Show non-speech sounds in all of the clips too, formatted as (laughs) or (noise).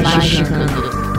Magicando. Praise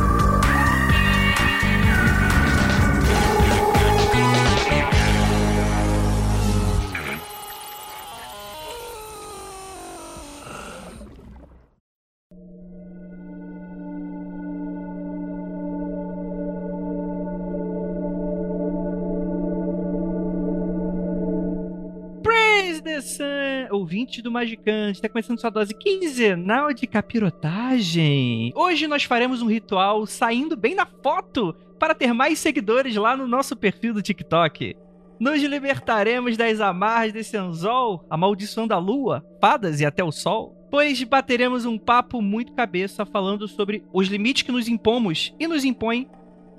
Do Magicante, está começando sua dose quinzenal de capirotagem. Hoje nós faremos um ritual saindo bem na foto para ter mais seguidores lá no nosso perfil do TikTok. Nos libertaremos das amarras desse anzol, a lua, fadas e até o sol, pois bateremos um papo muito cabeça falando sobre os limites que nos impomos e nos impõem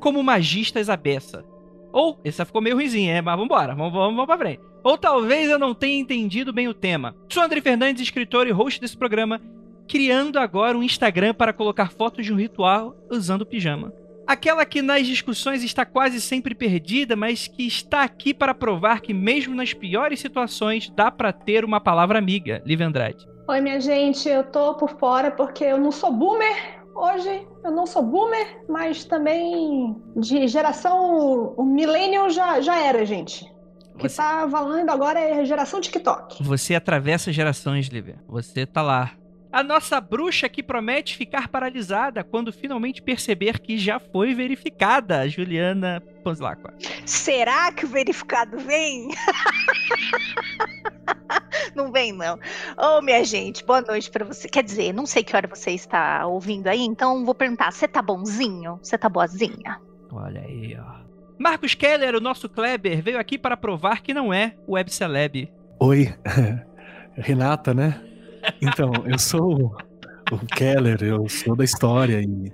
como magistas à beça. Ou, essa ficou meio ruimzinha, é, mas vambora, vamos, vamos, vamos pra frente. Ou talvez eu não tenha entendido bem o tema. Sou André Fernandes, escritor e host desse programa, criando agora um Instagram para colocar fotos de um ritual usando pijama. Aquela que nas discussões está quase sempre perdida, mas que está aqui para provar que mesmo nas piores situações dá para ter uma palavra amiga. Liv Andrade. Oi, minha gente, eu tô por fora porque eu não sou boomer. Hoje eu não sou boomer, mas também de geração. O millennial já, já era, gente. O que Você- tá valendo agora é geração TikTok. Você atravessa gerações, Lívia. Você tá lá. A nossa bruxa que promete ficar paralisada quando finalmente perceber que já foi verificada, Juliana Ponzlacqua. Será que o verificado vem? (laughs) não vem, não. Ô, minha gente, boa noite pra você. Quer dizer, não sei que hora você está ouvindo aí, então vou perguntar: você tá bonzinho? Você tá boazinha? Olha aí, ó. Marcos Keller, o nosso Kleber, veio aqui para provar que não é web celeb. Oi, (laughs) Renata, né? Então, eu sou o Keller, eu sou da história e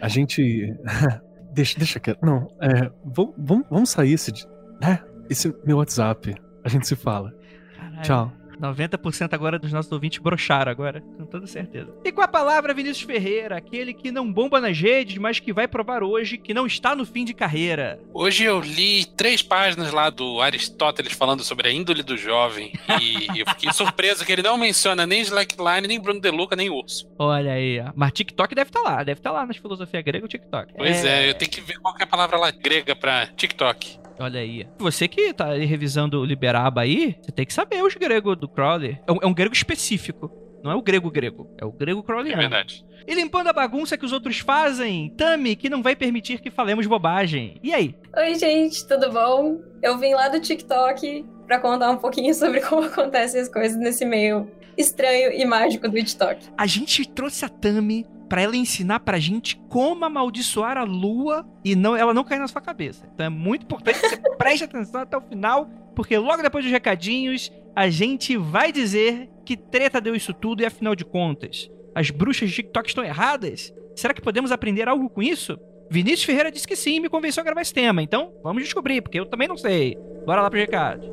a gente. (laughs) Deixa, deixa quieto. Não, é, vamos, vamos, sair esse. Né? Esse meu WhatsApp. A gente se fala. Caralho. Tchau. 90% agora dos nossos ouvintes broxaram agora, com toda certeza. E com a palavra, Vinícius Ferreira, aquele que não bomba nas redes, mas que vai provar hoje que não está no fim de carreira. Hoje eu li três páginas lá do Aristóteles falando sobre a índole do jovem e eu fiquei (laughs) surpreso que ele não menciona nem Slackline, nem Bruno De Luca, nem Urso. Olha aí, ó. Mas TikTok deve estar lá, deve estar lá nas filosofia grega o TikTok. Pois é. eu tenho que ver qual é a palavra lá grega pra TikTok. Olha aí. Você que tá aí revisando o Liberaba aí, você tem que saber os gregos do Crowley. É um, é um grego específico. Não é o grego grego, é o grego É crowleyano. verdade. e limpando a bagunça que os outros fazem, Tami, que não vai permitir que falemos bobagem. E aí? Oi, gente, tudo bom? Eu vim lá do TikTok pra contar um pouquinho (laughs) sobre como acontecem as coisas nesse meio estranho e mágico do TikTok. A gente trouxe a Tami pra ela ensinar pra gente como amaldiçoar a lua e não ela não cair na sua cabeça. Então é muito importante que você (laughs) preste atenção até o final, porque logo depois dos recadinhos, a gente vai dizer que treta deu isso tudo e afinal de contas, as bruxas de TikTok estão erradas? Será que podemos aprender algo com isso? Vinícius Ferreira disse que sim e me convenceu a gravar esse tema, então vamos descobrir, porque eu também não sei. Bora lá pro recado.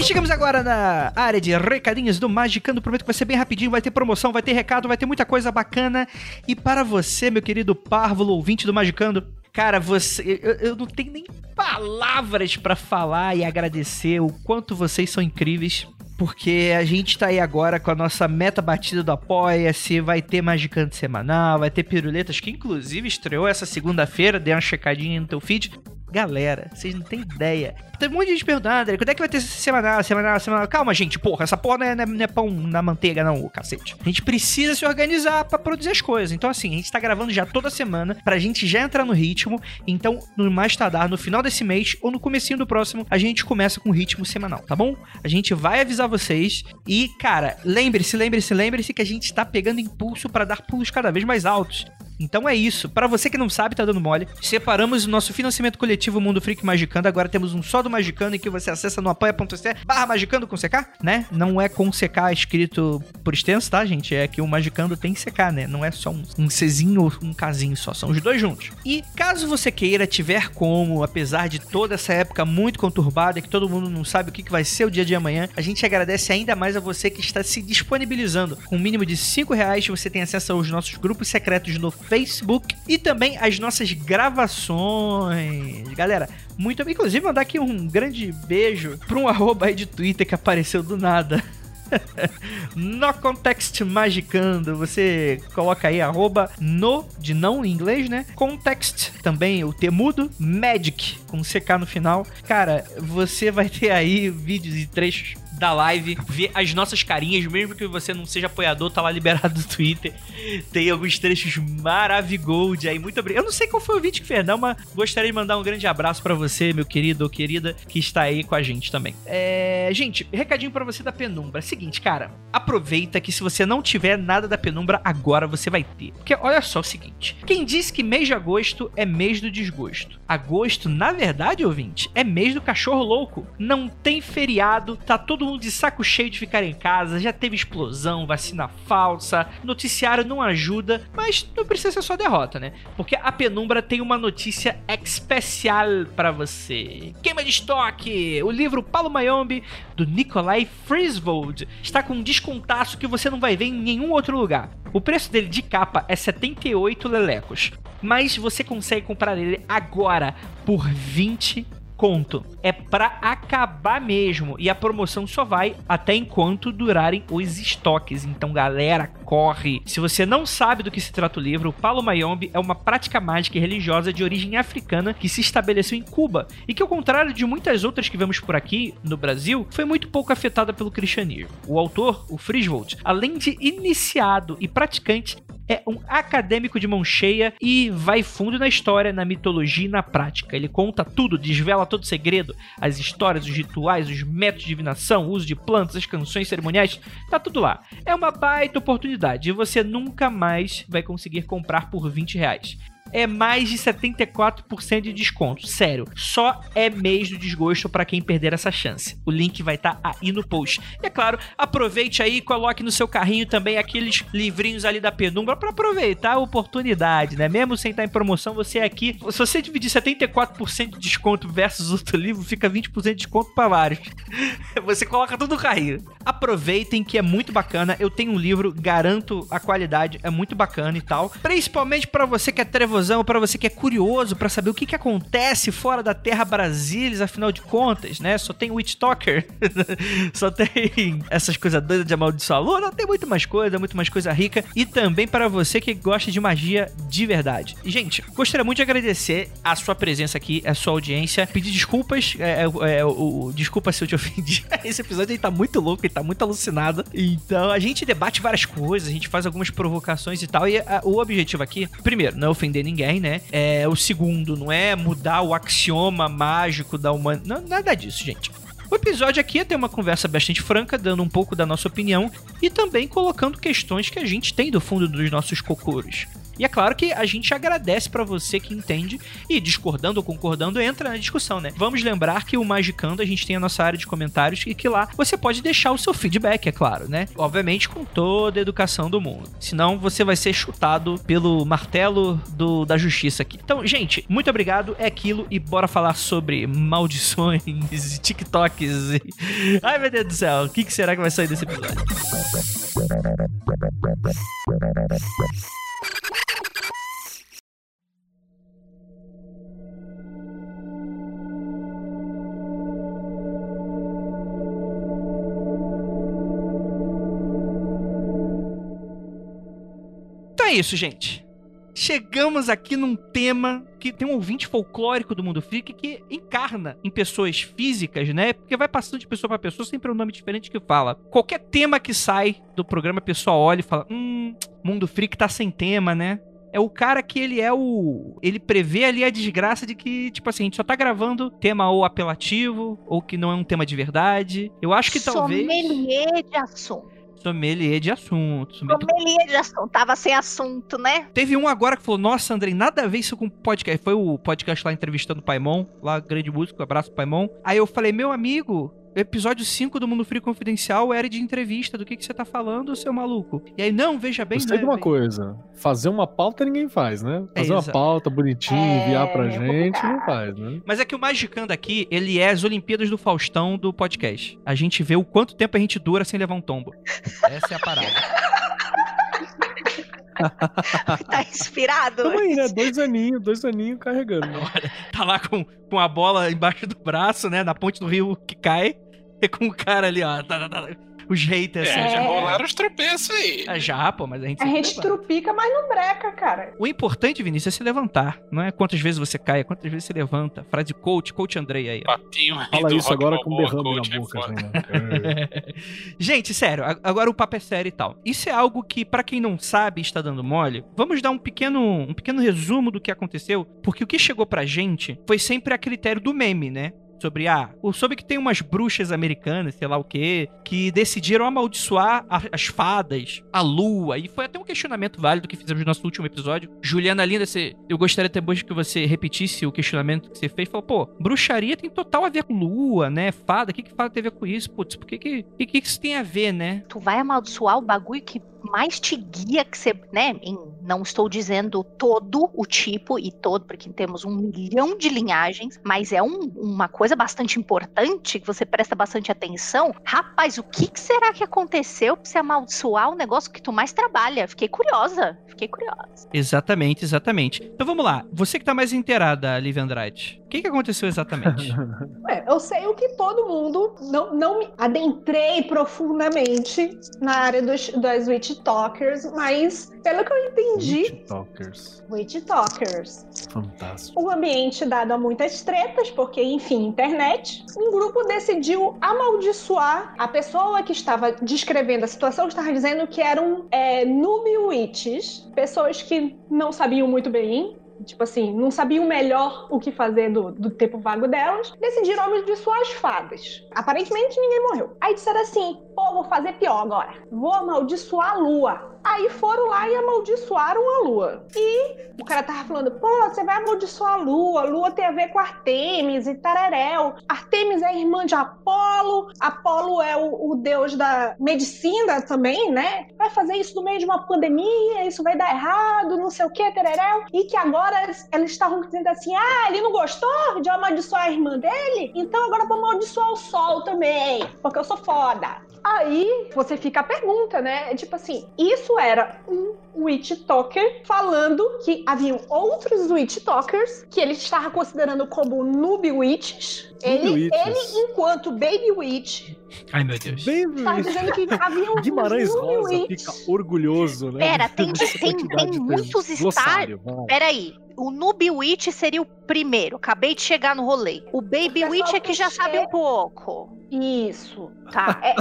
E chegamos agora na área de recadinhos do Magicando. Prometo que vai ser bem rapidinho, vai ter promoção, vai ter recado, vai ter muita coisa bacana. E para você, meu querido párvulo ouvinte do Magicando, cara, você, eu, eu não tenho nem palavras pra falar e agradecer o quanto vocês são incríveis. Porque a gente tá aí agora com a nossa meta batida do Apoia-se, vai ter Magicando semanal, vai ter Piruletas, que inclusive estreou essa segunda-feira, dei uma checadinha no teu feed. Galera, vocês não têm ideia. Tem um monte de gente perguntando, quando é que vai ter semanal, semanal, semanal? Calma, gente, porra, essa porra não é, não é- é pão na manteiga, não, cacete. A gente precisa se organizar pra produzir as coisas. Então, assim, a gente tá gravando já toda semana pra gente já entrar no ritmo. Então, no mais tardar, no final desse mês ou no comecinho do próximo, a gente começa com ritmo semanal, tá bom? A gente vai avisar vocês. E, cara, lembre-se, lembre-se, lembre-se que a gente tá pegando impulso pra dar pulos cada vez mais altos. Então é isso. Para você que não sabe, tá dando mole. Separamos o nosso financiamento coletivo Mundo Freak Magicando. Agora temos um só do Magicando em que você acessa no apoia.se barra Magicando com CK, né? Não é com CK escrito por extenso, tá, gente? É que o Magicando tem CK, né? Não é só um, Czinho ou um Kzinho só. São os dois juntos. E caso você queira, tiver como, apesar de toda essa época muito conturbada, que todo mundo não sabe o que que vai ser o dia de amanhã, a gente agradece ainda mais a você que está se disponibilizando. Com um mínimo de 5 reais, você tem acesso aos nossos grupos secretos no Facebook e também às nossas gravações. Galera, muito Inclusive, mandar aqui um grande beijo para um (laughs) arroba aí de Twitter que apareceu do nada. (laughs) no Context Magicando, você coloca aí arroba no, de não em inglês, né? Context, também o temudo, Magic, com CK no final. Cara, você vai ter aí vídeos e trechos da live, ver as nossas carinhas, mesmo que você não seja apoiador, tá lá liberado do Twitter. Tem alguns trechos maravigold aí. Muito obrigado. Eu não sei qual foi o vídeo que fez, não, mas gostaria de mandar um grande abraço para você, meu querido ou querida, que está aí com a gente também. É... Gente, recadinho para você da Penumbra. Seguinte, cara, aproveita que se você não tiver nada da Penumbra, agora você vai ter. Porque olha só o seguinte: quem disse que mês de agosto é mês do desgosto? Agosto, na verdade, ouvinte, é mês do cachorro louco. Não tem feriado, tá todo de saco cheio de ficar em casa, já teve explosão, vacina falsa, noticiário não ajuda, mas não precisa ser só derrota, né? Porque a Penumbra tem uma notícia especial para você. Queima de estoque! O livro Paulo Mayombe, do Nikolai Frisvold, está com um descontaço que você não vai ver em nenhum outro lugar. O preço dele de capa é 78 lelecos, mas você consegue comprar ele agora por 20 conto. É pra acabar mesmo. E a promoção só vai até enquanto durarem os estoques. Então, galera, corre. Se você não sabe do que se trata o livro, o Palo Mayombe é uma prática mágica e religiosa de origem africana que se estabeleceu em Cuba e que, ao contrário de muitas outras que vemos por aqui no Brasil, foi muito pouco afetada pelo cristianismo. O autor, o Friswold, além de iniciado e praticante, é um acadêmico de mão cheia e vai fundo na história, na mitologia e na prática. Ele conta tudo, desvela todo o segredo, as histórias, os rituais, os métodos de divinação, o uso de plantas, as canções cerimoniais, tá tudo lá. É uma baita oportunidade e você nunca mais vai conseguir comprar por 20 reais é mais de 74% de desconto. Sério, só é mês do desgosto para quem perder essa chance. O link vai estar tá aí no post. E é claro, aproveite aí e coloque no seu carrinho também aqueles livrinhos ali da penumbra para aproveitar a oportunidade, né? Mesmo sem estar em promoção, você é aqui, se você dividir 74% de desconto versus outro livro, fica 20% de desconto para vários. (laughs) Você coloca tudo no carrinho. Aproveitem que é muito bacana. Eu tenho um livro, garanto a qualidade, é muito bacana e tal. Principalmente para você que é trevoso para você que é curioso para saber o que, que acontece fora da Terra Brasilis, afinal de contas, né? Só tem Witch Talker, (laughs) só tem essas coisas doidas de amaldiçoar lua, tem muito mais coisa, muito mais coisa rica. E também para você que gosta de magia de verdade. E, gente, gostaria muito de agradecer a sua presença aqui, a sua audiência. Pedir desculpas, é, é, é, o, desculpa se eu te ofendi. (laughs) Esse episódio aí tá muito louco, ele tá muito alucinado. Então, a gente debate várias coisas, a gente faz algumas provocações e tal. E a, o objetivo aqui, primeiro, não é ofender ninguém, né? É, o segundo não é mudar o axioma mágico da humanidade. Nada disso, gente. O episódio aqui é ter uma conversa bastante franca, dando um pouco da nossa opinião e também colocando questões que a gente tem do fundo dos nossos cocoros. E é claro que a gente agradece para você que entende e discordando ou concordando entra na discussão, né? Vamos lembrar que o Magicando a gente tem a nossa área de comentários e que lá você pode deixar o seu feedback, é claro, né? Obviamente com toda a educação do mundo. Senão você vai ser chutado pelo martelo do, da justiça aqui. Então, gente, muito obrigado. É aquilo e bora falar sobre maldições e TikToks. E... Ai, meu Deus do céu, o que, que será que vai sair desse episódio? É isso, gente. Chegamos aqui num tema que tem um ouvinte folclórico do mundo freak que encarna em pessoas físicas, né? Porque vai passando de pessoa para pessoa, sempre é um nome diferente que fala. Qualquer tema que sai do programa, a pessoa olha e fala: Hum, mundo freak tá sem tema, né? É o cara que ele é o. Ele prevê ali a desgraça de que, tipo assim, a gente só tá gravando tema ou apelativo, ou que não é um tema de verdade. Eu acho que talvez. Sommelier de assunto Sommelier de assunto. sommelier- de assunto, tava sem assunto, né? Teve um agora que falou: Nossa, Andrei, nada a ver isso com podcast. Foi o podcast lá entrevistando o Paimon, lá, grande músico, abraço Paimon. Aí eu falei: Meu amigo. Episódio 5 do Mundo Frio Confidencial era de entrevista. Do que, que você tá falando, seu maluco? E aí, não, veja bem. Eu sei né, de uma bem- coisa. Fazer uma pauta ninguém faz, né? É, Fazer uma pauta bonitinha, É, enviar pra é gente, não faz, né? Mas é que o Magicando aqui, ele é as Olimpíadas do Faustão do podcast. A gente vê o quanto tempo a gente dura sem levar um tombo. Essa é a parada. (laughs) (laughs) Tá inspirado? Tamo aí, né? Dois aninhos, dois aninhos carregando. (laughs) né? tá lá com, com a bola embaixo do braço, né? Na ponte do rio que cai. E com o cara ali, ó. tá, tá, tá, os haters. É, assim, já É. rolaram os tropeços aí. É, já, pô, mas a gente A gente levanta. trupica, mas não breca, cara. O importante, Vinícius, é se levantar. Não é quantas vezes você cai, é quantas vezes você levanta. Frase coach, coach Andrei aí. ó. Patinho aí Fala do isso agora com derrame na é boca. assim, né? (laughs) É. Gente, sério, agora o papo é sério e tal. Isso é algo que, pra quem não sabe está dando mole, vamos dar um pequeno, um pequeno resumo do que aconteceu, porque o que chegou pra gente foi sempre a critério do meme, né? Sobre, ah, soube que tem umas bruxas americanas, sei lá o quê, que decidiram amaldiçoar a- as fadas, a lua, e foi até um questionamento válido que fizemos no nosso último episódio. Juliana Linda, você, eu gostaria depois que você repetisse o questionamento que você fez, falou, pô, bruxaria tem total a ver com lua, né, fada, o que que fada tem a ver com isso? Putz, por que que, que que isso tem a ver, né? Tu vai amaldiçoar o bagulho que mais te guia que você, né? em- não estou dizendo todo o tipo e todo, porque temos um milhão de linhagens, mas é um- uma coisa bastante importante que você presta bastante atenção. Rapaz, o que, que será que aconteceu pra você amaldiçoar o negócio que tu mais trabalha? Fiquei curiosa, fiquei curiosa. Exatamente, exatamente. Então vamos lá, você que tá mais inteirada, Lívia Andrade, que que aconteceu exatamente? Ué, (laughs) eu sei o que todo mundo. Não, não me adentrei profundamente na área dos, das Witch Talkers, mas pelo que eu entendi, TikTokers. Witch Talkers. Fantástico. Um ambiente dado a muitas tretas, porque, enfim, internet. Um grupo decidiu amaldiçoar a pessoa que estava descrevendo a situação, estava dizendo que eram é, noob witches, pessoas que não sabiam muito bem. Tipo assim, não sabiam melhor o que fazer do, do tempo vago delas, decidiram amaldiçoar as fadas. Aparentemente ninguém morreu. Aí disseram assim: pô, vou fazer pior agora. Vou amaldiçoar a lua. Aí foram lá e amaldiçoaram a lua. E o cara tava falando, pô, você vai amaldiçoar a lua, a lua tem a ver com Artemis e Tararéu. Artemis é irmã de Apolo, Apolo é o, o deus da medicina também, né? Vai fazer isso no meio de uma pandemia, isso vai dar errado, não sei o que, Tararéu. E que agora eles, estavam dizendo assim, ah, ele não gostou de amaldiçoar a irmã dele? Então agora vou amaldiçoar o sol também, porque eu sou foda. Aí você fica a pergunta, né? Tipo assim, isso era um Witch Talker falando que haviam outros Witch Talkers que ele estava considerando como Noob Witches. Ele, Witches. ele, enquanto Baby Witch, Ai, meu Deus. Baby estava dizendo que haviam (laughs) Guimarães Noob Rosa fica orgulhoso, né? Pera, tem- tem- tem muitos estágios. Vai. Peraí, o Noob Witch seria o primeiro, acabei de chegar no rolê. O Baby Witch é que já sabe um pouco. Isso. Tá. É, é,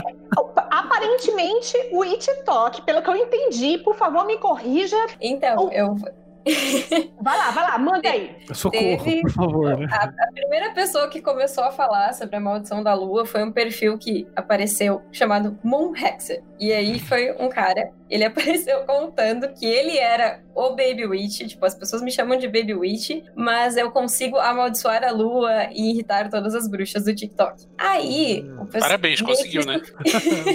aparentemente, o Witch Talk, pelo que eu entendi, por favor, me corrija. Então, Oh. eu, (laughs) Vai lá, vai lá, manda aí. Socorro, Teve- por favor, né? a primeira pessoa que começou a falar sobre a maldição da lua foi um perfil que apareceu chamado Moon Hexer. E aí foi um cara, ele (laughs) apareceu contando que ele era o Baby Witch, tipo, as pessoas me chamam de Baby Witch, mas eu consigo amaldiçoar a lua e irritar todas as bruxas do TikTok. Aí, o pessoal Parabéns, conseguiu, né?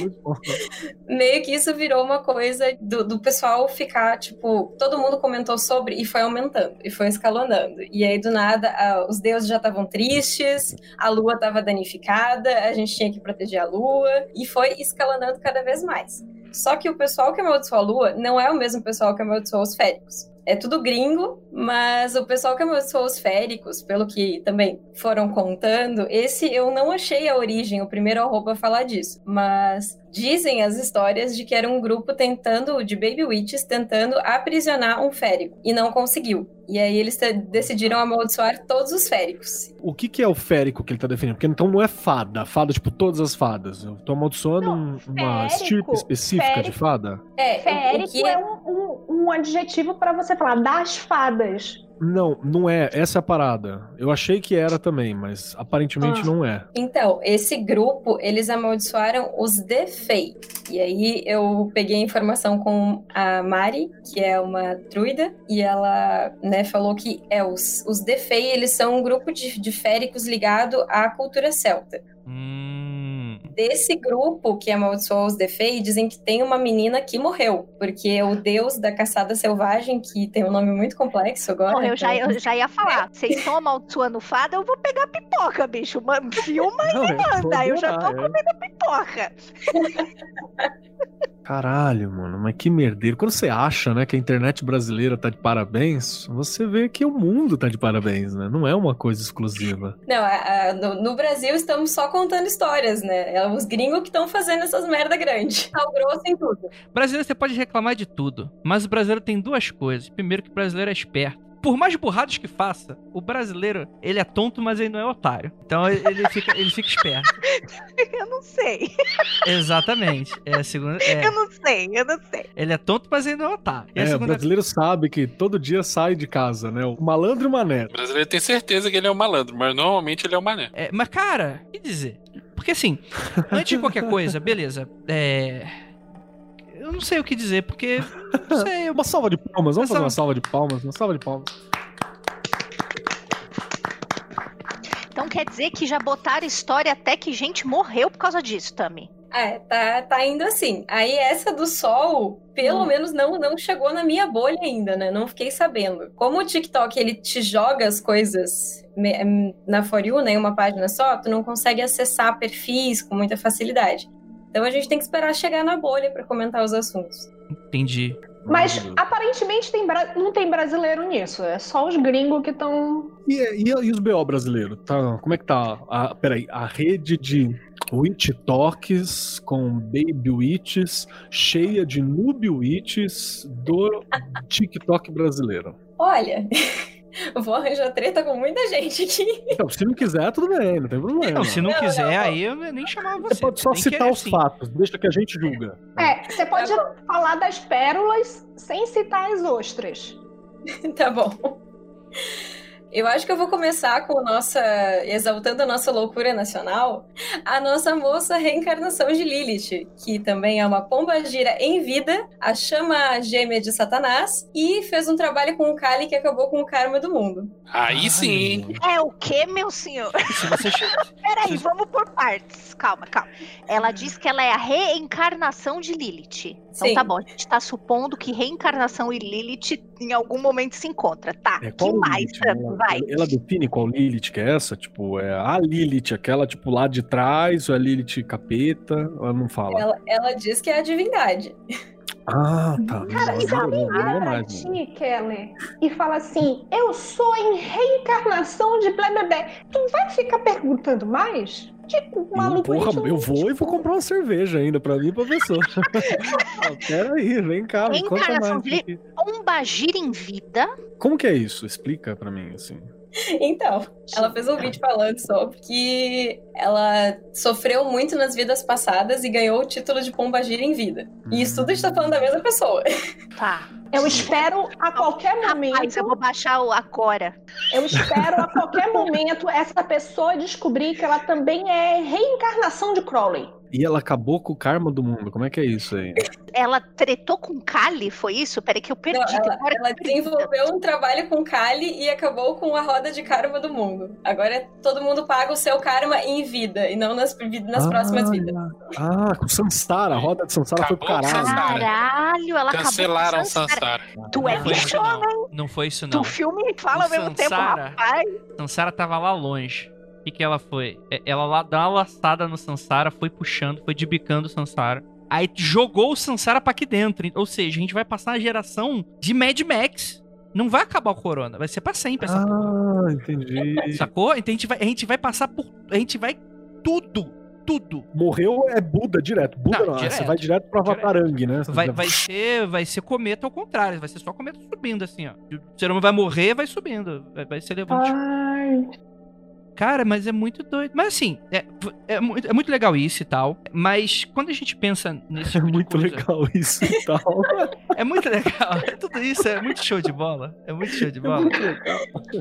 (laughs) Meio que isso virou uma coisa do, do pessoal ficar, tipo, todo mundo comentou sobre e foi aumentando, e foi escalonando. E aí, do nada, ah, os deuses já estavam tristes, a lua estava danificada, a gente tinha que proteger a lua, e foi escalonando cada vez mais. Só que o pessoal que amaldiçoou a lua não é o mesmo pessoal que amaldiçoou os féricos. É tudo gringo, mas o pessoal que amaldiçoou os féricos, pelo que também foram contando, esse eu não achei a origem, o primeiro arroba falar disso. Mas dizem as histórias de que era um grupo tentando, de Baby Witches, tentando aprisionar um férico. E não conseguiu. E aí eles decidiram amaldiçoar todos os féricos. O que, que é o férico que ele tá definindo? Porque então não é fada, fada tipo todas as fadas. Eu tô amaldiçoando Não, um- uma férico, estirpe específica de férico. fada? É, o- o Férico que é um, um- um adjetivo para você falar das fadas. Não, não é. Essa é a parada. Eu achei que era também, mas aparentemente Ah. não é. Então, esse grupo, eles amaldiçoaram os Defei. E aí eu peguei a informação com a Mari, que é uma druida, e ela, né, falou que é os, os Defei, eles são um grupo de, de féricos ligado à cultura celta. Hum. Desse grupo que amaldiçoou os Defei, dizem que tem uma menina que morreu, porque o deus da caçada selvagem, que tem um nome muito complexo agora. Bom, eu, já, então- eu já ia falar. Vocês estão amaldiçoando fada, eu vou pegar pipoca, bicho. Mano, filma vou manda. Eu já tô é. comendo pipoca. (laughs) Caralho, mano, mas que merdeiro. Quando você acha, né, que a internet brasileira tá de parabéns, você vê que o mundo tá de parabéns, né? Não é uma coisa exclusiva. Não, a- a- no, no Brasil estamos só contando histórias, né? É os gringos que estão fazendo essas merda grande. (laughs) Sal grosso em tudo. Brasileiro, você pode reclamar de tudo, mas o brasileiro tem duas coisas. Primeiro, que o brasileiro é esperto. Por mais burrados que faça, o brasileiro, ele é tonto, mas ele não é otário. Então ele fica, ele fica esperto. (laughs) Eu não sei. Exatamente. É a segunda. é, Eu não sei, eu não sei. ele é tonto, mas ele não é otário. E É, o segunda brasileiro sabe que todo dia sai de casa, né? O malandro e o mané. O brasileiro tem certeza que ele é um malandro, mas normalmente ele é um mané. É, mas, cara, o que dizer? Porque assim, antes de qualquer coisa, beleza. É. Eu não sei o que dizer, porque. Não sei, eu... (laughs) Uma salva de palmas, vamos Uma fazer uma salva de palmas, uma salva de palmas. Então quer dizer que já botaram história até que gente morreu por causa disso, Tami. É, tá, tá indo assim. Aí essa do sol, pelo Hum. menos não, não chegou na minha bolha ainda, né? Não fiquei sabendo. Como o TikTok, ele te joga as coisas na For You, né, em uma página só, tu não consegue acessar perfis com muita facilidade. Então a gente tem que esperar chegar na bolha pra comentar os assuntos. entendi. Mas aparentemente tem não tem brasileiro nisso. É só os gringos que estão. E, e, e os BO brasileiros? Tá, como é que tá? A, peraí, a rede de Witch Talks com Baby Witches cheia de Noob Witches do TikTok brasileiro. Olha, eu vou arranjar treta com muita gente aqui. Então, se não quiser, tudo bem, não tem problema. Não, se não Não, quiser, não. aí eu nem chamava você. Você pode só citar querer os sim. fatos, deixa que a gente julga. É, você pode Tá falar das pérolas sem citar as ostras. (laughs) Tá bom. Eu acho que eu vou começar com a nossa. exaltando a nossa loucura nacional, a nossa moça reencarnação de Lilith, que também é uma pomba gira em vida, a chama gêmea de Satanás, e fez um trabalho com o Kali que acabou com o karma do mundo. Aí sim. É o que, meu senhor? Se você. (laughs) Peraí, vamos por partes. Calma, calma. Ela diz que ela é a reencarnação de Lilith. Então Sim. tá bom, a gente tá supondo que reencarnação e Lilith em algum momento se encontra. Tá, É, que mais, Lilith? Ela, Vai. ela define qual Lilith que é essa? Tipo, é a Lilith, aquela tipo lá de trás, ou é a Lilith capeta? Ela não fala. Ela, ela diz que é a divindade. Ah, tá. Cara, e alguém vira pra né? ti, Keller, e fala assim: Eu sou em reencarnação de blé blé. Tu vai ficar perguntando mais? Tipo, maluco. porra, eu vou e vou comprar uma cerveja ainda pra mim e pra pessoa. (laughs) Ah, Pera aí, vem cá, me conta mais. de- Pomba gira em vida. Como que é isso? Explica pra mim, assim. (laughs) Então, ela fez um vídeo falando sobre que ela sofreu muito nas vidas passadas e ganhou o título de pomba gira em vida. E isso tudo a gente tá falando da mesma pessoa. Tá. Eu espero a qualquer momento. Rapaz, eu vou baixar o agora. Eu espero a qualquer momento essa pessoa descobrir que ela também é reencarnação de Crowley. E ela acabou com o karma do mundo. Como é que é isso aí? Ela tretou com Kali, foi isso? Peraí que eu perdi. Não, ela, ela desenvolveu um trabalho com Kali e acabou com a roda de karma do mundo. Agora é- todo mundo paga o seu karma em vida e não nas, nas Ah, próximas vidas. Ah, com Sansara, a roda de Sansara foi pro Acabou caralho. Caralho, ela Cancelaram acabou Sansara. Sansara. Tu é bichona, não. Não foi isso, não. Tu filme fala ao O mesmo tempo, Sansara- rapaz. Sansara tava lá longe. O que, que ela foi? É, Ela lá dá uma laçada no Sansara, foi puxando, foi debicando o Sansara. Aí jogou o Sansara pra aqui dentro. Ou seja, a gente vai passar uma geração de Mad Max. Não vai acabar o Corona, vai ser pra sempre essa Ah, entendi. Sacou? Então a gente vai, a gente vai passar por. A gente vai tudo. Tudo. Morreu é Buda direto. Buda Não, não, direto. você vai direto pro Avatarang, né? Vai, vai ser, vai ser cometa ao contrário. Vai ser só cometa subindo, assim, ó. O ser humano vai morrer, vai subindo. Vai, vai ser levando. Ai. Cara, mas é muito doido. Mas assim, é, é, muito, é muito legal isso e tal. Mas quando a gente pensa nesse É tipo muito coisa- legal isso e tal. (laughs) É muito legal. (laughs) Tudo isso é muito show de bola. É muito show de bola.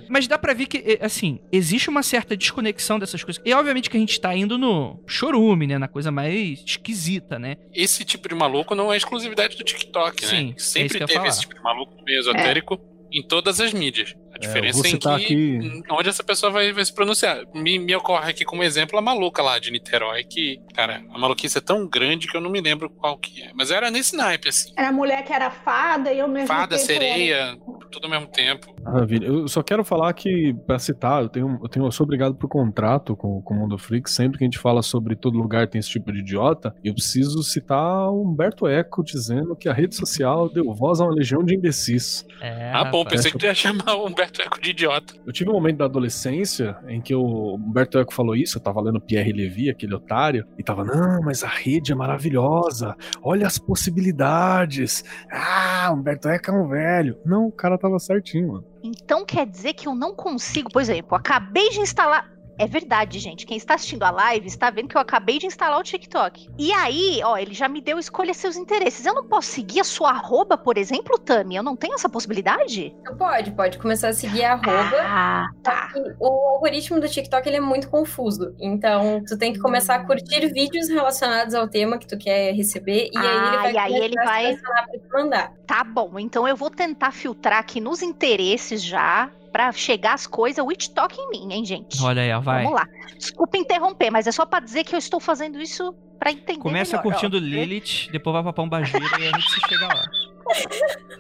Mas dá pra ver que, eh, assim, existe uma certa desconexão dessas coisas. E obviamente que a gente tá indo no chorume, né? Na coisa mais esquisita, né? Esse tipo de maluco não é exclusividade do TikTok, Sim, é né? Sempre ia teve falar. esse tipo de maluco meio esotérico em todas as mídias. A diferença é em que aqui- onde essa pessoa vai, vai se pronunciar. Me, me ocorre aqui como exemplo a maluca lá de Niterói, que, cara, a maluquice é tão grande que eu não me lembro qual que é. Mas era nesse naipe, assim. Era a mulher que era fada e ao mesmo Fada, tempo sereia, tudo ao mesmo tempo. Maravilha. Eu só quero falar que, pra citar, eu tenho, eu tenho, eu sou obrigado por contrato com, com o Mundo Freak. Sempre que a gente fala sobre todo lugar tem esse tipo de idiota, eu preciso citar o Humberto Eco dizendo que a rede social deu voz a uma legião de imbecis. É, ah, bom, rapaz. pensei que tu ia chamar o Humberto Eco de idiota. Eu tive um momento da adolescência em que o Humberto Eco falou isso, eu tava lendo Pierre Levy, aquele otário, e tava, não, mas a rede é maravilhosa, olha as possibilidades. Ah, Humberto Eco é um velho. Não, o cara tava certinho, mano. Então quer dizer que eu não consigo, por exemplo, acabei de instalar. É verdade, gente. Quem está assistindo a live está vendo que eu acabei de instalar o TikTok. E aí, ó, ele já me deu escolha seus interesses. Eu não posso seguir a sua arroba, por exemplo, Tami? Eu não tenho essa possibilidade? Pode, pode começar a seguir a arroba. Ah, tá. O algoritmo do TikTok ele é muito confuso. Então, tu tem que começar a curtir vídeos relacionados ao tema que tu quer receber. E aí Ah, ele vai, e aí começar ele a vai- pra te mandar. Tá bom. Então eu vou tentar filtrar aqui nos interesses já. Pra chegar as coisas, o TikTok em mim, hein, gente? Olha aí, ó, vai. Vamos lá. Desculpa interromper, mas é só pra dizer que eu estou fazendo isso pra entender Começa melhor, ó. curtindo Lilith, depois vai pra Pombagira e a gente se chega lá. (laughs)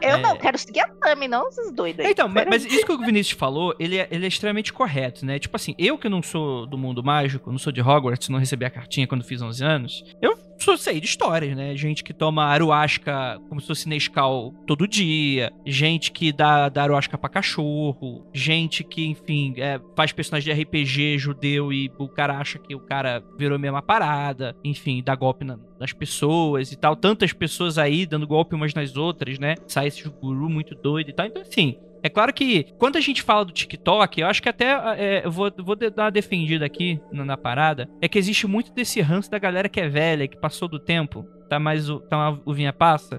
Eu É. não quero seguir a Tami, não esses doidos aí. Então, mas, mas isso que o Vinícius falou, ele é, ele é extremamente correto, né? Tipo assim, eu que não sou do mundo mágico, não sou de Hogwarts, não recebi a cartinha quando fiz 11 anos, eu só sei de histórias, né? Gente que toma ayahuasca como se fosse Nescau todo dia, gente que dá, dá ayahuasca pra cachorro, gente que, enfim, é, faz personagem de RPG judeu e o cara acha que o cara virou a mesma parada, enfim, dá golpe na- nas pessoas e tal. Tantas pessoas aí dando golpe umas nas outras, né? Sai esses guru muito doido e tal. Então, assim, é claro que quando a gente fala do TikTok, eu acho que até é, eu vou, vou dar uma defendida aqui na, na parada, é que existe muito desse ranço da galera que é velha, que passou do tempo, tá mais o, tá uma uvinha passa.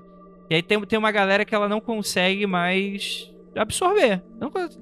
E aí tem, tem uma galera que ela não consegue mais absorver.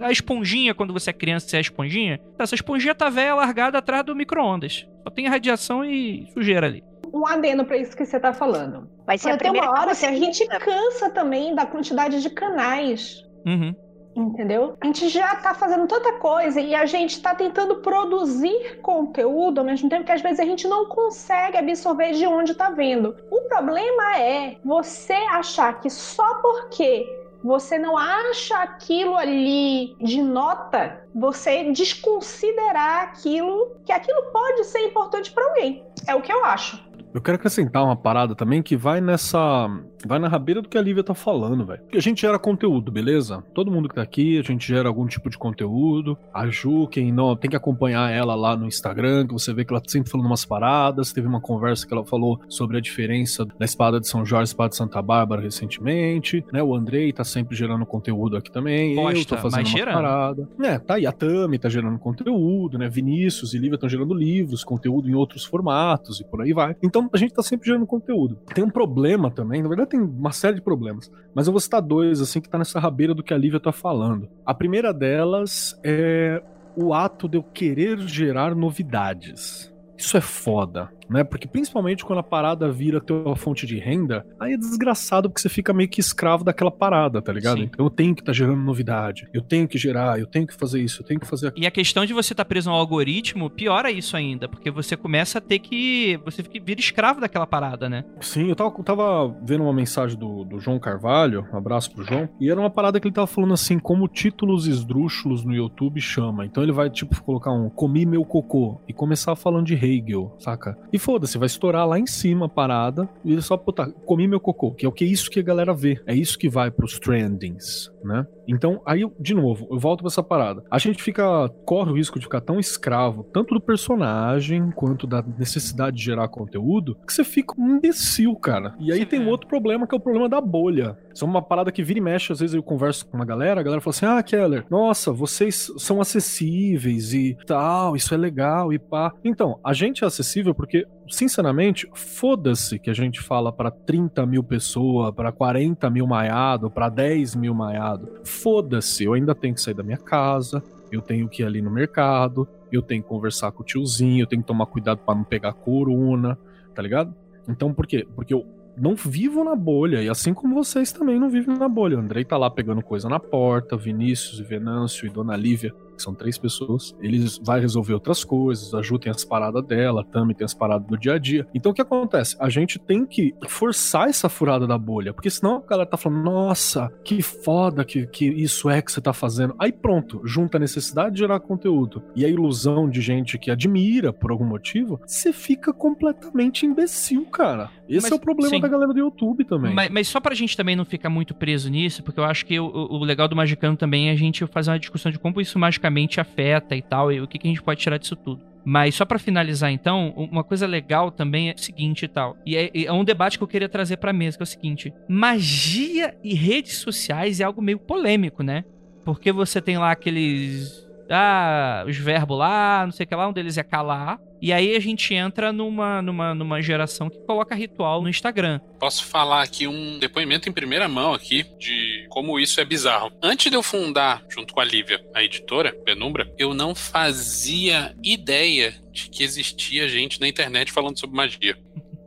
A esponjinha, quando você é criança, você é esponjinha, essa esponjinha tá velha largada atrás do micro-ondas. Só tem radiação e sujeira ali. Um adendo pra isso que você tá falando. Vai ser a Tem primeira uma hora que a gente cansa também da quantidade de canais. Uhum. Entendeu? A gente já tá fazendo tanta coisa e a gente tá tentando produzir conteúdo ao mesmo tempo que às vezes a gente não consegue absorver de onde tá vendo. O problema é você achar que só porque você não acha aquilo ali de nota, você desconsiderar aquilo, que aquilo pode ser importante para alguém. É o que eu acho. Eu quero acrescentar uma parada também que vai nessa. Vai na rabeira do que a Lívia tá falando, velho. Porque a gente gera conteúdo, beleza? Todo mundo que tá aqui, a gente gera algum tipo de conteúdo. A Ju, quem não, tem que acompanhar ela lá no Instagram, que você vê que ela tá sempre falando umas paradas. Teve uma conversa que ela falou sobre a diferença da espada de São Jorge e espada de Santa Bárbara recentemente, né? O Andrei tá sempre gerando conteúdo aqui também. eu Posta, tô fazendo uma parada. É, tá aí. A Tami tá gerando conteúdo, né? Vinícius e Lívia estão gerando livros, conteúdo em outros formatos e por aí vai. Então a gente tá sempre gerando conteúdo. Tem um problema também, na verdade tem uma série de problemas, mas eu vou citar dois, assim, que tá nessa rabeira do que a Lívia tá falando. A primeira delas é o ato de eu querer gerar novidades. Isso é foda, né? Porque principalmente quando a parada vira tua fonte de renda, aí é desgraçado porque você fica meio que escravo daquela parada, tá ligado? Sim. Então eu tenho que estar gerando novidade, eu tenho que gerar, eu tenho que fazer isso, eu tenho que fazer aquilo. E a questão de você estar preso ao algoritmo piora isso ainda, porque você começa a ter que. Você fica, vira escravo daquela parada, né? Sim, eu tava, eu tava vendo uma mensagem do, do João Carvalho, um abraço pro João, e era uma parada que ele tava falando assim, como títulos esdrúxulos no YouTube chama. Então ele vai, tipo, colocar um comi meu cocô e começar falando de Hegel, saca? E foda-se, vai estourar lá em cima a parada e só botar comi meu cocô, que é o que é isso que a galera vê. É isso que vai pros trendings. Né? Então, aí, eu- de novo, eu volto pra essa parada. A gente fica, corre o risco de ficar tão escravo, tanto do personagem, quanto da necessidade de gerar conteúdo, que você fica um imbecil, cara. E aí Sim, tem é. um outro problema, que é o problema da bolha. Isso é uma parada que vira e mexe, às vezes eu converso com uma galera, a galera fala assim, ah, Keller, nossa, vocês são acessíveis e tal, isso é legal e pá. Então, a gente é acessível porque, sinceramente, foda-se que a gente fala pra 30 mil pessoas, pra 40 mil maiado, pra 10 mil maiado. Foda-se, eu ainda tenho que sair da minha casa, eu tenho que ir ali no mercado, eu tenho que conversar com o tiozinho, eu tenho que tomar cuidado pra não pegar corona, tá ligado? Então, por quê? Porque eu não vivo na bolha, e assim como vocês também não vivem na bolha. O Andrei tá lá pegando coisa na porta, Vinícius e Venâncio e Dona Lívia, são três pessoas, eles vai resolver outras coisas, a Ju tem as paradas dela, a Tami tem as paradas do dia a dia. Então o que acontece? A gente tem que forçar essa furada da bolha, porque senão a galera tá falando, nossa, que foda que, que isso é que você tá fazendo. Aí pronto, junta a necessidade de gerar conteúdo e a ilusão de gente que admira por algum motivo, você fica completamente imbecil, cara. Esse Mas, é o problema sim. da galera do YouTube também. Mas, mas só pra gente também não ficar muito preso nisso, porque eu acho que o, o- legal do Magicano também é a gente fazer uma discussão de como isso magicamente afeta e tal, e o que, que a gente pode tirar disso tudo. Mas só pra finalizar então, uma coisa legal também é o seguinte e tal. E é, é um debate que eu queria trazer pra mesa, que é o seguinte: magia e redes sociais é algo meio polêmico, né? Porque você tem lá aqueles. Ah, os verbos lá, não sei o que lá, um deles é calar. E aí a gente entra numa, numa, numa geração que coloca ritual no Instagram. Posso falar aqui um depoimento em primeira mão aqui de como isso é bizarro. Antes de eu fundar, junto com a Lívia, a editora, Penumbra, eu não fazia ideia de que existia gente na internet falando sobre magia.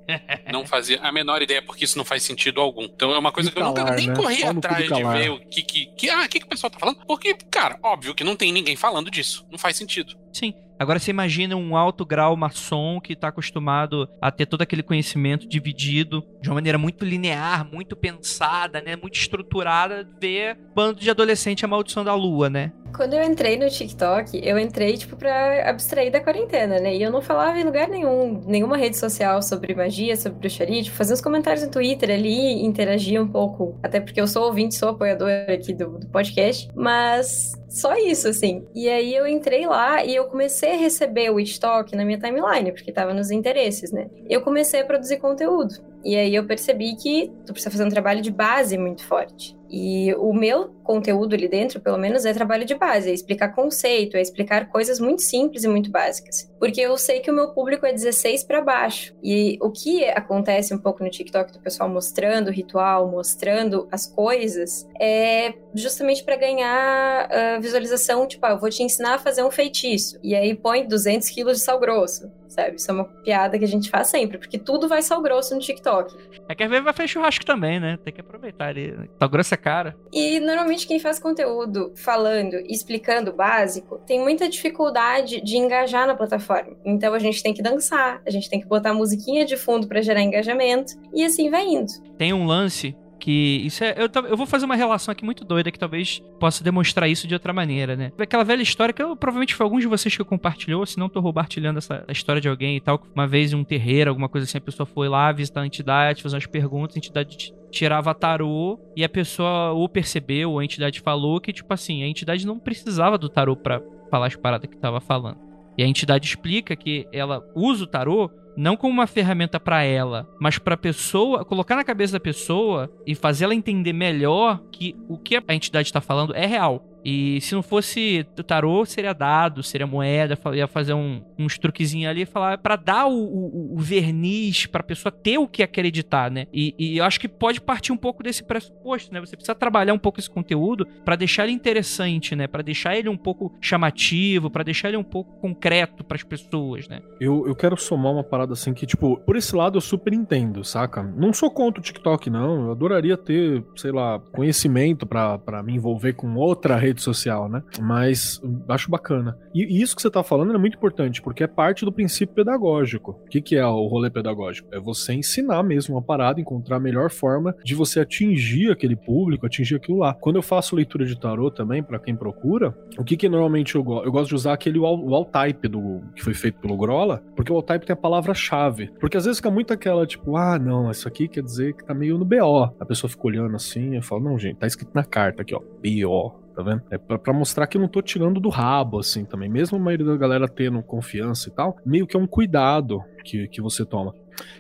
(laughs) Não fazia a menor ideia, porque isso não faz sentido algum. Então é uma coisa E que eu nunca calar, nem né? corri do atrás de calar. ver o que que, que ah, o que, que o pessoal tá falando. Porque, cara, óbvio que não tem ninguém falando disso. Não faz sentido. Sim. Agora você imagina um alto grau maçom que tá acostumado a ter todo aquele conhecimento dividido de uma maneira muito linear, muito pensada, né? Muito estruturada, ver bando de adolescente a maldição da lua, né? Quando eu entrei no TikTok, eu entrei, tipo, pra abstrair da quarentena, né? E eu não falava em lugar nenhum, nenhuma rede social sobre magia, sobre bruxaria, tipo, fazia uns comentários no Twitter ali, interagia um pouco, até porque eu sou ouvinte, sou apoiadora aqui do, do podcast, mas só isso, assim. E aí eu entrei lá e eu comecei a receber o Talk na minha timeline, porque tava nos interesses, né? Eu comecei a produzir conteúdo. E aí eu percebi que tu precisa fazer um trabalho de base muito forte. E o meu conteúdo ali dentro, pelo menos, é trabalho de base, é explicar conceito, é explicar coisas muito simples e muito básicas. Porque eu sei que o meu público é 16 para baixo. E o que acontece um pouco no TikTok do pessoal mostrando o ritual, mostrando as coisas, é justamente para ganhar ah, visualização, tipo, ah, eu vou te ensinar a fazer um feitiço. E aí põe 200 quilos de sal grosso. Sabe? Isso é uma piada que a gente faz sempre, porque tudo vai sal grosso no TikTok. É que às vezes vai fazer churrasco também, né? Tem que aproveitar ali. Tá grossa cara. E normalmente quem faz conteúdo falando e explicando o básico tem muita dificuldade de engajar na plataforma. Então a gente tem que dançar, a gente tem que botar musiquinha de fundo pra gerar engajamento e assim vai indo. Tem um lance que isso é eu, eu vou fazer uma relação aqui muito doida que talvez possa demonstrar isso de outra maneira, né? Aquela velha história que eu, provavelmente foi alguns de vocês que compartilhou, se não tô compartilhando essa a história de alguém e tal. Uma vez em um terreiro, alguma coisa assim, a pessoa foi lá visitar a entidade, fazer umas perguntas, a entidade tirava tarô e a pessoa ou percebeu, ou a entidade falou que, tipo assim, a entidade não precisava do tarô pra falar as paradas que tava falando. E a entidade explica que ela usa o tarô não como uma ferramenta pra ela, mas pra pessoa, colocar na cabeça da pessoa e fazer ela entender melhor que o que a entidade tá falando é real. E se não fosse tarô, seria dado, seria moeda, ia fazer um, uns truquezinhos ali e falar pra dar o, o- o verniz pra pessoa ter o que acreditar, né? E, e eu acho que pode partir um pouco desse pressuposto, né? Você precisa trabalhar um pouco esse conteúdo pra deixar ele interessante, né? Pra deixar ele um pouco chamativo, pra deixar ele um pouco concreto pras pessoas, né? Eu, eu quero somar uma parada assim que, tipo, por esse lado eu super entendo, saca? Não sou contra o TikTok, não. Eu adoraria ter, sei lá, conhecimento pra me envolver com outra rede social, né? Mas hum, acho bacana. E, isso que você tá falando é muito importante, porque é parte do princípio pedagógico. O que, que é o rolê pedagógico? É você ensinar mesmo uma parada, encontrar a melhor forma de você atingir aquele público, atingir aquilo lá. Quando eu faço leitura de tarô também, pra quem procura, o que que normalmente eu gosto? Eu gosto de usar aquele wall, wall type do, que foi feito pelo Grola, porque o wall type tem a palavra palavra-chave. Porque às vezes fica muito aquela, tipo, ah, não, isso aqui quer dizer que tá meio no BO. A pessoa fica olhando assim e fala, não, gente, tá escrito na carta aqui, ó, BO. Tá vendo? É pra, pra mostrar que eu não tô tirando do rabo, assim, também. Mesmo a maioria da galera tendo confiança e tal, meio que é um cuidado que, que você toma.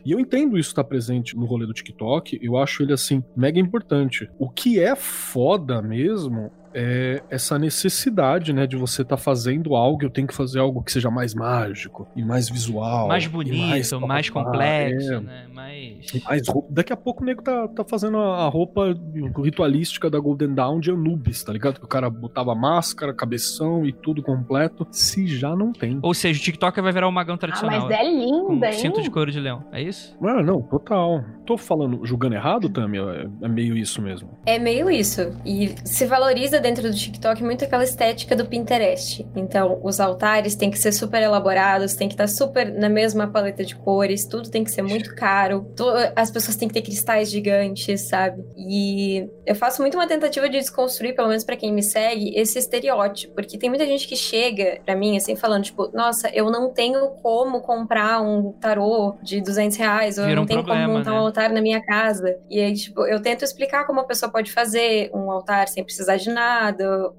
E eu entendo isso estar presente no rolê do TikTok, eu acho ele assim mega importante. O que é foda mesmo é essa necessidade, né, de você estar tá fazendo algo, eu tenho que fazer algo que seja mais mágico e mais visual, mais bonito, mais, mais complexo, é, né, mais... mais daqui a pouco o nego tá, tá fazendo a roupa ritualística da Golden Dawn de Anubis, tá ligado? Que o cara botava máscara, cabeção e tudo completo, se já não tem. Ou seja, o TikTok vai virar um magão tradicional. Ah, mas é linda, hein? Cinto de couro de leão, é isso? Ah, não, total. Tô falando, julgando errado, Tami? É, é meio isso mesmo. É meio isso. E se valoriza dentro do TikTok muito aquela estética do Pinterest. Então, os altares têm que ser super elaborados, tem que estar super na mesma paleta de cores, tudo tem que ser muito caro, as pessoas têm que ter cristais gigantes, sabe? E eu faço muito uma tentativa de desconstruir, pelo menos para quem me segue, esse estereótipo, porque tem muita gente que chega para mim assim falando, tipo, nossa, eu não tenho como comprar um tarô de 200 reais, ou Vira eu não um tenho problema, como montar né? um altar na minha casa. E aí, tipo, eu tento explicar como a pessoa pode fazer um altar sem precisar de nada,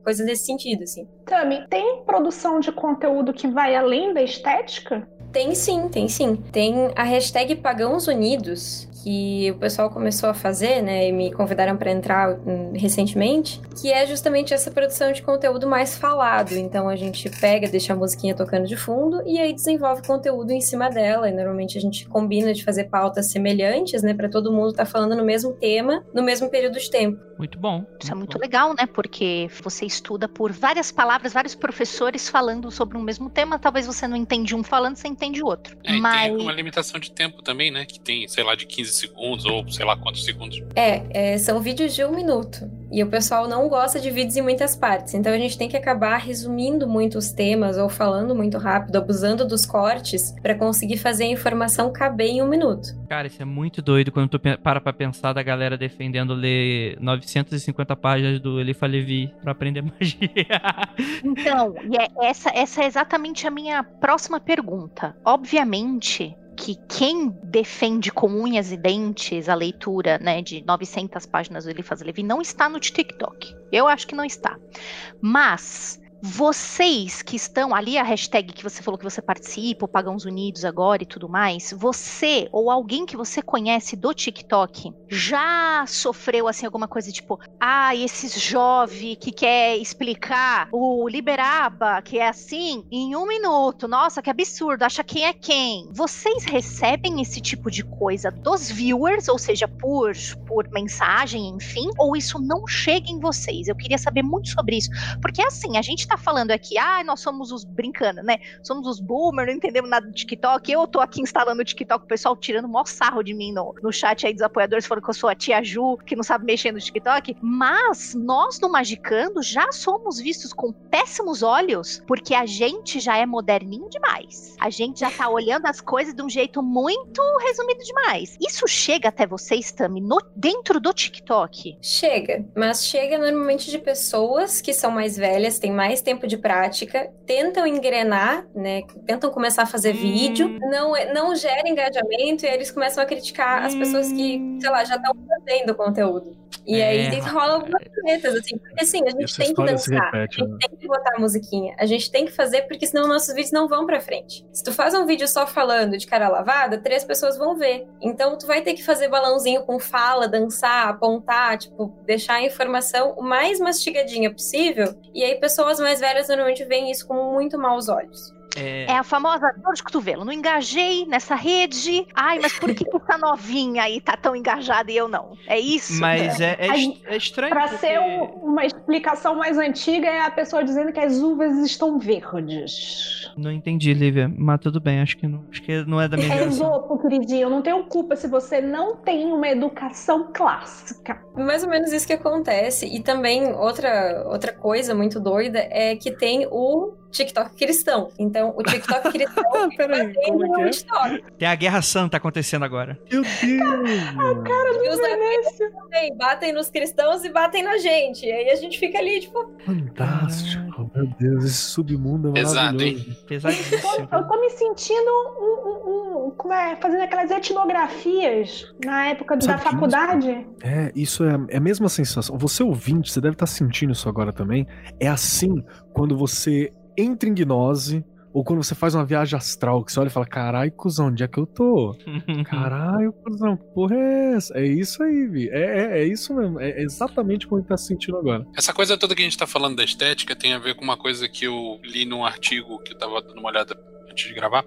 coisas nesse sentido, assim. Tami, tem produção de conteúdo que vai além da estética? Tem sim, tem sim. Tem a hashtag Pagãos Unidos, que o pessoal começou a fazer, né, e me convidaram para entrar hum, recentemente, que é justamente essa produção de conteúdo mais falado. Então a gente pega, deixa a musiquinha tocando de fundo e aí desenvolve conteúdo em cima dela. E normalmente a gente combina de fazer pautas semelhantes, né, para todo mundo estar tá falando no mesmo tema, no mesmo período de tempo. Muito bom. Isso é muito é muito bom. legal, né? Porque você estuda por várias palavras, vários professores falando sobre um mesmo tema. Talvez você não entende um falando, você entende o outro. É, Mas... tem uma limitação de tempo também, né? Que tem, sei lá, de 15 segundos ou sei lá quantos segundos. É, é, são vídeos de um minuto. E o pessoal não gosta de vídeos em muitas partes. Então a gente tem que acabar resumindo muito os temas ou falando muito rápido, abusando dos cortes para conseguir fazer a informação caber em um minuto. Cara, isso é muito doido quando tu para pra pensar da galera defendendo ler 950 páginas do Elifa Levi pra aprender (laughs) magia. Então, e é, essa, essa é exatamente a minha próxima pergunta. Obviamente, que quem defende com unhas e dentes a leitura né, de 900 páginas do Eliphas Levi não está no TikTok. Eu acho que não está. Mas vocês que estão ali, a hashtag que você falou que você participa, o Pagãos Unidos agora e tudo mais, você ou alguém que você conhece do TikTok já sofreu assim alguma coisa tipo, ah, esse jovem que quer explicar o Liberaba, que é assim, em um minuto, nossa, que absurdo, acha quem é quem. Vocês recebem esse tipo de coisa dos viewers, ou seja, por, por mensagem, enfim, ou isso não chega em vocês? Eu queria saber muito sobre isso, porque assim, a gente tá falando aqui, ah, nós somos os brincando, né? Somos os boomers, não entendemos nada do TikTok. Eu tô aqui instalando o TikTok, o pessoal tirando o maior sarro de mim no, no chat aí dos apoiadores, falando que eu sou a tia Ju, que não sabe mexer no TikTok. Mas nós no Magicando já somos vistos com péssimos olhos, porque a gente já é moderninho demais. A gente já tá olhando as coisas de um jeito muito resumido demais. Isso chega até vocês, Tami, no, dentro do TikTok? Chega, mas chega normalmente de pessoas que são mais velhas, têm mais mais tempo de prática, tentam engrenar, né? Tentam começar a fazer hum. vídeo, não, não gera engajamento e eles começam a criticar hum. as pessoas que, hum. sei lá, já estão fazendo conteúdo. E é, aí rola algumas tretas, assim, porque assim, a gente tem que dançar, repete, a gente né? tem que botar a musiquinha, a gente tem que fazer porque senão nossos vídeos não vão pra frente. Se tu faz um vídeo só falando de cara lavada, três pessoas vão ver. Então tu vai ter que fazer balãozinho com fala, dançar, apontar, tipo, deixar a informação o mais mastigadinha possível. E aí pessoas mais velhas normalmente veem isso com muito maus olhos. É... é... a famosa dor de cotovelo. Não engajei nessa rede. Ai, mas por que essa novinha aí tá tão engajada e eu não? É isso? Mas é, é, é estranho. Pra porque... ser uma explicação mais antiga, é a pessoa dizendo que as uvas estão verdes. Não entendi, Lívia. Mas tudo bem, acho que não, acho que não é da minha é geração. queridinho. Eu não tenho culpa se você não tem uma educação clássica. Mais ou menos isso que acontece. E também outra, outra coisa muito doida é que tem o TikTok cristão. Então, o TikTok (laughs) cristão Peraí, como é que é? TikTok. Tem a guerra santa acontecendo agora. Meu Deus! mano. E os amigos também batem nos cristãos e batem na gente. E aí a gente fica ali, tipo, Fantástico, meu Deus, esse submundo é Pesado, hein? Pesadíssimo. Eu tô me sentindo um, um- um- como é, fazendo aquelas etnografias na época da faculdade. É, isso é, é a mesma sensação. Você ouvinte, você deve estar sentindo isso agora também. É assim quando você entra em gnose ou quando você faz uma viagem astral, que você olha e fala, caralho, cuzão, onde é que eu tô? (laughs) Caralho, cuzão, que porra é essa? É isso aí, Vi. É, é, é isso mesmo. É exatamente como ele tá se sentindo agora. Essa coisa toda que a gente tá falando da estética tem a ver com uma coisa que eu li num artigo que eu tava dando uma olhada antes de gravar.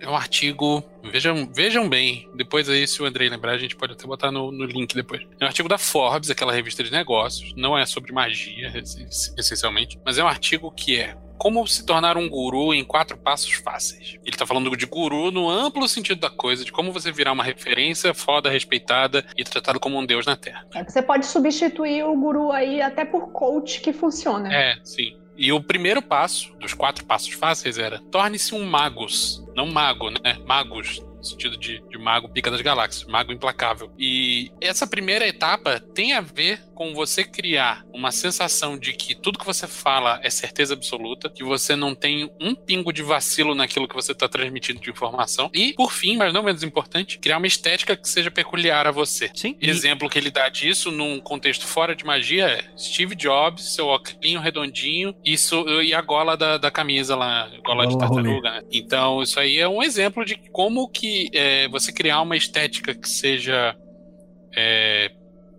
É um artigo. Vejam, vejam bem. Depois aí, se o Andrei lembrar, a gente pode até botar no, no link depois. É um artigo da Forbes, aquela revista de negócios. Não é sobre magia, ess- essencialmente. Mas é um artigo que é. Como se tornar um guru em quatro passos fáceis. Ele tá falando de guru no amplo sentido da coisa, de como você virar uma referência foda, respeitada e tratado como um deus na Terra. É, Você pode substituir o guru aí até por coach que funciona. É, sim. E o primeiro passo, dos quatro passos fáceis, era torne-se um magus. Não mago, né? Magus, no sentido de, de mago pica das galáxias, mago implacável. E essa primeira etapa tem a ver com você criar uma sensação de que tudo que você fala é certeza absoluta, que você não tem um pingo de vacilo naquilo que você está transmitindo de informação. E, por fim, mas não menos importante, criar uma estética que seja peculiar a você. Sim. Exemplo que ele dá disso num contexto fora de magia é Steve Jobs, seu óculos redondinho isso, e a gola da, da camisa lá, gola de Gola rolê. tartaruga, né? Então, isso aí é um exemplo de como que é, você criar uma estética que seja é,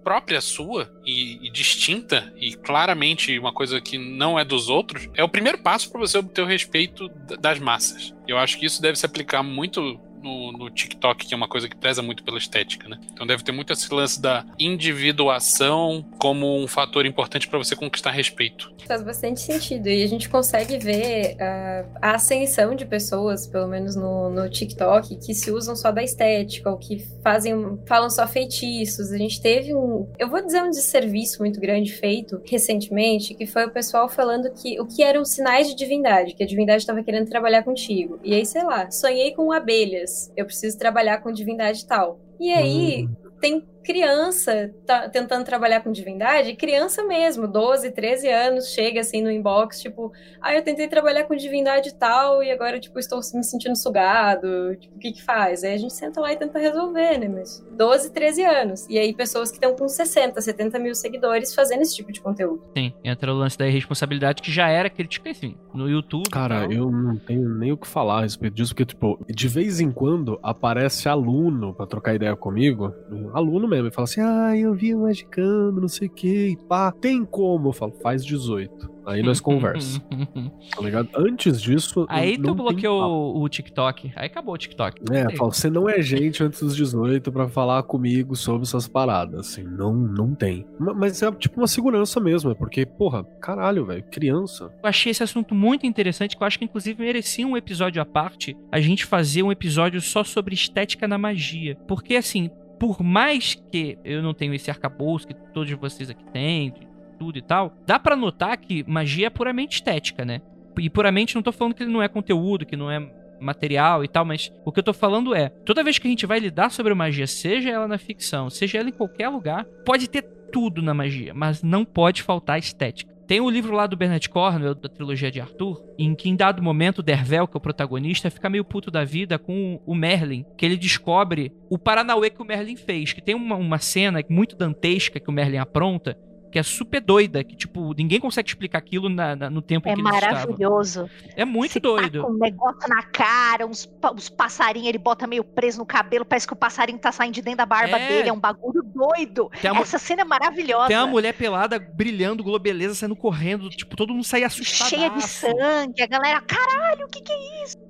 própria sua e, e distinta e claramente uma coisa que não é dos outros é o primeiro passo para você obter o respeito da- das massas. Eu acho que isso deve se aplicar muito no, no TikTok, que é uma coisa que preza muito pela estética, né? Então deve ter muito esse lance da individuação como um fator importante para você conquistar respeito. Faz bastante sentido. E a gente consegue ver ah, a ascensão de pessoas, pelo menos no, no TikTok, que se usam só da estética, ou que fazem, falam só feitiços. A gente teve um, eu vou dizer um desserviço muito grande feito recentemente, que foi o pessoal falando que o que eram sinais de divindade, que a divindade estava querendo trabalhar contigo. E aí, sei lá, sonhei com abelhas. Eu preciso trabalhar com divindade tal. E aí, tem criança tá tentando trabalhar com divindade, criança mesmo, 12, 13 anos, chega assim no inbox, tipo, ah, eu tentei trabalhar com divindade e tal, e agora, tipo, estou me sentindo sugado, tipo, o que que faz? Aí a gente senta lá e tenta resolver, né, mas 12, 13 anos, e aí pessoas que estão com 60, 70 mil seguidores fazendo esse tipo de conteúdo. Sim, entra o lance da irresponsabilidade que já era crítica, enfim, no YouTube. Cara, então, eu não tenho nem o que falar a respeito disso, porque, tipo, de vez em quando aparece aluno pra trocar ideia comigo, aluno mesmo, e fala assim, ah, eu vi o Magicando, não sei o que, e pá, tem como? Eu falo, faz 18. Aí nós conversa, (laughs) tá ligado? Antes disso. Aí tu bloqueou o, o TikTok. Aí acabou o TikTok. É, fala, você não é gente antes dos 18 pra falar comigo sobre essas paradas, assim, não, não tem. Ma- Mas é tipo uma segurança mesmo, é porque, porra, caralho, velho, criança. Eu achei esse assunto muito interessante, que eu acho que inclusive merecia um episódio à parte, a gente fazer um episódio só sobre estética na magia. Porque assim, por mais que eu não tenha esse arcabouço que todos vocês aqui têm, tudo e tal, dá pra notar que magia é puramente estética, né? E puramente não tô falando que não é conteúdo, que não é material e tal, mas o que eu tô falando é, toda vez que a gente vai lidar sobre magia, seja ela na ficção, seja ela em qualquer lugar, pode ter tudo na magia, mas não pode faltar estética. Tem o livro lá do Bernard Cornwell, da trilogia de Arthur, em que em dado momento Dervel, que é o protagonista, fica meio puto da vida com o Merlin, que ele descobre o Paranauê que o Merlin fez, que tem uma, uma cena muito dantesca que o Merlin apronta, que é super doida, que, tipo, ninguém consegue explicar aquilo na- na- no tempo em É que eles estavam. maravilhoso. É muito Você doido. Tá com um negócio na cara, uns, uns passarinhos, ele bota meio preso no cabelo, parece que o passarinho tá saindo de dentro da barba É. dele, é um bagulho doido. Uma, Essa cena é maravilhosa. tem uma mulher pelada brilhando, globeleza, saindo correndo, tipo, todo mundo sai assustado. cheia de sangue, a galera, caralho, o que que é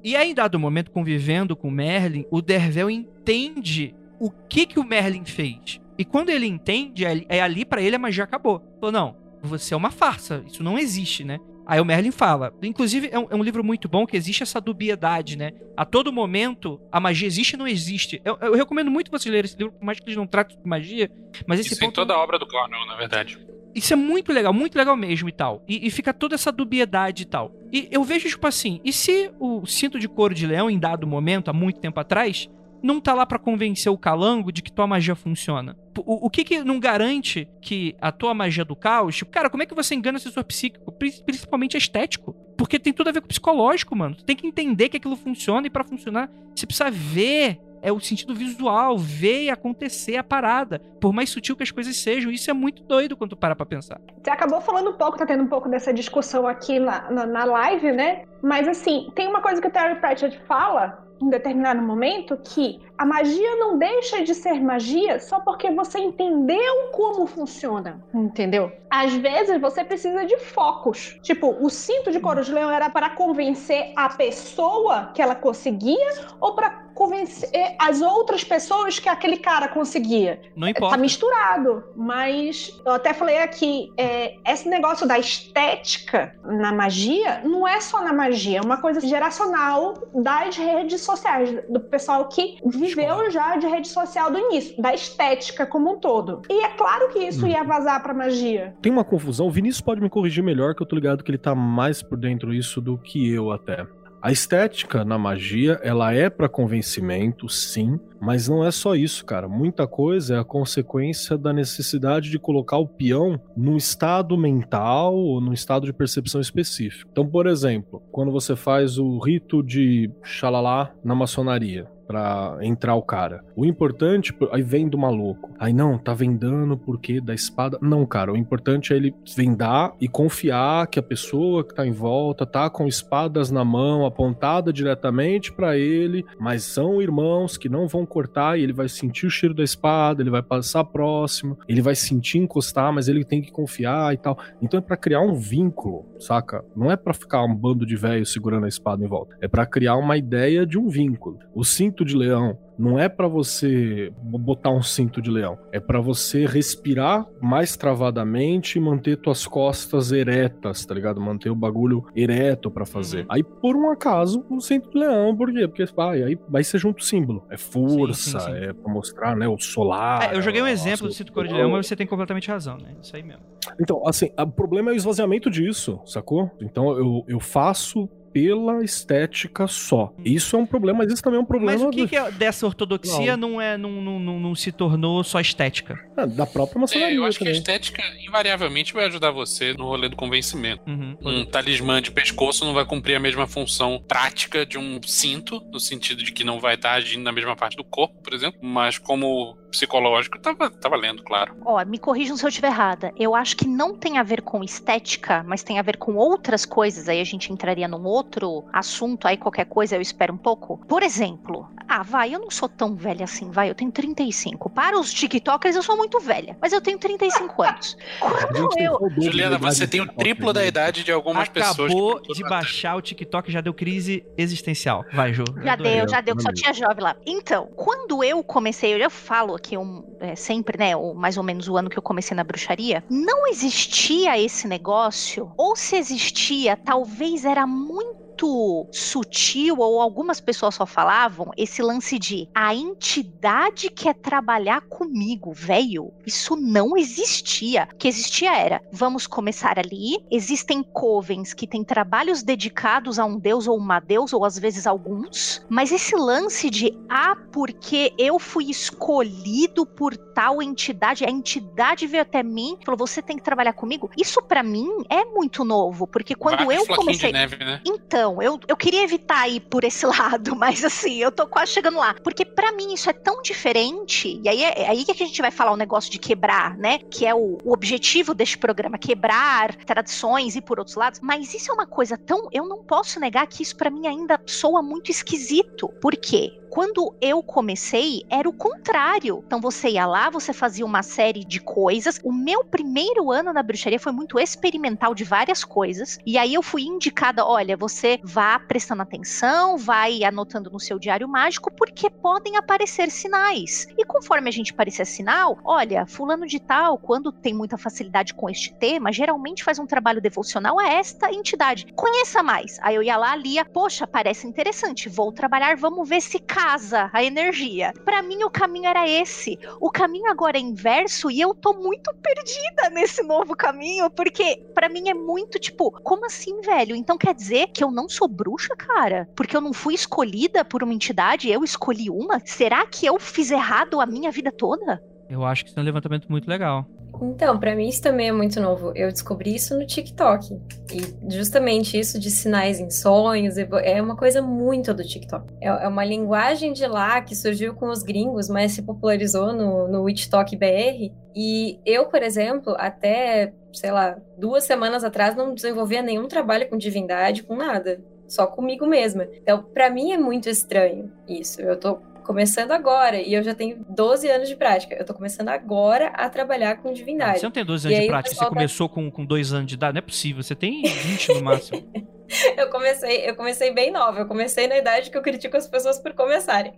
E aí, em dado momento, convivendo com o Merlin, o Dervel entende o que que o Merlin fez. E quando ele entende, é ali- é ali pra ele a magia acabou. Falou, não, você é uma farsa, isso não existe, né? Aí o Merlin fala. Inclusive, é um, é um livro muito bom que existe essa dubiedade, né? A todo momento, a magia existe ou não existe. Eu, eu recomendo muito vocês lerem esse livro, por mais que eles não tratem de magia. Mas esse Isso em ponto. toda a obra do Cornell, na verdade. Isso é muito legal, muito legal mesmo e tal. E, e, fica toda essa dubiedade e tal. E eu vejo, tipo assim, e se o cinto de couro de leão, em dado momento, há muito tempo atrás, não tá lá para convencer o calango de que tua magia funciona? O, o, que que não garante que a tua magia do caos, tipo, cara, como é que você engana o sensor psíquico, principalmente estético? Porque tem tudo a ver com psicológico, mano. Tu tem que entender que aquilo funciona e para funcionar, você precisa ver é o sentido visual, ver e acontecer a parada, por mais sutil que as coisas sejam. Isso é muito doido quando tu para pra pensar. Você acabou falando um pouco, tá tendo um pouco dessa discussão aqui na, na, na live, né? Mas assim, tem uma coisa que o Terry Pratchett fala em determinado momento que a magia não deixa de ser magia só porque você entendeu como funciona, entendeu? Às vezes você precisa de focos. Tipo, o cinto de couro de leão era para convencer a pessoa que ela conseguia ou para convencer as outras pessoas que aquele cara conseguia. Não importa. Tá misturado. Mas eu até falei aqui, é, esse negócio da estética na magia não é só na magia, é uma coisa geracional das redes sociais, do pessoal que viveu já de rede social do início, da estética como um todo. E é claro que isso ia vazar pra magia. Tem uma confusão, o Vinícius pode me corrigir melhor, que eu tô ligado que ele tá mais por dentro disso do que eu até. A estética na magia, ela é para convencimento, sim, mas não é só isso, cara. Muita coisa é a consequência da necessidade de colocar o peão num estado mental ou num estado de percepção específico. Então, por exemplo, quando você faz o rito de xalalá na maçonaria, para entrar o cara. O importante, aí vem do maluco. Aí não, tá vendando porque da espada. Não, cara, o importante é ele vendar e confiar que a pessoa que tá em volta tá com espadas na mão, apontada diretamente para ele, mas são irmãos que não vão cortar e ele vai sentir o cheiro da espada, ele vai passar próximo, ele vai sentir encostar, mas ele tem que confiar e tal. Então é para criar um vínculo, saca? Não é para ficar um bando de velhos segurando a espada em volta. É para criar uma ideia de um vínculo. O cinto cinto de leão não é para você botar um cinto de leão, é para você respirar mais travadamente e manter tuas costas eretas, tá ligado? Manter o bagulho ereto para fazer. Uhum. Aí por um acaso, um cinto de leão, por quê? Porque vai, aí vai ser junto o símbolo. É força, sim, sim, sim. é pra mostrar, né, o solar. É, eu joguei um exemplo do cinto cor de leão, mas você tem completamente razão, né? Isso aí mesmo. Então, assim, o problema é o esvaziamento disso, sacou? Então eu, eu faço pela estética só. Isso é um problema, mas isso também é um problema. Mas o que, do... que é dessa ortodoxia não. não é não, não, não, não, se tornou só estética? É, da própria maçonaria. É, eu acho também. que a estética invariavelmente vai ajudar você no rolê do convencimento. Uhum. Um talismã de pescoço não vai cumprir a mesma função prática de um cinto, no sentido de que não vai estar agindo na mesma parte do corpo, por exemplo, mas como psicológico, tava, tava lendo, claro. Ó, me corrijam se eu estiver errada. Eu acho que não tem a ver com estética, mas tem a ver com outras coisas. Aí a gente entraria num outro assunto, aí qualquer coisa eu espero um pouco. Por exemplo, ah, vai, eu não sou tão velha assim, vai, eu tenho 35. Para os TikTokers, eu sou muito velha, mas eu tenho 35 (laughs) anos. Quando eu. Juliana, você tem o triplo da idade de algumas Acabou pessoas. Acabou de baixar o TikTok, já deu crise existencial. Vai, Ju. Já deu, já deu, que só tinha jovem lá. Então, quando eu comecei, eu falo que um, é, sempre, né, o, mais ou menos o ano que eu comecei na bruxaria, não existia esse negócio, ou se existia, talvez era muito muito sutil, ou algumas pessoas só falavam, esse lance de a entidade quer trabalhar comigo, velho. Isso não existia. O que existia era, vamos começar ali, existem covens que têm trabalhos dedicados a um deus ou uma deusa, ou às vezes alguns, mas esse lance de, ah, porque eu fui escolhido por tal entidade, a entidade veio até mim, falou, você tem que trabalhar comigo, isso para mim é muito novo, porque quando eu comecei... Neve, né? Então, eu, eu queria evitar ir por esse (laughs) lado, mas assim, eu tô quase chegando lá. Porque para mim isso é tão diferente, e aí é, é aí que a gente vai falar o um negócio de quebrar, né? Que é o, o objetivo deste programa, quebrar tradições e por outros lados. Mas isso é uma coisa tão. Eu não posso negar que isso para mim ainda soa muito esquisito. Por quê? Quando eu comecei, era o contrário. Então você ia lá, você fazia uma série de coisas. O meu primeiro ano na bruxaria foi muito experimental de várias coisas. E aí eu fui indicada: olha, você vá prestando atenção, vai anotando no seu diário mágico, porque podem aparecer sinais. E conforme a gente aparecia sinal, olha, fulano de tal, quando tem muita facilidade com este tema, geralmente faz um trabalho devocional a esta entidade. Conheça mais. Aí eu ia lá, lia, poxa, parece interessante, vou trabalhar, vamos ver se casa a energia. Para mim, o caminho era esse. O caminho agora é inverso e eu tô muito perdida nesse novo caminho, porque para mim é muito tipo, como assim, velho? Então quer dizer que eu não sou bruxa, cara? Porque eu não fui escolhida por uma entidade, eu escolhi uma? Será que eu fiz errado a minha vida toda? Eu acho que isso é um levantamento muito legal. Então, para mim isso também é muito novo. Eu descobri isso no TikTok. E justamente isso de sinais em sonhos é uma coisa muito do TikTok. É, é uma linguagem de lá que surgiu com os gringos, mas se popularizou no, no WitchTok BR. E eu, por exemplo, até, sei lá, duas semanas atrás não desenvolvia nenhum trabalho com divindade, com nada só comigo mesma. Então, para mim é muito estranho isso. Eu tô começando agora e eu já tenho 12 anos de prática. Eu tô começando agora a trabalhar com divindade. Você não tem 12 anos de prática, você tá... começou com, com 2 anos de idade, não é possível, você tem 20 no máximo. (laughs) eu comecei, eu comecei bem nova, eu comecei na idade que eu critico as pessoas por começarem.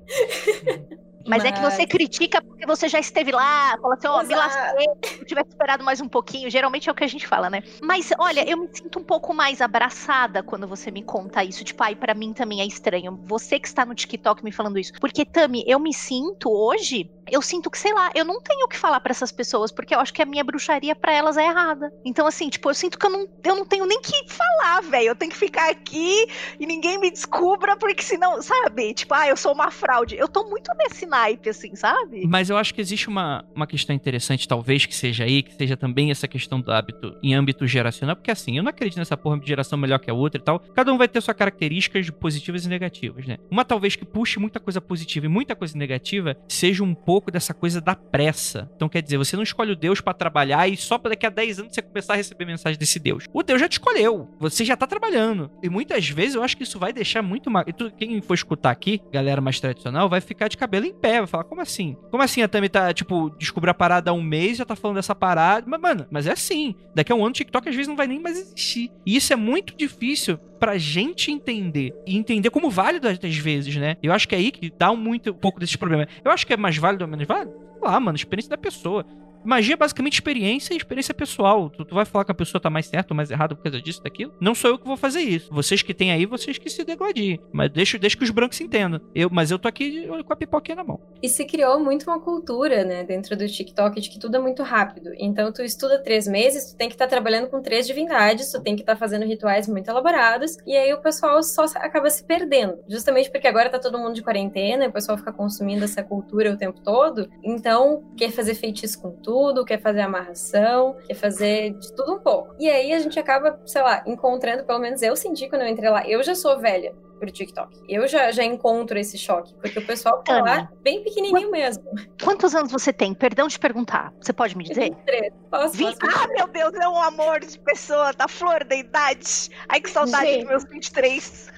Mas, Mas, é que você critica porque você já esteve lá, fala assim, ó, oh, me lasquei, eu tivesse esperado mais um pouquinho. Geralmente é o que a gente fala, né? Mas, olha, eu me sinto um pouco mais abraçada quando você me conta isso. Tipo, ai, pra mim também é estranho. Você que está no TikTok me falando isso. Porque, Tami, eu me sinto hoje eu sinto que, sei lá, eu não tenho o que falar para essas pessoas, porque eu acho que a minha bruxaria para elas é errada. Então, assim, tipo, eu sinto que eu não, eu não tenho nem que falar, velho. Eu tenho que ficar aqui e ninguém me descubra, porque senão, sabe? Tipo, ah, eu sou uma fraude. Eu tô muito nesse naipe, assim, sabe? Mas eu acho que existe uma, uma questão interessante, talvez, que seja aí, que seja também essa questão do hábito em âmbito geracional, porque assim, eu não acredito nessa porra de geração melhor que a outra e tal. Cada um vai ter suas características positivas e negativas, né? Uma talvez que puxe muita coisa positiva e muita coisa negativa seja um pouco dessa coisa da pressa. Então quer dizer, você não escolhe o Deus para trabalhar e só daqui a 10 anos você começar a receber mensagem desse Deus. O Deus já te escolheu, você já tá trabalhando. E muitas vezes eu acho que isso vai deixar muito mal. E tu, quem for escutar aqui, galera mais tradicional, vai ficar de cabelo em pé, vai falar, como assim? Como assim a Tami tá, tipo, descobriu a parada há um mês, já tá falando dessa parada? Mas, mano, mas é assim. Daqui a um ano o TikTok às vezes não vai nem mais existir. E isso é muito difícil pra gente entender. E entender como válido às vezes, né? Eu acho que é aí que dá muito um pouco desses problemas. Eu acho que é mais válido ou menos válido? Lá, mano, experiência da pessoa. Magia é basicamente experiência e experiência pessoal. Tu, tu, vai falar que a pessoa tá mais certa ou mais errada por causa disso, daquilo. Não sou eu que vou fazer isso. Vocês que têm aí, vocês que se degladiem. Mas deixa, deixa que os brancos entendam. Eu, mas eu tô aqui com a pipoquinha na mão. E se criou muito uma cultura, né, dentro do TikTok, de que tudo é muito rápido. Então, tu estuda três meses, tu tem que estar tá trabalhando com três divindades, tu tem que estar tá fazendo rituais muito elaborados. E aí o pessoal só acaba se perdendo. Justamente porque agora tá todo mundo de quarentena, o pessoal fica consumindo essa cultura o tempo todo. Então, quer fazer feitiço com tudo, quer fazer amarração, quer fazer de tudo um pouco. E aí a gente acaba, sei lá, encontrando, pelo menos eu senti quando eu entrei lá, eu já sou velha pro TikTok. Eu já, já encontro esse choque, porque o pessoal tá lá bem pequenininho mesmo. Quantos anos você tem? Perdão de perguntar. Você pode me dizer? 23. Posso, 20... posso ah, meu Deus, é um amor de pessoa, da flor da idade. Ai, que saudade Gente. dos meus 23.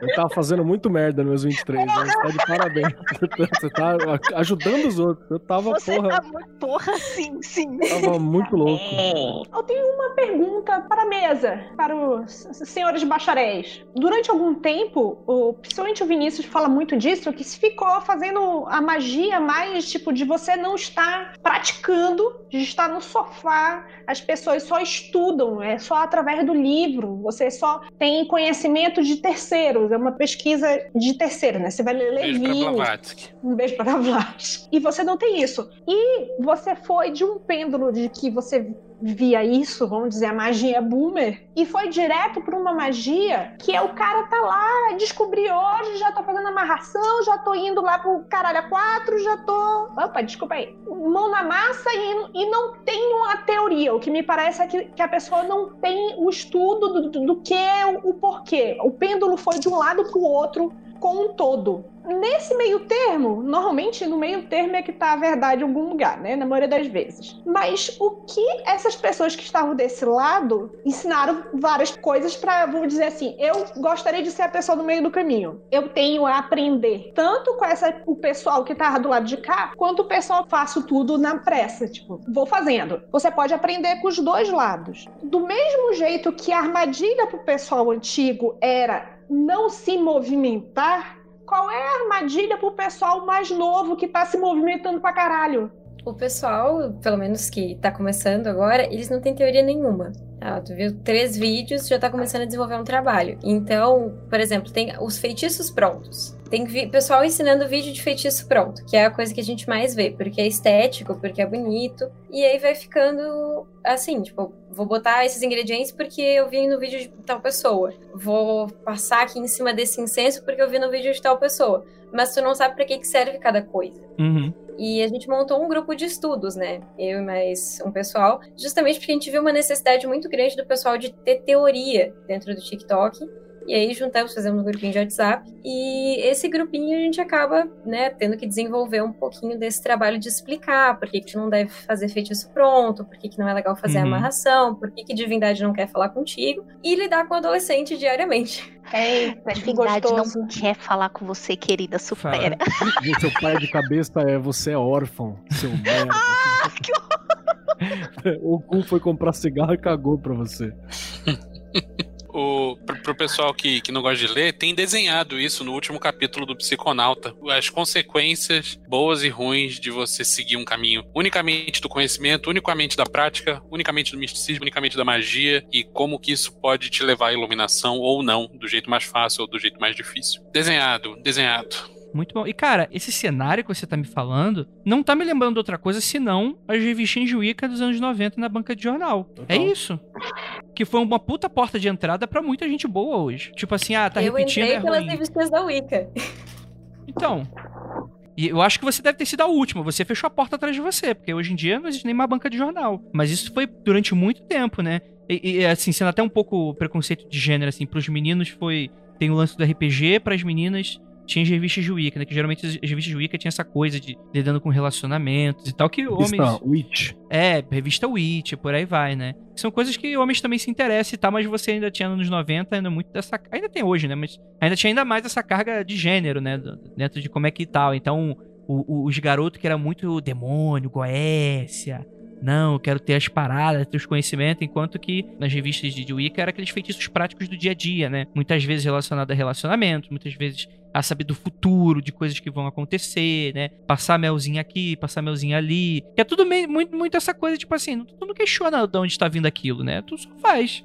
Eu tava fazendo muito merda nos meus 23, né? Você tá de parabéns. (laughs) Você tá ajudando os outros. Eu tava, Você porra... Tá muito, porra, sim, sim. Tava muito louco. Eu tenho uma pergunta para a mesa, para os senhores bacharéis. Durante algum tempo, o, principalmente o Vinícius fala muito disso, que se ficou fazendo a magia mais, tipo, de você não estar praticando, de estar no sofá, as pessoas só estudam, é só através do livro, você só tem conhecimento de terceiros, é uma pesquisa de terceiro, né? Você vai ler um beijo Blavatsky. Um beijo para Blavatsky. E você não tem isso. E você foi de um pêndulo de que você via isso, vamos dizer, a magia boomer, e foi direto para uma magia que é o cara tá lá, descobri hoje, já tô fazendo amarração, já tô indo lá pro caralho a quatro, já tô. Opa, desculpa aí. Mão na massa e, e não tenho a teoria. O que me parece é que, que a pessoa não tem o estudo do, do, do que o, o porquê. O pêndulo foi de um lado pro outro com um todo. Nesse meio termo, normalmente no meio termo é que está a verdade em algum lugar, né? Na maioria das vezes. Mas o que essas pessoas que estavam desse lado ensinaram várias coisas para, vou dizer assim, eu gostaria de ser a pessoa do meio do caminho. Eu tenho a aprender tanto com essa, o pessoal que estava do lado de cá, quanto o pessoal faço tudo na pressa, tipo, vou fazendo. Você pode aprender com os dois lados. Do mesmo jeito que a armadilha pro pessoal antigo era não se movimentar, qual é a armadilha pro pessoal mais novo que tá se movimentando pra caralho? O pessoal, pelo menos que tá começando agora, eles não têm teoria nenhuma. Ah, tu viu três vídeos, já tá começando a desenvolver um trabalho. Então, por exemplo, tem os feitiços prontos. Tem pessoal ensinando vídeo de feitiço pronto, que é a coisa que a gente mais vê, porque é estético, porque é bonito. E aí vai ficando assim, tipo, vou botar esses ingredientes porque eu vi no vídeo de tal pessoa. Vou passar aqui em cima desse incenso porque eu vi no vídeo de tal pessoa. Mas tu não sabe pra que que serve cada coisa. Uhum. E a gente montou um grupo de estudos, né? Eu e mais um pessoal, justamente porque a gente viu uma necessidade muito grande do pessoal de ter teoria dentro do TikTok. E aí juntamos, fizemos um grupinho de WhatsApp. E esse grupinho a gente acaba, né, tendo que desenvolver um pouquinho desse trabalho de explicar por que, que tu não deve fazer feitiço pronto, por que, que não é legal fazer Uhum. amarração, por que, que divindade não quer falar contigo. E lidar com o adolescente diariamente. Eita, que Divindade gostoso. não quer falar com você, querida. Supera. (laughs) O seu pai de cabeça é você é órfão, seu merda. (laughs) o cu foi comprar cigarro e cagou pra você. O, pro, pro pessoal que, que não gosta de ler, tem desenhado isso no último capítulo do Psiconauta. As consequências boas e ruins de você seguir um caminho unicamente do conhecimento, unicamente da prática, unicamente do misticismo, unicamente da magia e como que isso pode te levar à iluminação ou não, do jeito mais fácil ou do jeito mais difícil. Desenhado, desenhado. Muito bom. E, cara, esse cenário que você tá me falando não tá me lembrando de outra coisa senão as revistinhas de Wicca dos anos 90 na banca de jornal. Total. É isso. Que foi uma puta porta de entrada pra muita gente boa hoje. Tipo assim, ah, tá eu repetindo, entrei é pelas ruim. revistas da Wicca. Então. E eu acho que você deve ter sido a última. Você fechou a porta atrás de você, porque hoje em dia não existe nem mais banca de jornal. Mas isso foi durante muito tempo, né? E, e, assim, sendo até um pouco preconceito de gênero, assim, pros meninos foi. Tem o lance do RPG, pras meninas tinha as revistas de Wicca, né? Que geralmente as as revistas de Wicca tinha essa coisa de lidando com relacionamentos e tal, que homens. Witch. É, revista Witch, por aí vai, né? São coisas que homens também se interessam e tal, mas você ainda tinha nos 90 ainda muito dessa. Ainda tem hoje, né? Mas ainda tinha ainda mais essa carga de gênero, né? Dentro de como é que tal. Então, o- o- os garotos que era muito demônio, Goécia. Não, eu quero ter as paradas, ter os conhecimentos, enquanto que nas revistas de Wicca era aqueles feitiços práticos do dia a dia, né? Muitas vezes relacionado a relacionamentos, muitas vezes a saber do futuro, de coisas que vão acontecer, né? Passar melzinho aqui, passar melzinho ali. Que é tudo meio, muito, muito essa coisa, tipo assim, tu não questiona de onde tá vindo aquilo, né? Tu só faz.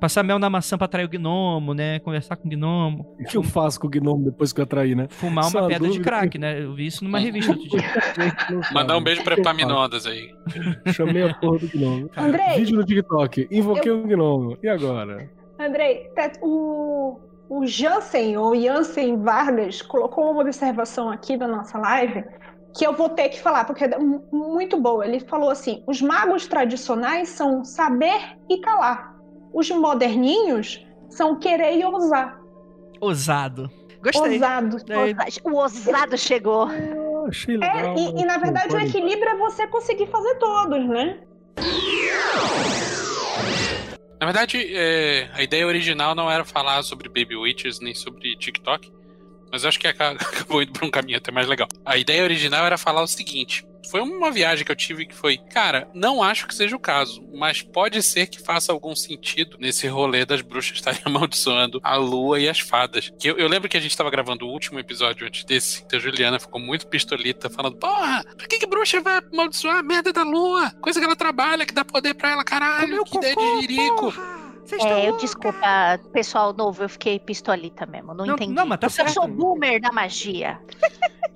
Passar mel na maçã pra atrair o gnomo, né? Conversar com o gnomo. O que eu faço com o gnomo depois que eu atraí, né? Fumar Só uma a pedra de crack, né? Eu vi isso numa revista outro dia. (laughs) Mandar um beijo pra Epaminondas aí. Chamei a porra do gnomo. (laughs) Andrei, Vídeo no TikTok. Invoquei um gnomo. E agora? Andrei, tá- o, o Jansen, ou Jansen Vargas, colocou uma observação aqui da nossa live que eu vou ter que falar, porque é mu- muito boa. Ele falou assim: os magos tradicionais são saber e calar. Os moderninhos são querer e ousar. Ousado. Gostei. Ousado. É, O ousado chegou. Achei É, legal. e, e, na verdade o equilíbrio é você conseguir fazer todos, né? Na verdade, é, a ideia original não era falar sobre Baby Witches nem sobre TikTok, mas eu acho que aca- (laughs) acabou indo pra um caminho até mais legal. A ideia original era falar o seguinte: foi uma viagem que eu tive que foi, cara, não acho que seja o caso, mas pode ser que faça algum sentido nesse rolê das bruxas estarem (laughs) amaldiçoando a lua e as fadas. Que eu, eu lembro que a gente tava gravando o último episódio antes desse, que a Juliana ficou muito pistolita, falando: porra, pra que, que bruxa vai amaldiçoar a merda da lua? Coisa que ela trabalha, que dá poder pra ela, caralho, que ideia de jirico. Vocês estão É, eu desculpa, pessoal novo, eu fiquei pistolita mesmo. Não, Não, entendi. não, mas tá Eu certo. sou boomer da magia.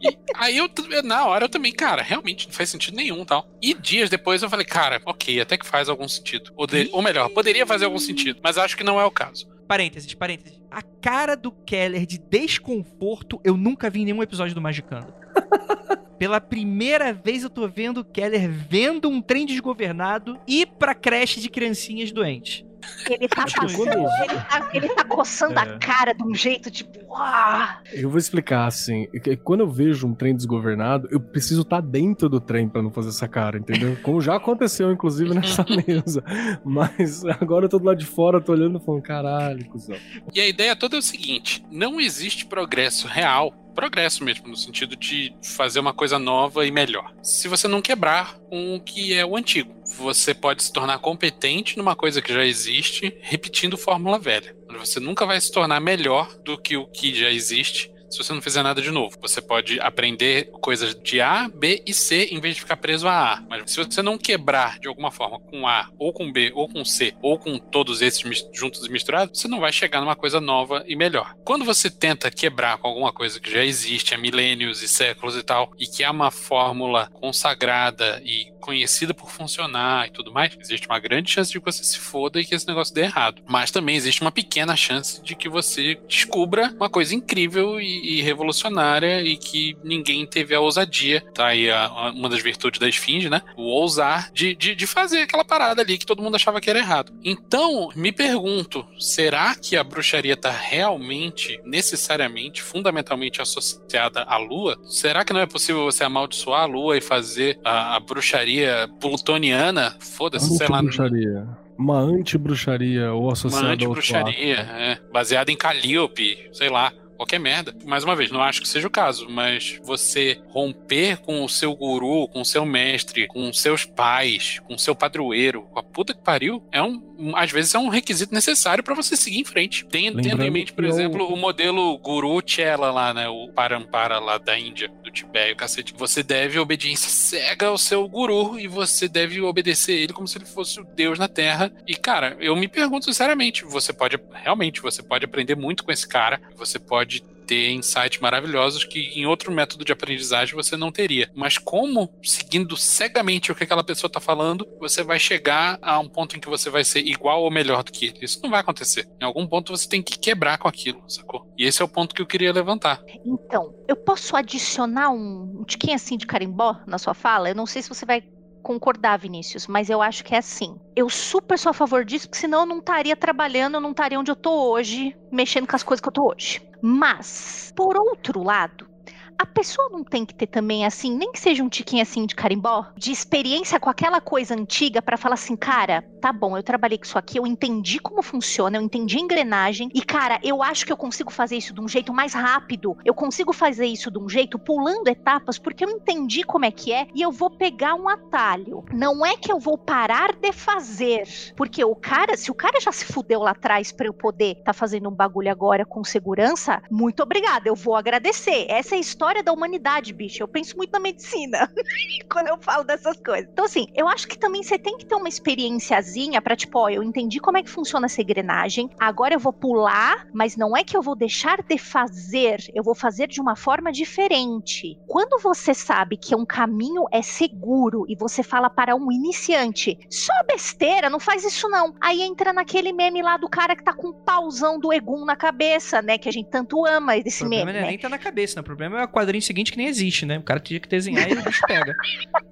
E aí eu, eu- na hora eu também, cara, realmente não faz sentido nenhum tal. E dias depois eu falei, cara, ok, até que faz algum sentido. Ou, de- ou melhor, poderia fazer algum sentido, mas acho que não é o caso. Parênteses, parênteses. A cara do Keller de desconforto eu nunca vi em nenhum episódio do Magicando. (laughs) Pela primeira vez eu tô vendo o Keller vendo um trem desgovernado ir pra creche de criancinhas doentes. Ele tá passando, quando ele tá, ele tá coçando É. a cara de um jeito tipo, uau! Eu vou explicar assim. que Quando eu vejo um trem desgovernado, eu preciso estar dentro do trem pra não fazer essa cara, entendeu? Como já aconteceu, inclusive, nessa (laughs) mesa. Mas agora eu tô do lado de fora, tô olhando e falando, caralho, cuzão. E a ideia toda é o seguinte: não existe progresso real. Progresso mesmo, no sentido de fazer uma coisa nova e melhor. Se você não quebrar com o que é o antigo, você pode se tornar competente numa coisa que já existe, repetindo fórmula velha. Você nunca vai se tornar melhor do que o que já existe se você não fizer nada de novo. Você pode aprender coisas de A, B e C em vez de ficar preso a A. Mas se você não quebrar de alguma forma com A, ou com B, ou com C, ou com todos esses juntos e misturados, você não vai chegar numa coisa nova e melhor. Quando você tenta quebrar com alguma coisa que já existe há milênios e séculos e tal, e que é uma fórmula consagrada e conhecida por funcionar e tudo mais, existe uma grande chance de que você se foda e que esse negócio dê errado. Mas também existe uma pequena chance de que você descubra uma coisa incrível e, e revolucionária e que ninguém teve a ousadia, tá aí a, a, uma das virtudes da esfinge, né? O ousar de, de, de fazer aquela parada ali que todo mundo achava que era errado. Então, me pergunto, será que a bruxaria está realmente, necessariamente, fundamentalmente associada à lua? Será que não é possível você amaldiçoar a lua e fazer a, a bruxaria plutoniana, foda-se, sei lá. Bruxaria. Uma anti-bruxaria ou associada Uma anti-bruxaria, é, baseada em Calliope, sei lá qualquer merda. Mais uma vez, não acho que seja o caso, mas você romper com o seu guru, com o seu mestre, com seus pais, com o seu padroeiro, com a puta que pariu, é um, às vezes é um requisito necessário para você seguir em frente. Tem, tendo em mente, por exemplo, eu... o modelo Guru Chela lá, né, o Parampara lá da Índia, do Tibete, o cacete. Você deve obediência cega ao seu guru e você deve obedecer ele como se ele fosse o Deus na Terra. E cara, eu me pergunto sinceramente, você pode realmente, você pode aprender muito com esse cara, você pode pode ter insights maravilhosos que em outro método de aprendizagem você não teria. Mas como, seguindo cegamente o que aquela pessoa está falando, você vai chegar a um ponto em que você vai ser igual ou melhor do que ele? Isso não vai acontecer. Em algum ponto você tem que quebrar com aquilo, sacou? E esse é o ponto que eu queria levantar. Então, eu posso adicionar um, um tiquinho assim de carimbó na sua fala? Eu não sei se você vai concordar, Vinícius, mas eu acho que é assim. Eu super sou a favor disso, porque senão eu não estaria trabalhando, eu não estaria onde eu tô hoje, mexendo com as coisas que eu tô hoje. Mas, por outro lado, a pessoa não tem que ter também, assim, nem que seja um tiquinho assim de carimbó, de experiência com aquela coisa antiga para falar assim, cara, tá bom, eu trabalhei com isso aqui, eu entendi como funciona, eu entendi a engrenagem, e cara, eu acho que eu consigo fazer isso de um jeito mais rápido, eu consigo fazer isso de um jeito pulando etapas, porque eu entendi como é que é, e eu vou pegar um atalho. Não é que eu vou parar de fazer, porque o cara, se o cara já se fudeu lá atrás para eu poder tá fazendo um bagulho agora com segurança, muito obrigada, eu vou agradecer. Essa é a história história da humanidade, bicho. Eu penso muito na medicina (laughs) quando eu falo dessas coisas. Então, assim, eu acho que também você tem que ter uma experiênciazinha pra, tipo, ó, eu entendi como é que funciona essa engrenagem, agora eu vou pular, mas não é que eu vou deixar de fazer, eu vou fazer de uma forma diferente. Quando você sabe que um caminho é seguro e você fala para um iniciante, só besteira, não faz isso não. Aí entra naquele meme lá do cara que tá com um pauzão do Egum na cabeça, né? Que a gente tanto ama esse meme. O problema né? nem tá na cabeça, né? O problema é a quadrinho seguinte que nem existe, né? O cara tinha que desenhar e o bicho pega.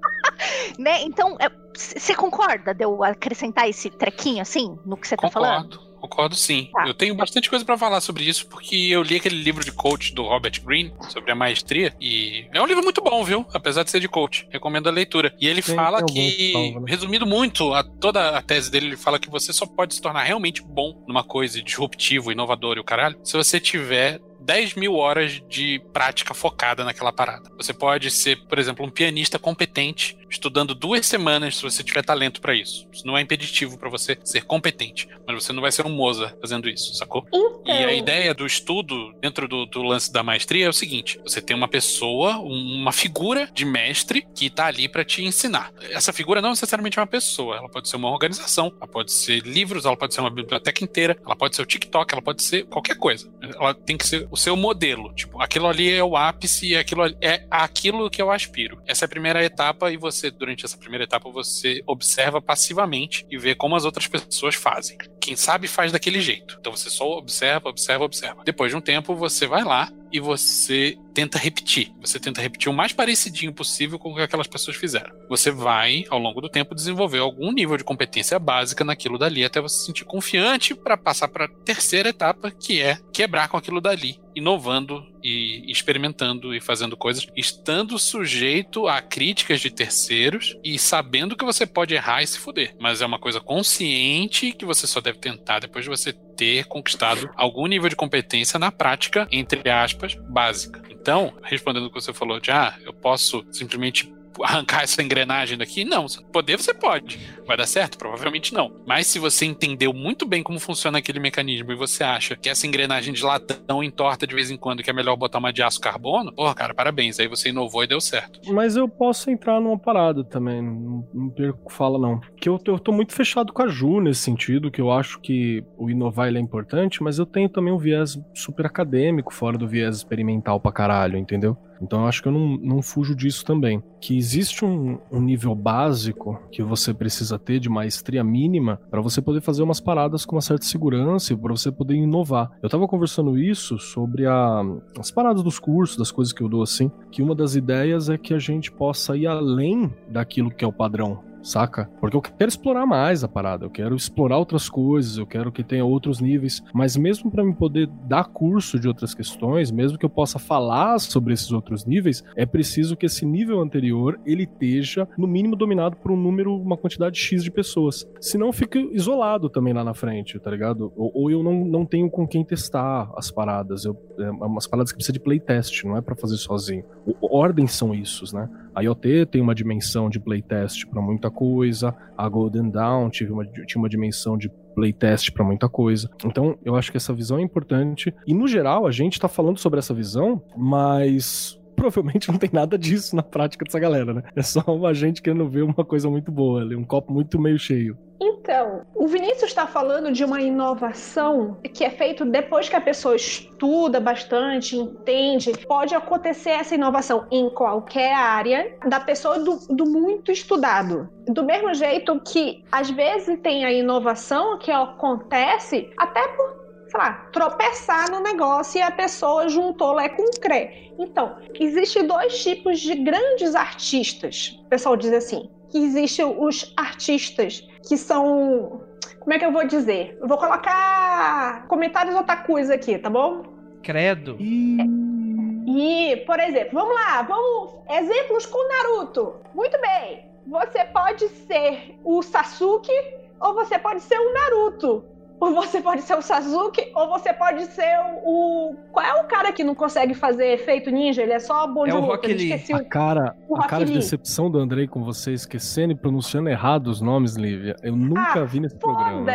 (laughs) né? Então, você é, concorda de eu acrescentar esse trequinho assim no que você tá falando? Concordo sim. Tá. Eu tenho bastante coisa para falar sobre isso, porque eu li aquele livro de coach do Robert Greene sobre a maestria, e é um livro muito bom, viu? Apesar de ser de coach. Recomendo a leitura. E ele fala que, salva, né? resumindo muito, a, toda a tese dele, ele fala que você só pode se tornar realmente bom numa coisa disruptivo, inovador e o caralho, se você tiver 10 mil horas de prática focada naquela parada. Você pode ser, por exemplo, um pianista competente, estudando duas semanas se você tiver talento para isso. Isso não é impeditivo para você ser competente, mas você não vai ser um Mozart fazendo isso, sacou? Então... E a ideia do estudo dentro do, do, lance da maestria é o seguinte: você tem uma pessoa, uma figura de mestre que tá ali para te ensinar. Essa figura não necessariamente é uma pessoa, ela pode ser uma organização, ela pode ser livros, ela pode ser uma biblioteca inteira, ela pode ser o TikTok, ela pode ser qualquer coisa. Ela tem que ser o seu modelo. Tipo, aquilo ali é o ápice aquilo é aquilo que eu aspiro. Essa é a primeira etapa e você, durante essa primeira etapa, você observa passivamente e vê como as outras pessoas fazem. Quem sabe faz daquele jeito. Então você só observa, observa, observa. Depois de um tempo, você vai lá e você tenta repetir. Você tenta repetir o mais parecidinho possível com o que aquelas pessoas fizeram. Você vai, ao longo do tempo, desenvolver algum nível de competência básica naquilo dali até você se sentir confiante para passar para a terceira etapa, que é quebrar com aquilo dali, inovando e experimentando e fazendo coisas, estando sujeito a críticas de terceiros e sabendo que você pode errar e se fuder. Mas é uma coisa consciente que você só deve tentar depois de você ter conquistado algum nível de competência na prática, entre aspas, básica. Então, respondendo o que você falou de, ah, eu posso simplesmente arrancar essa engrenagem daqui? Não. Poder você pode. Vai dar certo? Provavelmente não. Mas se você entendeu muito bem como funciona aquele mecanismo e você acha que essa engrenagem de latão entorta de vez em quando que é melhor botar uma de aço carbono, porra, cara, parabéns. Aí você inovou e deu certo. Mas eu posso entrar numa parada também, não, perco fala não. Que eu, eu tô muito fechado com a Ju nesse sentido, que eu acho que o inovar é importante, mas eu tenho também um viés super acadêmico, fora do viés experimental pra caralho, entendeu? Então eu acho que eu não, não fujo disso também. Que existe um, um nível básico que você precisa ter de maestria mínima para você poder fazer umas paradas com uma certa segurança e para você poder inovar. Eu tava conversando isso sobre a, as paradas dos cursos, das coisas que eu dou assim, que uma das ideias é que a gente possa ir além daquilo que é o padrão saca? Porque eu quero explorar mais a parada, eu quero explorar outras coisas, eu quero que tenha outros níveis, mas mesmo para me poder dar curso de outras questões, mesmo que eu possa falar sobre esses outros níveis, é preciso que esse nível anterior ele esteja no mínimo dominado por um número, uma quantidade X de pessoas. Senão fica isolado também lá na frente, tá ligado? Ou, ou eu não, não tenho com quem testar as paradas, eu, é umas paradas que precisa de playtest, não é para fazer sozinho. O, ordens são isso, né? A IoT tem uma dimensão de playtest para muita coisa, a Golden Dawn tive uma, tinha uma dimensão de playtest para muita coisa. Então, eu acho que essa visão é importante. E no geral, a gente tá falando sobre essa visão, mas provavelmente não tem nada disso na prática dessa galera, né? É só uma gente querendo ver uma coisa muito boa ali, um copo muito meio cheio. Então, o Vinícius está falando de uma inovação que é feito depois que a pessoa estuda bastante, entende. Pode acontecer essa inovação em qualquer área da pessoa do, do muito estudado. Do mesmo jeito que às vezes tem a inovação que acontece até por sei lá, tropeçar no negócio e a pessoa juntou Lé com Cré. Então, existem dois tipos de grandes artistas. O pessoal diz assim, que existem os artistas que são. Como é que eu vou dizer? Eu vou colocar comentários otakus aqui, tá bom? Credo. E, por exemplo, vamos lá, vamos. Exemplos com Naruto. Muito bem. Você pode ser o Sasuke ou você pode ser o Naruto. Ou você pode ser o Sasuke, ou você pode ser o. Qual é o cara que não consegue fazer efeito ninja? Ele é só bom é de o luta. Rock Lee. A cara, a cara de decepção do Andrei com você esquecendo e pronunciando errado os nomes, Lívia. Eu nunca ah, vi nesse programa.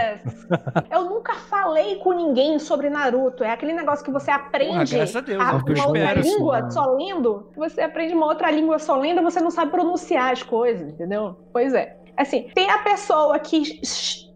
Eu nunca falei com ninguém sobre Naruto. É aquele negócio que você aprende Porra, graças a, Deus, a, uma outra língua só lendo. Você aprende uma outra língua só lendo, você não sabe pronunciar as coisas, entendeu? Pois é. Assim, tem a pessoa que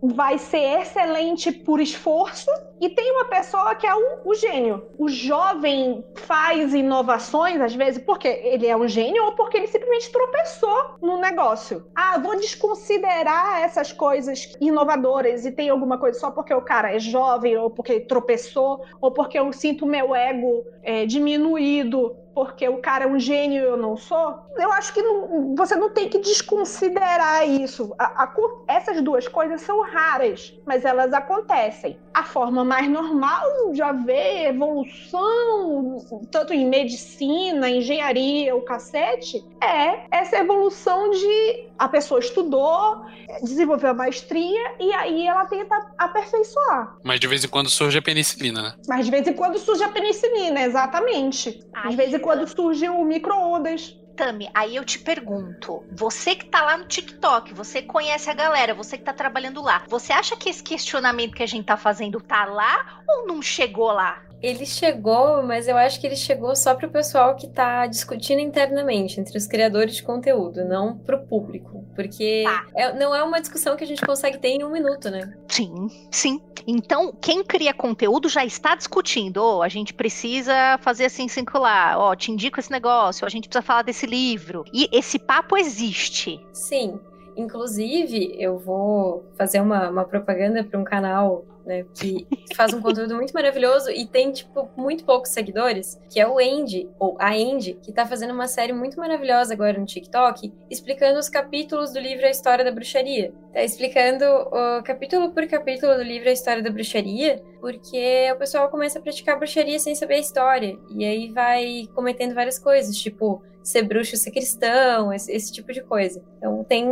vai ser excelente por esforço e tem uma pessoa que é o, o, gênio. O jovem faz inovações, às vezes, porque ele é um gênio ou porque ele simplesmente tropeçou no negócio. Ah, vou desconsiderar essas coisas inovadoras e tem alguma coisa só porque o cara é jovem ou porque tropeçou ou porque eu sinto meu ego é, diminuído porque o cara é um gênio e eu não sou, eu acho que não, você não tem que desconsiderar isso. A, a, essas duas coisas são raras, mas elas acontecem. A forma mais normal de haver evolução, tanto em medicina, engenharia, o cacete, é essa evolução de a pessoa estudou, desenvolveu a maestria e aí ela tenta aperfeiçoar. Mas de vez em quando surge a penicilina, né? Mas de vez em quando surge a penicilina, exatamente. Ai, de vez em quando surge o micro-ondas. Tami, aí eu te pergunto, você que tá lá no TikTok, você conhece a galera, você que tá trabalhando lá, você acha que esse questionamento que a gente tá fazendo tá lá ou não chegou lá? Ele chegou, mas eu acho que ele chegou só para o pessoal que está discutindo internamente, entre os criadores de conteúdo, não para o público. Porque tá. é, não é uma discussão que a gente consegue ter em um minuto, né? Sim, sim. Então, quem cria conteúdo já está discutindo. Oh, a gente precisa fazer assim, circular. Ó, oh, te indico esse negócio, a gente precisa falar desse livro. E esse papo existe. Sim. Inclusive, eu vou fazer uma, uma propaganda para um canal né, que faz um conteúdo muito maravilhoso e tem, tipo, muito poucos seguidores, que é o Andy, ou a Andy, que tá fazendo uma série muito maravilhosa agora no TikTok, explicando os capítulos do livro A História da Bruxaria. Tá explicando o capítulo por capítulo do livro A História da Bruxaria, porque o pessoal começa a praticar bruxaria sem saber a história, e aí vai cometendo várias coisas, tipo ser bruxo, ser cristão, esse, esse tipo de coisa. Então tem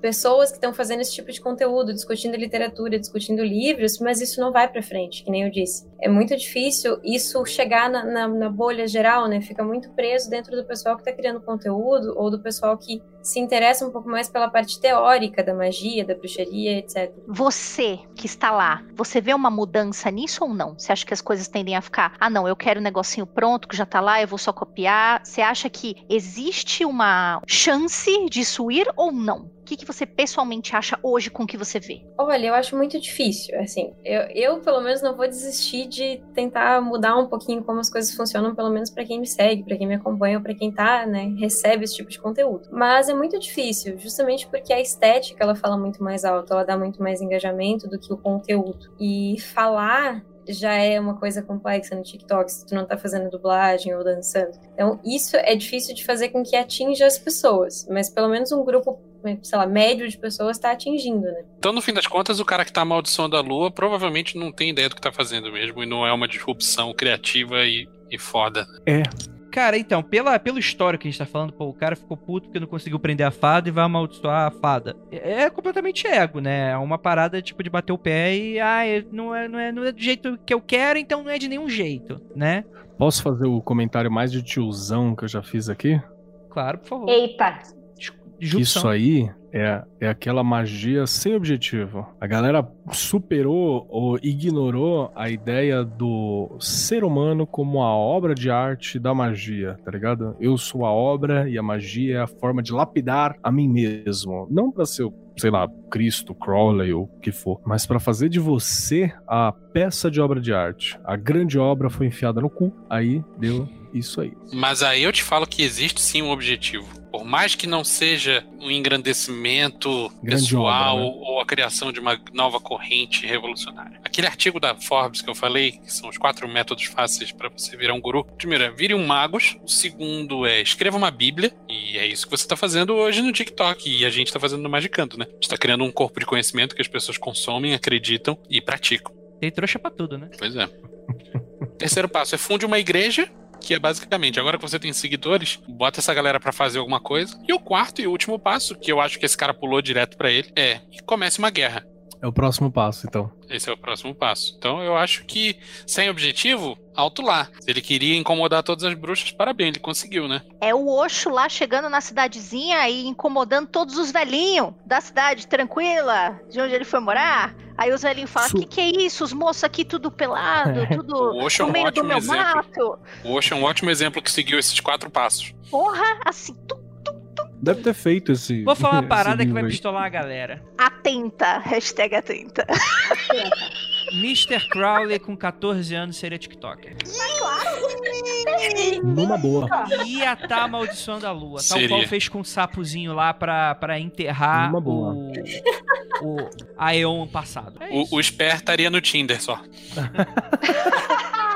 pessoas que estão fazendo esse tipo de conteúdo, discutindo literatura, discutindo livros, mas isso não vai para frente, que nem eu disse. É muito difícil isso chegar na, na, na bolha geral, né? Fica muito preso dentro do pessoal que está criando conteúdo ou do pessoal que se interessa um pouco mais pela parte teórica da magia, da bruxaria, etc. Você que está lá, você vê uma mudança nisso ou não? Você acha que as coisas tendem a ficar, ah, não, eu quero um negocinho pronto que já tá lá, eu vou só copiar? Você acha que existe uma chance disso ir ou não? Que, que você pessoalmente acha hoje com o que você vê? Olha, eu acho muito difícil. Assim, eu, eu pelo menos não vou desistir de tentar mudar um pouquinho como as coisas funcionam, pelo menos para quem me segue, para quem me acompanha, para quem tá, né, recebe esse tipo de conteúdo. Mas é muito difícil, justamente porque a estética ela fala muito mais alto, ela dá muito mais engajamento do que o conteúdo. E falar já é uma coisa complexa no TikTok, se tu não tá fazendo dublagem ou dançando. Então, isso é difícil de fazer com que atinja as pessoas, mas pelo menos um grupo, sei lá, médio de pessoas tá atingindo, né? Então, no fim das contas, o cara que tá amaldiçoando a lua provavelmente não tem ideia do que tá fazendo mesmo, e não é uma disrupção criativa e, e foda. É, Cara, então, pela, pelo histórico que a gente tá falando, pô, o cara ficou puto porque não conseguiu prender a fada e vai amaldiçoar a fada. É, é completamente ego, né? É uma parada tipo de bater o pé e, ah, não é, não, é, não é do jeito que eu quero, então não é de nenhum jeito, né? posso fazer o comentário mais de tiozão que eu já fiz aqui? Claro, por favor. Eita. Disrupção. Isso aí é, é aquela magia sem objetivo. A galera superou ou ignorou a ideia do ser humano como a obra de arte da magia, tá ligado? Eu sou a obra e a magia é a forma de lapidar a mim mesmo. Não pra ser, sei lá, Cristo, Crowley ou o que for, mas pra fazer de você a peça de obra de arte. A grande obra foi enfiada no cu, aí deu isso aí. Mas aí eu te falo que existe sim um objetivo. Por mais que não seja um engrandecimento Grande pessoal obra, né? ou a criação de uma nova corrente revolucionária. Aquele artigo da Forbes que eu falei, que são os quatro métodos fáceis para você virar um guru. Primeiro é vire um magos. O segundo é escreva uma bíblia. E é isso que você está fazendo hoje no TikTok. E a gente está fazendo no Magicando, né? A gente está criando um corpo de conhecimento que as pessoas consomem, acreditam e praticam. Tem trouxa pra tudo, né? Pois é. (laughs) Terceiro passo é funde uma igreja, que é basicamente, agora que você tem seguidores, bota essa galera pra fazer alguma coisa. E o quarto e último passo, que eu acho que esse cara pulou direto pra ele, é comece uma guerra. É o próximo passo, então. Esse é o próximo passo. Então eu acho que sem objetivo, alto lá. Se ele queria incomodar todas as bruxas, parabéns, ele conseguiu, né? É o Oxo lá chegando na cidadezinha e incomodando todos os velhinhos da cidade tranquila, de onde ele foi morar. Aí os velhinhos falam: Su- que que é isso? Os moços aqui tudo pelado, tudo O Oxo é no um meio do ótimo meu exemplo. mato. O Osho é um ótimo exemplo que seguiu esses quatro passos. Porra, assim, tu, Deve ter feito esse. Vou falar uma (laughs) parada que vai aí. pistolar a galera. atenta, hashtag atenta. Mr. Crowley com 14 anos seria TikToker. Numa boa. Ia tá amaldiçoando a lua. Tal Seria. qual fez com o sapozinho lá pra, pra enterrar Uma boa. o, o Aeon passado. É. O, o Sper estaria no Tinder só. (laughs)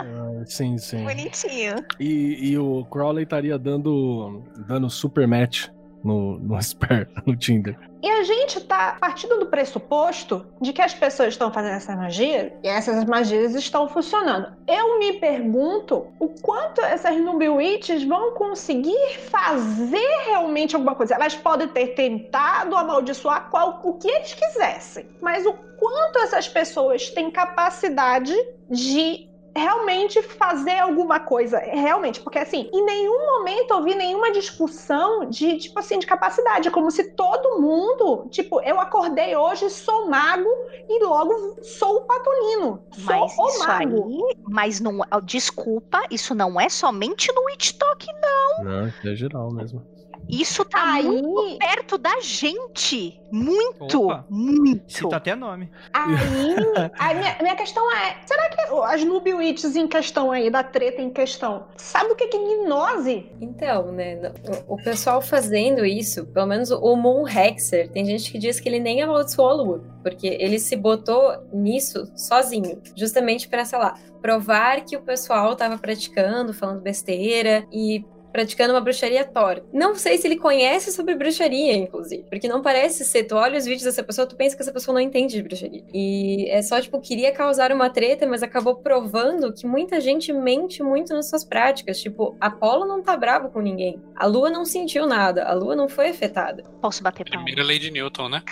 Ah, sim, sim. bonitinho. E, e o Crowley estaria dando, dando super match no, no (laughs) Spare, no Tinder. E a gente tá partindo do pressuposto de que as pessoas estão fazendo essa magia e essas magias estão funcionando. Eu me pergunto o quanto essas Nubi Witches vão conseguir fazer realmente alguma coisa. Elas podem ter tentado amaldiçoar qual, o que eles quisessem, mas o quanto essas pessoas têm capacidade de realmente fazer alguma coisa, realmente, porque assim, em nenhum momento eu vi nenhuma discussão de, tipo assim, de capacidade, é como se todo mundo, tipo, eu acordei hoje, sou mago e logo sou o patolino, sou Mas o isso mago. aí, mas não, desculpa, isso não é somente no TikTok, não. Não, isso é geral mesmo. Isso tá muito Aí, perto da gente. Muito, Opa. muito. Cita até nome. aí, (laughs) a minha, minha questão é, será que as Nubi Witches em questão aí, da treta em questão, sabe o que é gnose? Então, né, o, o pessoal fazendo isso, pelo menos o Moon Hexer, tem gente que diz que ele nem amaldiçoou a lua, porque ele se botou nisso sozinho, justamente pra, sei lá, provar que o pessoal tava praticando, falando besteira e praticando uma bruxaria Thor. Não sei se ele conhece sobre bruxaria, inclusive, porque não parece ser. Tu olha os vídeos dessa pessoa, tu pensa que essa pessoa não entende de bruxaria. E é só, tipo, queria causar uma treta, mas acabou provando que muita gente mente muito nas suas práticas. Tipo, Apolo não tá bravo com ninguém. A lua não sentiu nada, a lua não foi afetada. Posso bater palma? Primeira lei de Newton, né?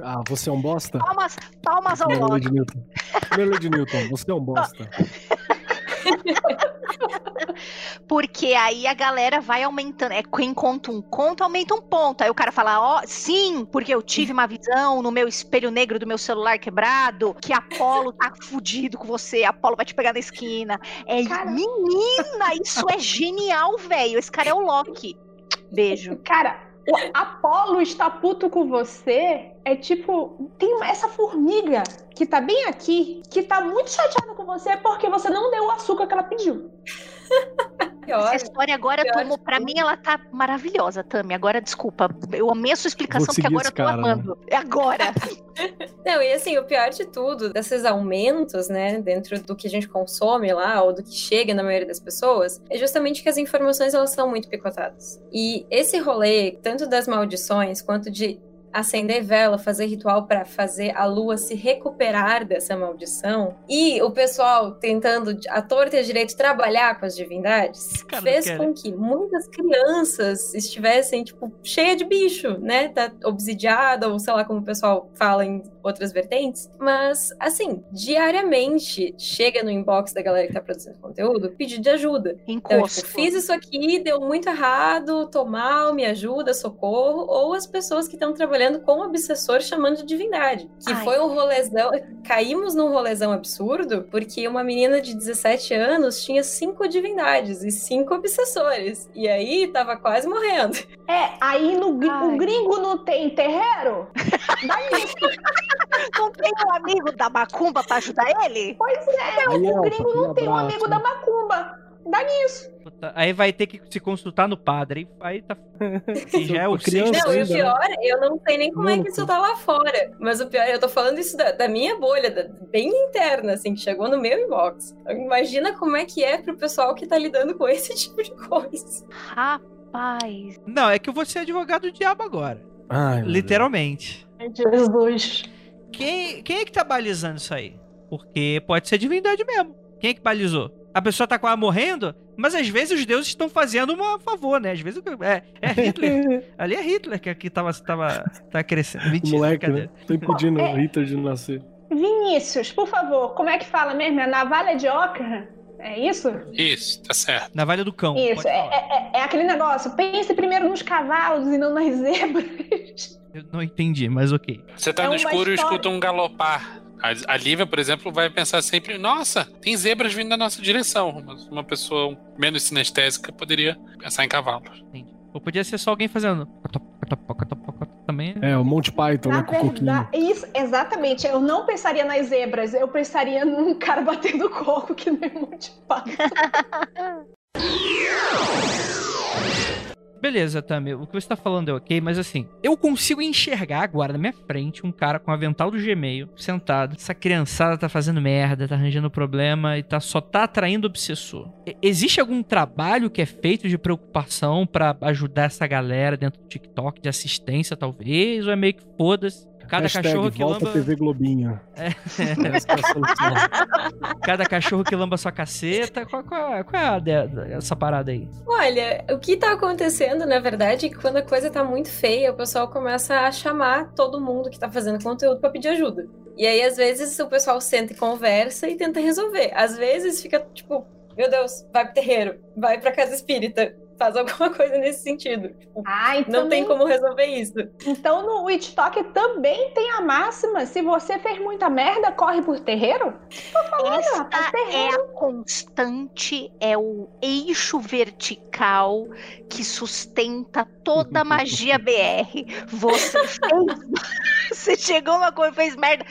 Ah, você é um bosta? Palmas, palmas ao Primeira lei de Newton. Primeira lei de Newton, você é um bosta. (laughs) (laughs) Porque aí a galera vai aumentando. É quem conta um conto, aumenta um ponto. Aí o cara fala, ó, sim, porque eu tive uma visão no meu espelho negro do meu celular quebrado, que Apolo tá fudido com você, Apolo vai te pegar na esquina. É, Cara. menina, isso é genial, velho. Esse cara é o Loki. Beijo. Cara, o Apolo está puto com você é tipo, tem essa formiga que tá bem aqui, que tá muito chateada com você porque você não deu o açúcar que ela pediu. (laughs) Pior. Essa história agora pior tomou. Pra mim, ela tá maravilhosa, Tami. Agora, desculpa. Eu amei a sua explicação, porque agora eu tô cara, né? amando. É agora. (laughs) Não, e assim, o pior de tudo, desses aumentos, né, dentro do que a gente consome lá, ou do que chega na maioria das pessoas, é justamente que as informações, elas são muito picotadas. E esse rolê, tanto das maldições, quanto de acender vela, fazer ritual pra fazer a lua se recuperar dessa maldição, e o pessoal tentando, à torta e à direito, trabalhar com as divindades, Cara, fez com que muitas crianças estivessem, tipo, cheia de bicho, né? Tá obsidiada, ou sei lá como o pessoal fala em outras vertentes. Mas, assim, diariamente chega no inbox da galera que tá produzindo conteúdo pedido de ajuda. Então, Encosto. tipo, fiz isso aqui, deu muito errado, tô mal, me ajuda, socorro. Ou as pessoas que estão trabalhando com o obsessor chamando de divindade. Que Ai. foi um rolezão. Caímos num rolezão absurdo, porque uma menina de 17 anos tinha cinco divindades e cinco obsessores. E aí tava quase morrendo. É, aí no, Ai. o gringo não tem terreiro? Dá (laughs) isso. Não tem um amigo da Macumba pra ajudar ele? Pois é, Aí, o gringo não tem um amigo da macumba. Dá nisso. Aí vai ter que se consultar no padre. Aí tá. (laughs) E já é o criança. Não, e o né? pior, eu não sei nem como é que isso tá lá fora. Mas o pior, eu tô falando isso da, da minha bolha, da- bem interna, assim, que chegou no meu inbox. Imagina como é que é pro pessoal que tá lidando com (laughs) esse tipo de coisa. Rapaz. Não, é que eu vou ser advogado do diabo agora. Ai, Literalmente. Jesus. Quem, quem é que tá balizando isso aí? Porque pode ser divindade mesmo. Quem é que balizou? A pessoa tá quase morrendo, mas às vezes os deuses estão fazendo um favor, né? Às vezes é, é Hitler. (laughs) Ali é Hitler que, que tava, tava, tá crescendo. Mentira, moleque, né? Tô impedindo É. o Hitler de nascer. Vinícius, por favor, como é que fala mesmo? É navalha de Ockham? É isso? Isso, tá certo. Navalha do cão. Isso, pode é, falar. é- é aquele negócio. Pense primeiro nos cavalos e não nas (laughs) zebras. Eu não entendi, mas ok. Você tá É no escuro e história. escuta um galopar. A, a Lívia, por exemplo, vai pensar sempre: nossa, tem zebras vindo na nossa direção. Mas uma pessoa menos sinestésica poderia pensar em cavalos. Entendi. Ou podia ser só alguém fazendo. Também. É, o Monty Python, Na né? Com coquinho. verdade, isso, exatamente. Eu não pensaria nas zebras, eu pensaria num cara batendo coco que nem muito pato. (laughs) Beleza, Tami, o que você tá falando é ok, mas assim, eu consigo enxergar agora na minha frente um cara com um avental do Gmail, sentado. Essa criançada tá fazendo merda, tá arranjando problema e tá, só tá atraindo obsessor. E- existe algum trabalho que é feito de preocupação pra ajudar essa galera dentro do TikTok, de assistência talvez? Ou é meio que foda-se? Cada Hashtag cachorro que lamba. TV Globinho. É. (laughs) É solução. Cada cachorro que lamba sua caceta. Qual, qual, qual é a de- essa parada aí? Olha, o que tá acontecendo, na verdade, é que quando a coisa tá muito feia, o pessoal começa a chamar todo mundo que tá fazendo conteúdo pra pedir ajuda. E aí, às vezes, o pessoal senta e conversa e tenta resolver. Às vezes fica tipo, meu Deus, vai pro terreiro, vai pra casa espírita, faz alguma (laughs) coisa nesse sentido. Tipo, Ah, então, não tem como resolver isso. então no TikTok também tem a máxima: se você fez muita merda, corre por terreiro? Esta rapaz, é terreiro. a constante, é o eixo vertical que sustenta toda a magia BR. Você (laughs) fez. (laughs) Você chegou uma coisa, fez merda.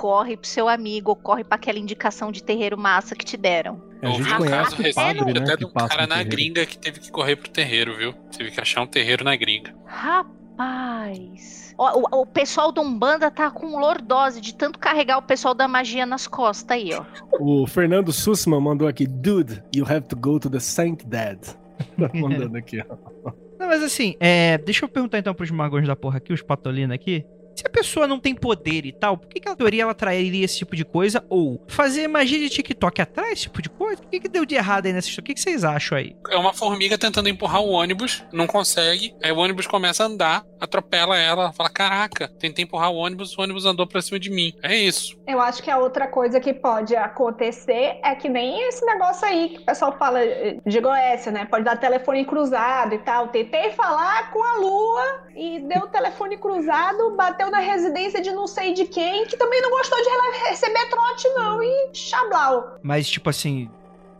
Corre pro seu amigo, ou corre pra aquela indicação de terreiro massa que te deram. É, A Eu gente um conhece caso o recente padre, né? até de Que um cara na gringa que teve que correr pro terreiro, viu? Teve que achar um terreiro na gringa. Rapaz. Rapaz. O, o- o pessoal do Umbanda tá com lordose de tanto carregar o pessoal da magia nas costas aí, ó. (laughs) O Fernando Sussman mandou aqui, dude, you have to go to the Saint Dad. (laughs) Tá mandando aqui, ó. Não, mas assim, é, deixa eu perguntar então pros magos da porra aqui, os patolinos aqui. Se a pessoa não tem poder e tal, por que, que a teoria ela trairia esse tipo de coisa? Ou fazer magia de TikTok atrai esse tipo de coisa? O que, que deu de errado aí nessa história? O que, que vocês acham aí? É uma formiga tentando empurrar o ônibus, não consegue. Aí o ônibus começa a andar, atropela ela, fala: Caraca, tentei empurrar o ônibus, o ônibus andou pra cima de mim. É isso. Eu acho que a outra coisa que pode acontecer é que nem esse negócio aí que o pessoal fala de Goécia, né? Pode dar telefone cruzado e tal. Tentei falar com a Lua e deu telefone cruzado, bateu na residência de não sei de quem, que também não gostou de receber trote, não. E chablau. Mas, tipo assim,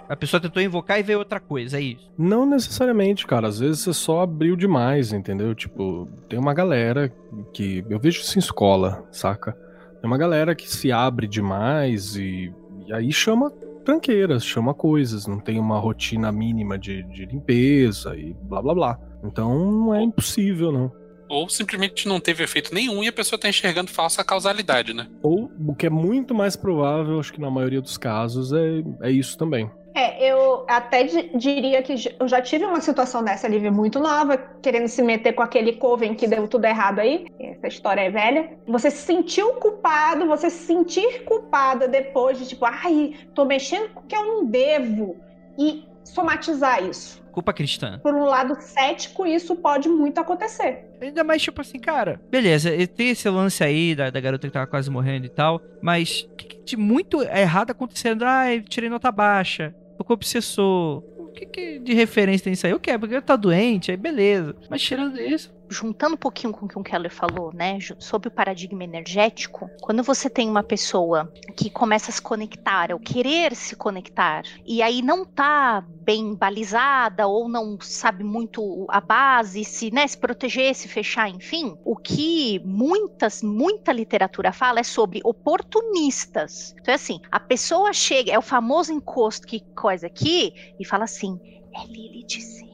a pessoa tentou invocar e veio outra coisa, é isso. Não necessariamente, cara. Às vezes você só abriu demais, entendeu? Tipo, tem uma galera que. Eu vejo isso em escola, saca? Tem uma galera que se abre demais e, e aí chama tranqueiras, chama coisas, não tem uma rotina mínima de, de limpeza e blá blá blá. Então não é impossível, não. Ou simplesmente não teve efeito nenhum e a pessoa tá enxergando falsa causalidade, né? Ou o que é muito mais provável, acho que na maioria dos casos, é, é isso também. É, eu até di- diria que eu já tive uma situação dessa, Lívia, muito nova, querendo se meter com aquele coven que deu tudo errado aí. Essa história é velha. Você se sentiu culpado, você se sentir culpada depois de tipo, ai, tô mexendo com o que eu não devo. E somatizar isso. Culpa cristã. Por um lado cético, isso pode muito acontecer. Ainda mais, tipo assim, cara, beleza, e tem esse lance aí da, da garota que tava quase morrendo e tal, mas o que, que de muito errado acontecendo? Ai, tirei nota baixa, tô com obsessor. O que, que de referência tem isso aí? Eu quero, porque tá doente, aí beleza. Mas tirando isso. Juntando um pouquinho com o que o Keller falou, né, sobre o paradigma energético, quando você tem uma pessoa que começa a se conectar, ou querer se conectar, e aí não tá bem balizada ou não sabe muito a base, se, né, se proteger, se fechar, enfim, o que muitas, muita literatura fala é sobre oportunistas. Então é assim, a pessoa chega, é o famoso encosto que coisa aqui e fala assim, é Lilith sim.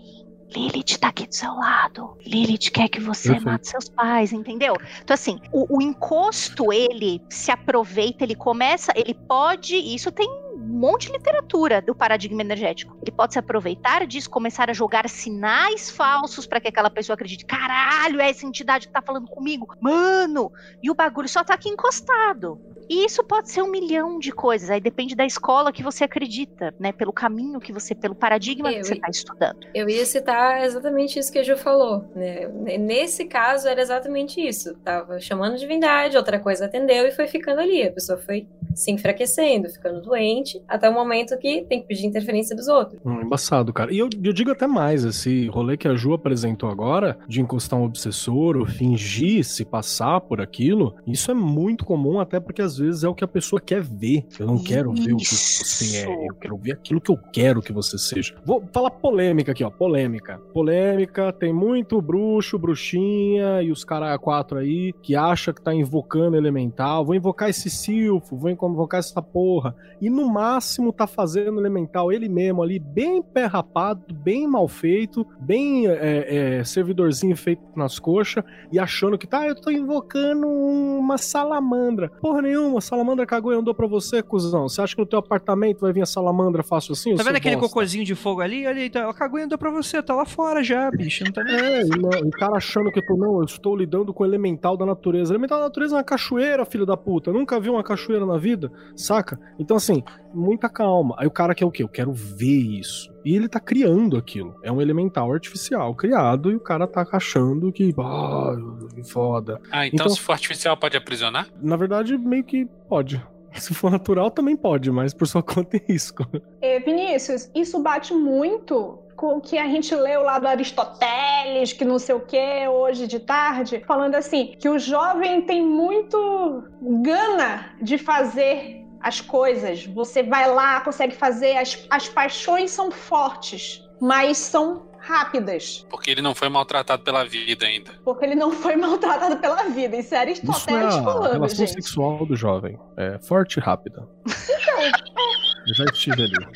Lilith tá aqui do seu lado. Lilith quer que você Perfeito. mate seus pais, entendeu? Então, assim, o, o encosto, ele se aproveita, ele começa, ele pode. Isso tem monte de literatura do paradigma energético. Ele pode se aproveitar disso, começar a jogar sinais falsos para que aquela pessoa acredite: caralho, é essa entidade que tá falando comigo. Mano! E o bagulho só tá aqui encostado. E isso pode ser um milhão de coisas, aí depende da escola que você acredita, né? Pelo caminho que você, pelo paradigma Eu que você ia- tá estudando. Eu ia citar exatamente isso que a Ju falou, né? Nesse caso era exatamente isso. Tava chamando divindade, outra coisa atendeu e foi ficando ali. A pessoa foi se enfraquecendo, ficando doente, até o momento que tem que pedir interferência dos outros. Hum, embaçado, cara. E eu, eu digo até mais, esse rolê que a Ju apresentou agora, de encostar um obsessor ou fingir se passar por aquilo, isso é muito comum, até porque às vezes é o que a pessoa quer ver. Eu não quero ver o que você é, Isso. eu quero ver aquilo que eu quero que você seja. Vou falar polêmica aqui, ó, polêmica. Polêmica, tem muito bruxo, bruxinha e os caras quatro aí que acha que tá invocando elemental. Vou invocar esse silfo, vou invocar essa porra e no máximo tá fazendo elemental ele mesmo ali, bem pé rapado, bem mal feito, bem é, é, servidorzinho feito nas coxas e achando que tá, eu tô invocando uma salamandra. Porra nenhuma, salamandra cagou e andou pra você, cuzão. Você acha que no teu apartamento vai vir a salamandra fácil assim? Tá vendo aquele bosta? cocôzinho de fogo ali? Olha aí, tá, ela cagou e andou pra você, tá lá fora já, bicho. Não tá nem... É, o cara achando que eu tô, não, eu estou lidando com o elemental da natureza. Elemental da natureza é uma cachoeira, filho da puta. Nunca vi uma cachoeira na vida, saca? Então, assim, muita calma. Aí o cara quer o quê? Eu quero ver isso. E ele tá criando aquilo. É um elemental artificial criado e o cara tá achando que. Ah, que foda. Ah, então, Então- se for artificial pode aprisionar? Na verdade, meio que pode. (laughs) Se for natural, também pode, mas por sua (laughs) conta é risco. E, Vinícius, isso bate muito com o que a gente leu lá do Aristóteles, que não sei o que, hoje de tarde, falando assim, que o jovem tem muito gana de fazer as coisas. Você vai lá, consegue fazer, as, as paixões são fortes, mas são rápidas, Porque ele não foi maltratado pela vida ainda. porque ele não foi (laughs) maltratado pela vida. Isso é Isso é Aristóteles a falando, relação gente. sexual do jovem. É forte e rápida. Eu já estive ali.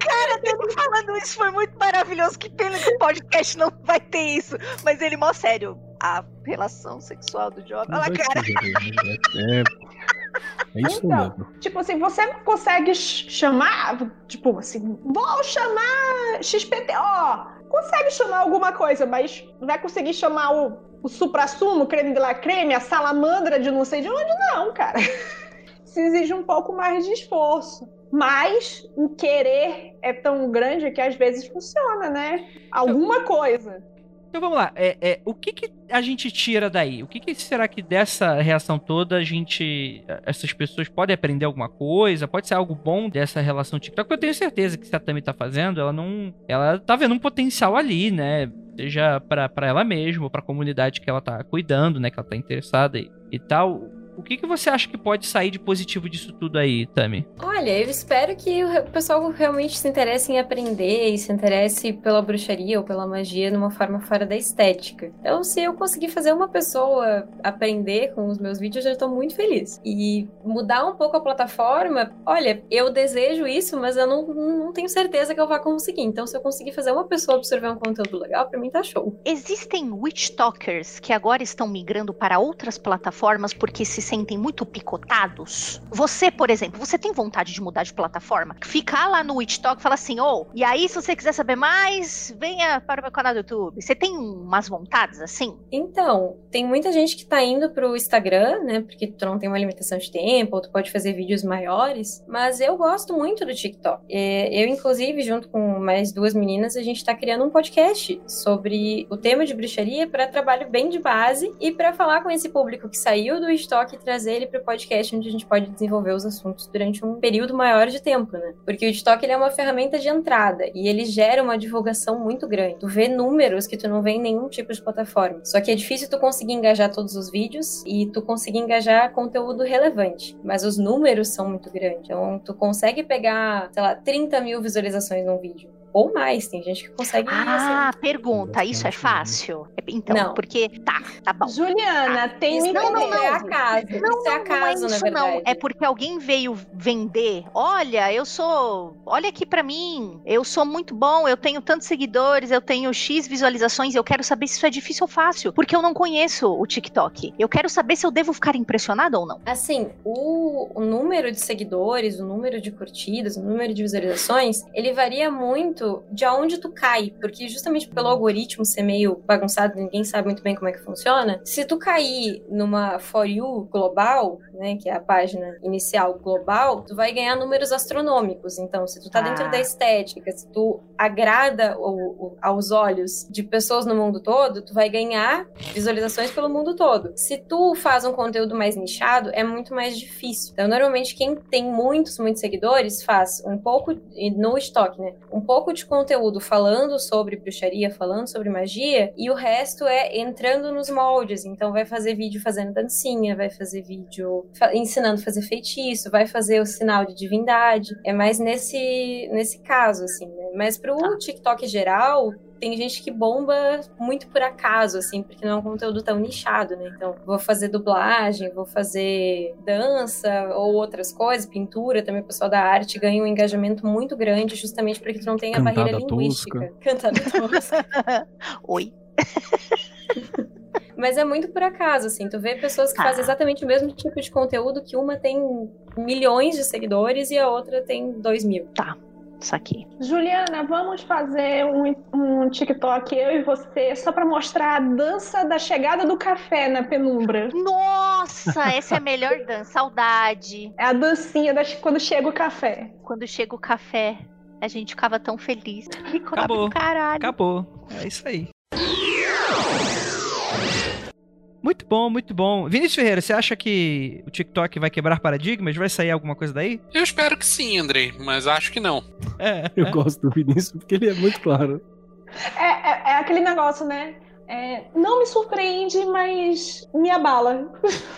Cara dele falando isso foi muito maravilhoso. Que pena que o podcast não vai ter isso. Mas ele, mó sério, a relação sexual do jovem. Olha a já cara. É, é, é isso Então, mesmo. Tipo assim, você consegue ch- chamar, tipo assim, vou chamar XPTO. Consegue chamar alguma coisa, mas vai conseguir chamar o, o supra-sumo, creme de la creme, a salamandra de não sei de onde, não, cara. (laughs) Isso exige um pouco mais de esforço. Mas o querer é tão grande que às vezes funciona, né? Alguma coisa. Então vamos lá. É, é, o que, que a gente tira daí? O que, que será que dessa reação toda a gente. Essas pessoas podem aprender alguma coisa? Pode ser algo bom dessa relação TikTok? Eu tenho certeza que se a Tami tá fazendo, ela não. Ela tá vendo um potencial ali, né? Seja pra ela mesma, ou pra comunidade que ela tá cuidando, né? Que ela tá interessada e, e tal. O que, que você acha que pode sair de positivo disso tudo aí, Tami? Olha, eu espero que o pessoal realmente se interesse em aprender e se interesse pela bruxaria ou pela magia de uma forma fora da estética. Então, se eu conseguir fazer uma pessoa aprender com os meus vídeos, eu já estou muito feliz. E mudar um pouco a plataforma, olha, eu desejo isso, mas eu não, não tenho certeza que eu vá conseguir. Então, se eu conseguir fazer uma pessoa absorver um conteúdo legal, pra mim tá show. Existem witch talkers que agora estão migrando para outras plataformas porque se sentem muito picotados. Você, por exemplo, você tem vontade de mudar de plataforma? Ficar lá no Witch Talk e falar assim, ô, e aí se você quiser saber mais, venha para o meu canal do YouTube. Você tem umas vontades assim? Então, tem muita gente que tá indo pro Instagram, né? Porque tu não tem uma limitação de tempo, ou tu pode fazer vídeos maiores. Mas eu gosto muito do TikTok. É, Eu, inclusive, junto com mais duas meninas, a gente tá criando um podcast sobre o tema de bruxaria para trabalho bem de base e para falar com esse público que saiu do TikTok e trazer ele pro podcast, onde a gente pode desenvolver os assuntos durante um período maior de tempo, né? Porque o TikTok ele é uma ferramenta de entrada e ele gera uma divulgação muito grande. Tu vê números que tu não vê em nenhum tipo de plataforma. Só que é difícil tu conseguir engajar todos os vídeos e tu conseguir engajar conteúdo relevante. Mas os números são muito grandes. Então tu consegue pegar, sei lá, 30 mil visualizações num vídeo. Ou mais, tem gente que consegue. Ah, assim, pergunta, isso é fácil? Então, Não. porque tá, tá bom. Juliana, tem um isso não, não, interesse. é acaso. Não, isso é não, não é acaso, na isso não. É porque alguém veio vender. Olha, eu sou. Olha aqui pra mim. Eu sou muito bom. Eu tenho tantos seguidores. Eu tenho X visualizações. Eu quero saber se isso é difícil ou fácil. Porque eu não conheço o TikTok. Eu quero saber se eu devo ficar impressionada ou não. Assim, o, o número de seguidores, o número de curtidas, o número de visualizações, ele varia muito de aonde tu cai, porque justamente pelo algoritmo ser meio bagunçado, ninguém sabe muito bem como é que funciona. Se tu cair numa For You global, né, que é a página inicial global, tu vai ganhar números astronômicos. Então, se tu tá Ah. dentro da estética, se tu agrada o- o- aos olhos de pessoas no mundo todo, tu vai ganhar visualizações pelo mundo todo. Se tu faz um conteúdo mais nichado, é muito mais difícil. Então, normalmente, quem tem muitos, muitos seguidores faz um pouco, no estoque, né? Um pouco de conteúdo falando sobre bruxaria, falando sobre magia, e o resto é entrando nos moldes. Então, vai fazer vídeo fazendo dancinha, vai fazer vídeo ensinando a fazer feitiço, vai fazer o sinal de divindade. É mais nesse, nesse caso, assim, né? Mas pro Tá. TikTok geral, tem gente que bomba muito por acaso, assim, porque não é um conteúdo tão nichado, né? Então, vou fazer dublagem, vou fazer dança ou outras coisas, pintura, também o pessoal da arte ganha um engajamento muito grande, justamente porque tu não tem a Cantada barreira linguística. tosca. Cantada tosca. (laughs) Oi. (laughs) Mas é muito por acaso, assim. Tu vê pessoas que Tá. fazem exatamente o mesmo tipo de conteúdo, que uma tem milhões de seguidores e a outra tem dois mil. Isso aqui. Juliana, vamos fazer um, um TikTok, eu e você, só pra mostrar a dança da chegada do café na penumbra. Nossa, essa é a melhor dança. Saudade. É a dancinha das, quando chega o café. Quando chega o café, a gente ficava tão feliz. Acabou. caralho. Acabou. É isso aí. Muito bom, muito bom. Vinícius Ferreira, você acha que o TikTok vai quebrar paradigmas? Vai sair alguma coisa daí? Eu espero que sim, Andrei, mas acho que não. É. Eu é. gosto do Vinícius porque ele é muito claro. É, é, é aquele negócio, né? É, não me surpreende, mas me abala.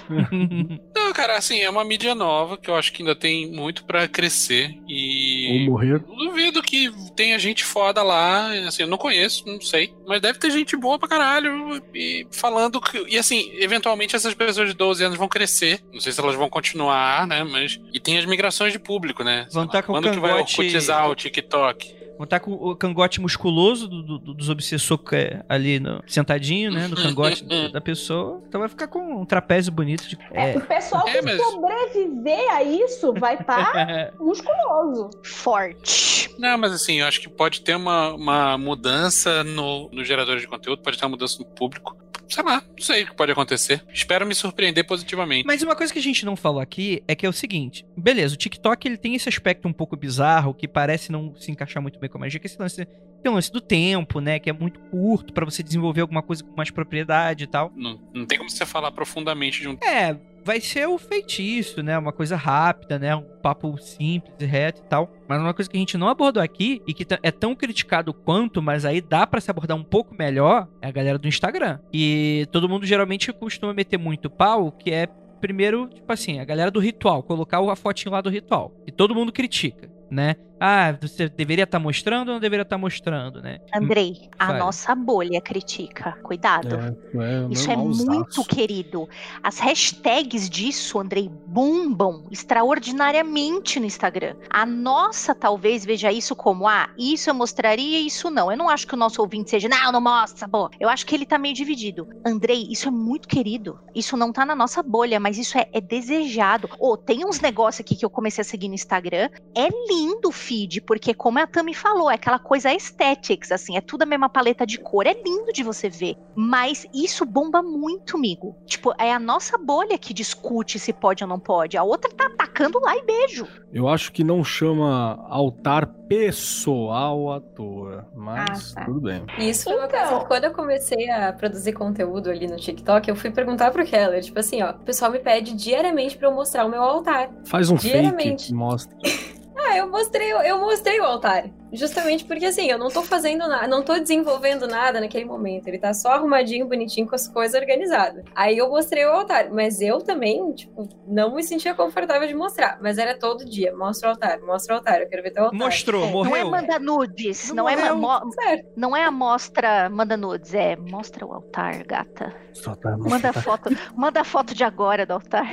(laughs) Não, cara, assim, é uma mídia nova que eu acho que ainda tem muito pra crescer Ou e. morrer. Não duvido que tenha gente foda lá, assim, eu não conheço, não sei, mas deve ter gente boa pra caralho e falando que, e assim, eventualmente essas pessoas de 12 anos vão crescer, não sei se elas vão continuar, né, mas, e tem as migrações de público, né, Vão Sei tá com o quando que vai cangote- orcutizar o TikTok? Vão estar com o cangote musculoso do- do- dos obsessores é ali no, sentadinho, né? No cangote (laughs) da- pessoa. Então vai ficar com um trapézio bonito. De, É, é. o pessoal É, que mas- sobreviver a isso vai estar (laughs) musculoso. Forte. Não, mas assim, eu acho que pode ter uma, uma mudança no, no gerador de conteúdo, pode ter uma mudança no público. Sei lá, não sei o que pode acontecer. Espero me surpreender positivamente. Mas uma coisa que a gente não falou aqui é que é o seguinte: beleza, o TikTok ele tem esse aspecto um pouco bizarro que parece não se encaixar muito bem com a magia, que é esse lance, tem um lance do tempo, né? Que é muito curto pra você desenvolver alguma coisa com mais propriedade e tal. Não, não tem como você falar profundamente de um. É, vai ser o feitiço, né? Uma coisa rápida, né? Um papo simples e reto e tal. Mas uma coisa que a gente não abordou aqui e que t- é tão criticado quanto, mas aí dá pra se abordar um pouco melhor, é a galera do Instagram. E todo mundo geralmente costuma meter muito pau, que é primeiro, tipo assim, a galera do ritual, colocar a fotinho lá do ritual. E todo mundo critica, né? Ah, você deveria estar mostrando ou não deveria estar mostrando, né? Andrei, a Fale. nossa bolha critica. Cuidado. É, é Isso é muito querido. As hashtags disso, Andrei, bombam extraordinariamente no Instagram. A nossa talvez veja isso como, ah, isso eu mostraria, isso não. Eu não acho que o nosso ouvinte seja, não, não mostra, pô. Eu acho que ele tá meio dividido. Andrei, isso é muito querido. Isso não tá na nossa bolha, mas isso é, é desejado. Ô, tem uns negócios aqui que eu comecei a seguir no Instagram. É lindo o feed, porque como a Tami falou, é aquela coisa aesthetics, assim, é tudo a mesma paleta de cor. É lindo de você ver. Mas isso bomba muito, amigo. Tipo, é a nossa bolha que discute se pode ou não pode. A outra tá atacando lá e beijo. Eu acho que não chama altar pessoal à toa, mas Ah, tá. tudo bem. Isso foi uma Então. coisa que quando eu comecei a produzir conteúdo ali no TikTok, eu fui perguntar pro Keller, tipo assim, ó, o pessoal me pede diariamente pra eu mostrar o meu altar. Faz um Diariamente. fake, mostra. (laughs) Ah, eu mostrei, eu mostrei o altar. Justamente porque assim, eu não tô fazendo nada, não tô desenvolvendo nada naquele momento. Ele tá só arrumadinho, bonitinho, com as coisas organizadas. Aí eu mostrei o altar, mas eu também, tipo, não me sentia confortável de mostrar. Mas era todo dia, mostra o altar, mostra o altar, eu quero ver teu altar. Mostrou, Não é morreu. manda nudes, Não não, é, mo- não é a mostra manda nudes, é mostra o altar, gata. Só tá, Manda foto, manda foto de agora do altar.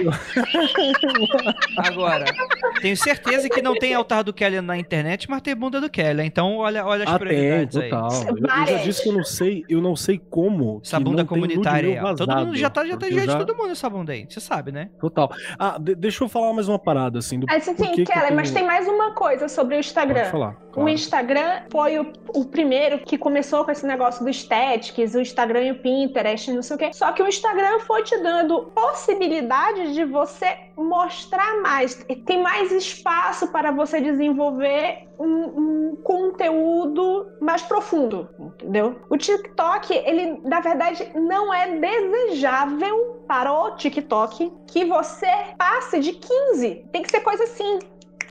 Agora, tenho certeza que não tem altar do Kelly na internet, mas tem bunda do Kelly. Então, olha, olha as Ah, tem, prioridades aí. total. Eu, eu já disse que eu não sei, eu não sei como. Essa que bunda tem comunitária aí. Todo mundo já tá, já tá já de já- todo mundo essa bunda aí. Você sabe, né? Total. Ah, de- deixa eu falar mais uma parada, assim. Do assim, que eu Keller, mas tenho- tem mais uma coisa sobre o Instagram. Pode falar. O claro. Instagram foi o, o primeiro que começou com esse negócio do estéticos, o Instagram e o Pinterest, não sei o quê. Só que o Instagram foi te dando possibilidade de você mostrar mais. Tem mais espaço para você desenvolver um, um conteúdo mais profundo, entendeu? O TikTok, ele, na verdade, não é desejável para o TikTok que você passe de 15. Tem que ser coisa assim.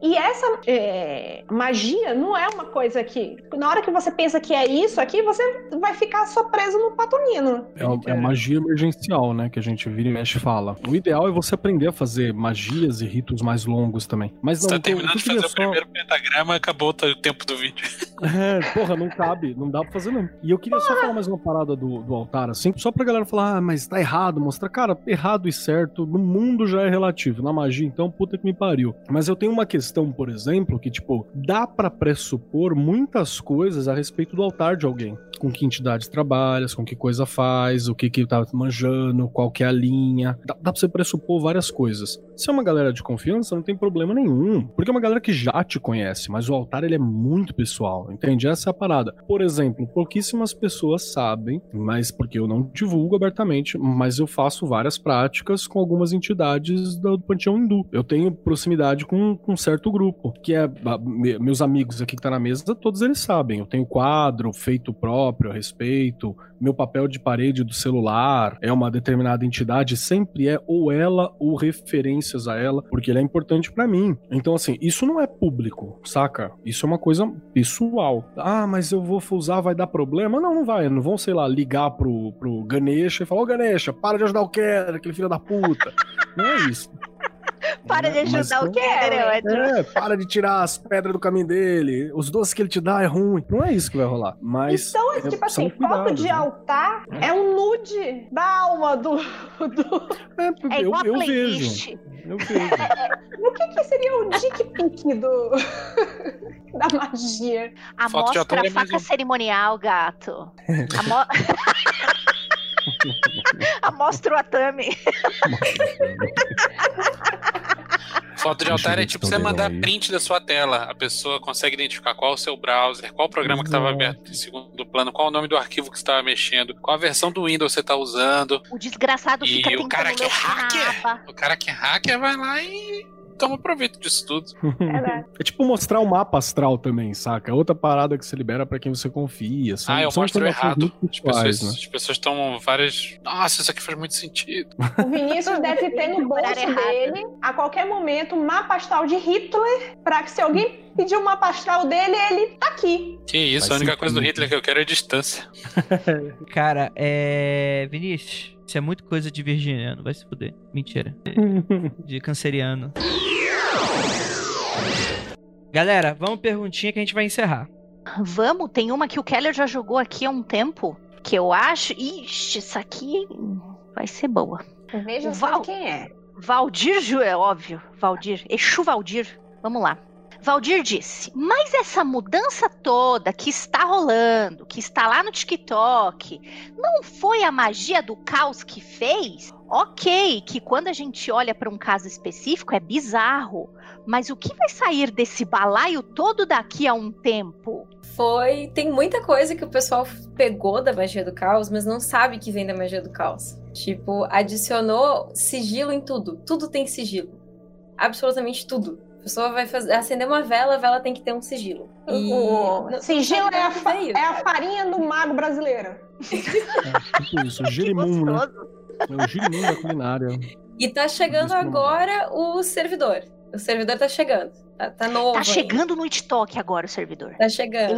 E essa é, magia não é uma coisa que, na hora que você pensa que é isso aqui, você vai ficar só preso no patonino. É, uma- é magia emergencial, né? Que a gente vira e mexe e fala. O ideal é você aprender a fazer magias e ritos mais longos também. Mas Você não, tá o que eu- o terminando de fazer queria o primeiro pentagrama, acabou o tempo do vídeo. (laughs) É, porra, não cabe, não dá pra fazer não. E eu queria só falar mais uma parada do, do altar, assim, só pra galera falar, ah, mas tá errado, mostrar. Cara, errado e certo, no mundo já é relativo. Na magia, então, puta que me pariu. Mas eu tenho uma questão, por exemplo, que, tipo, dá pra pressupor muitas coisas a respeito do altar de alguém. Com que entidades trabalhas, com que coisa faz, o que que tá manjando, qual que é a linha. Dá, dá pra você pressupor várias coisas. Se é uma galera de confiança, não tem problema nenhum. Porque é uma galera que já te conhece, mas o altar ele é muito pessoal, entende? Essa é a parada. Por exemplo, pouquíssimas pessoas sabem, mas porque eu não divulgo abertamente, mas eu faço várias práticas com algumas entidades do, panteão hindu. Eu tenho proximidade com, com um certo grupo, que é meus amigos aqui que tá na mesa, todos eles sabem. Eu tenho quadro feito próprio próprio a respeito, meu papel de parede do celular é uma determinada entidade, sempre é ou ela ou referências a ela, porque ele é importante para mim. Então, assim, isso não é público, saca? Isso é uma coisa pessoal. Ah, mas eu vou usar, vai dar problema? Não, não vai. Não vão, sei lá, ligar pro, pro Ganesha e falar: Ô Ganesha, para de ajudar o Keller, aquele filho da puta. não é isso. (laughs) Para de É, mas ajudar o Keller, é ótimo. É, para de tirar as pedras do caminho dele. Os doces que ele te dá é ruim. Não é isso que vai rolar. Mas. Então, é, é, tipo assim, foto cuidados, de né? altar é um nude da alma do. do... É, É eu, eu vejo. Eu vejo. O que, que seria o dick pic do. (laughs) da magia? A Foto mostra a faca cerimonial, gato. A mo... (laughs) Amostra o Atami. Foto de altar é tipo você mandar aí. print da sua tela. A pessoa consegue identificar qual o seu browser, qual o programa que estava aberto em segundo plano, qual o nome do arquivo que você estava mexendo, qual a versão do Windows você está usando. O desgraçado E fica o tentando cara que é hacker? mapa. O cara que é hacker vai lá e toma proveito disso tudo. Era... (laughs) É tipo mostrar o mapa astral também, saca? É outra parada que você libera pra quem você confia. São, ah, eu são mostro errado. As pessoas, né? as pessoas tomam várias. Nossa, isso aqui faz muito sentido. O Vinícius deve ter no bolso dele, a qualquer momento, um mapa astral de Hitler, pra que se alguém pedir um mapa astral dele, ele tá aqui. Que isso, Faz a única coisa do. Hitler que eu quero é distância. (laughs) Cara, é. Vinícius, isso é muito coisa de virginiano, vai se fuder. Mentira. (laughs) De canceriano. Galera, vamos perguntinha que a gente vai encerrar. Vamos, tem uma que o Keller já jogou aqui há um tempo. Que eu acho. Ixi, essa aqui vai ser boa. Veja só Val- quem é. Valdir, Ju- é óbvio. Valdir. Exu Valdir. Vamos lá. Valdir disse: Mas essa mudança toda que está rolando, que está lá no TikTok, não foi a magia do caos que fez? Ok, que quando a gente olha para um caso específico é bizarro, mas o que vai sair desse balaio todo daqui a um tempo? Foi. Tem muita coisa que o pessoal pegou da magia do caos, mas não sabe que vem da magia do caos. Tipo, adicionou sigilo em tudo. Tudo tem sigilo. Absolutamente tudo. A pessoa vai fazer, acender uma vela, a vela tem que ter um sigilo. E O não- sigilo é a, é a farinha do mago brasileiro. É, tipo isso, o (laughs) girimum, né? É o girimum da culinária. E tá chegando agora o servidor. O servidor tá chegando. Tá, tá novo. Tá chegando no TikTok agora o servidor. Tá chegando.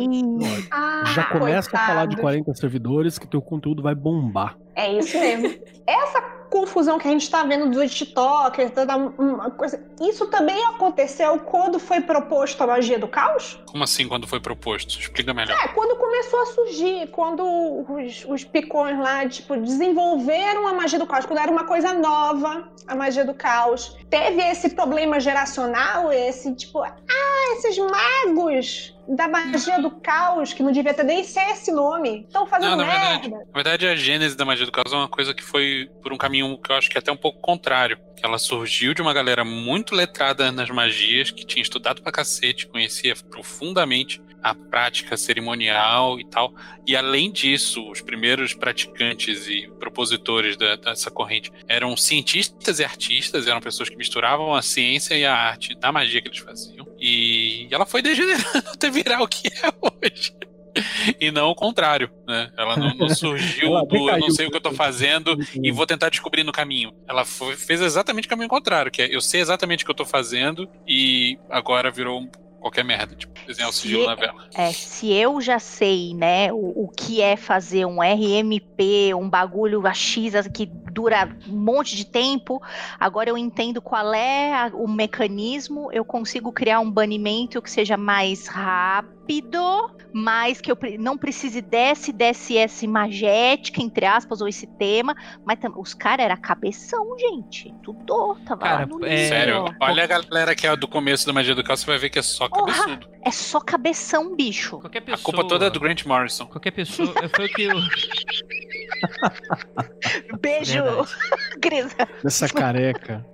Ah, Já começa a falar de coitado. 40 servidores que teu conteúdo vai bombar. É isso mesmo. (laughs) Essa confusão que a gente tá vendo dos TikTokers, toda uma coisa. Isso também aconteceu quando foi proposto a magia do caos? Como assim quando foi proposto? Explica melhor. É, quando começou a surgir, quando os, os picões lá, tipo, desenvolveram a magia do caos, quando era uma coisa nova, a magia do caos. Teve esse problema geracional, esse tipo, ah, esses magos da magia do caos, que não devia ter nem ser esse nome, estão fazendo Não, na merda. verdade, na verdade, a gênese da magia do caos é uma coisa que foi por um caminho que eu acho que é até um pouco contrário. Que ela surgiu de uma galera muito letrada nas magias, que tinha estudado pra cacete, conhecia profundamente a prática cerimonial e tal. E além disso, os primeiros praticantes e propositores da- dessa corrente eram cientistas e artistas, eram pessoas que misturavam a ciência e a arte da magia que eles faziam. E ela foi degenerando (laughs) até virar o que é hoje. E não o contrário, né? Ela não, não surgiu Ela do eu não sei o que eu tô fazendo e vou tentar descobrir no caminho. Ela foi- fez exatamente o caminho contrário, que é eu sei exatamente o que eu tô fazendo e agora virou um- qualquer merda, tipo, desenhar o Se sigilo é- na vela. É, se eu já sei, né, o, o que é fazer um RMP, um bagulho a X que dura um monte de tempo, agora eu entendo qual é a- o mecanismo, eu consigo criar um banimento que seja mais rápido, mas que eu pre- não precise desse, DSS magética, entre aspas, ou esse tema, mas os caras eram cabeção, gente, tudo, tava Cara, lá no é-. Sério, olha a galera que é do começo da magia do caos, você vai ver que é só! Cabeçudo. É só cabeção, bicho. Qualquer A pessoa. culpa toda é do Grant Morrison. Qualquer pessoa. Foi o que eu. Beijo. (laughs) Grisa. Dessa careca.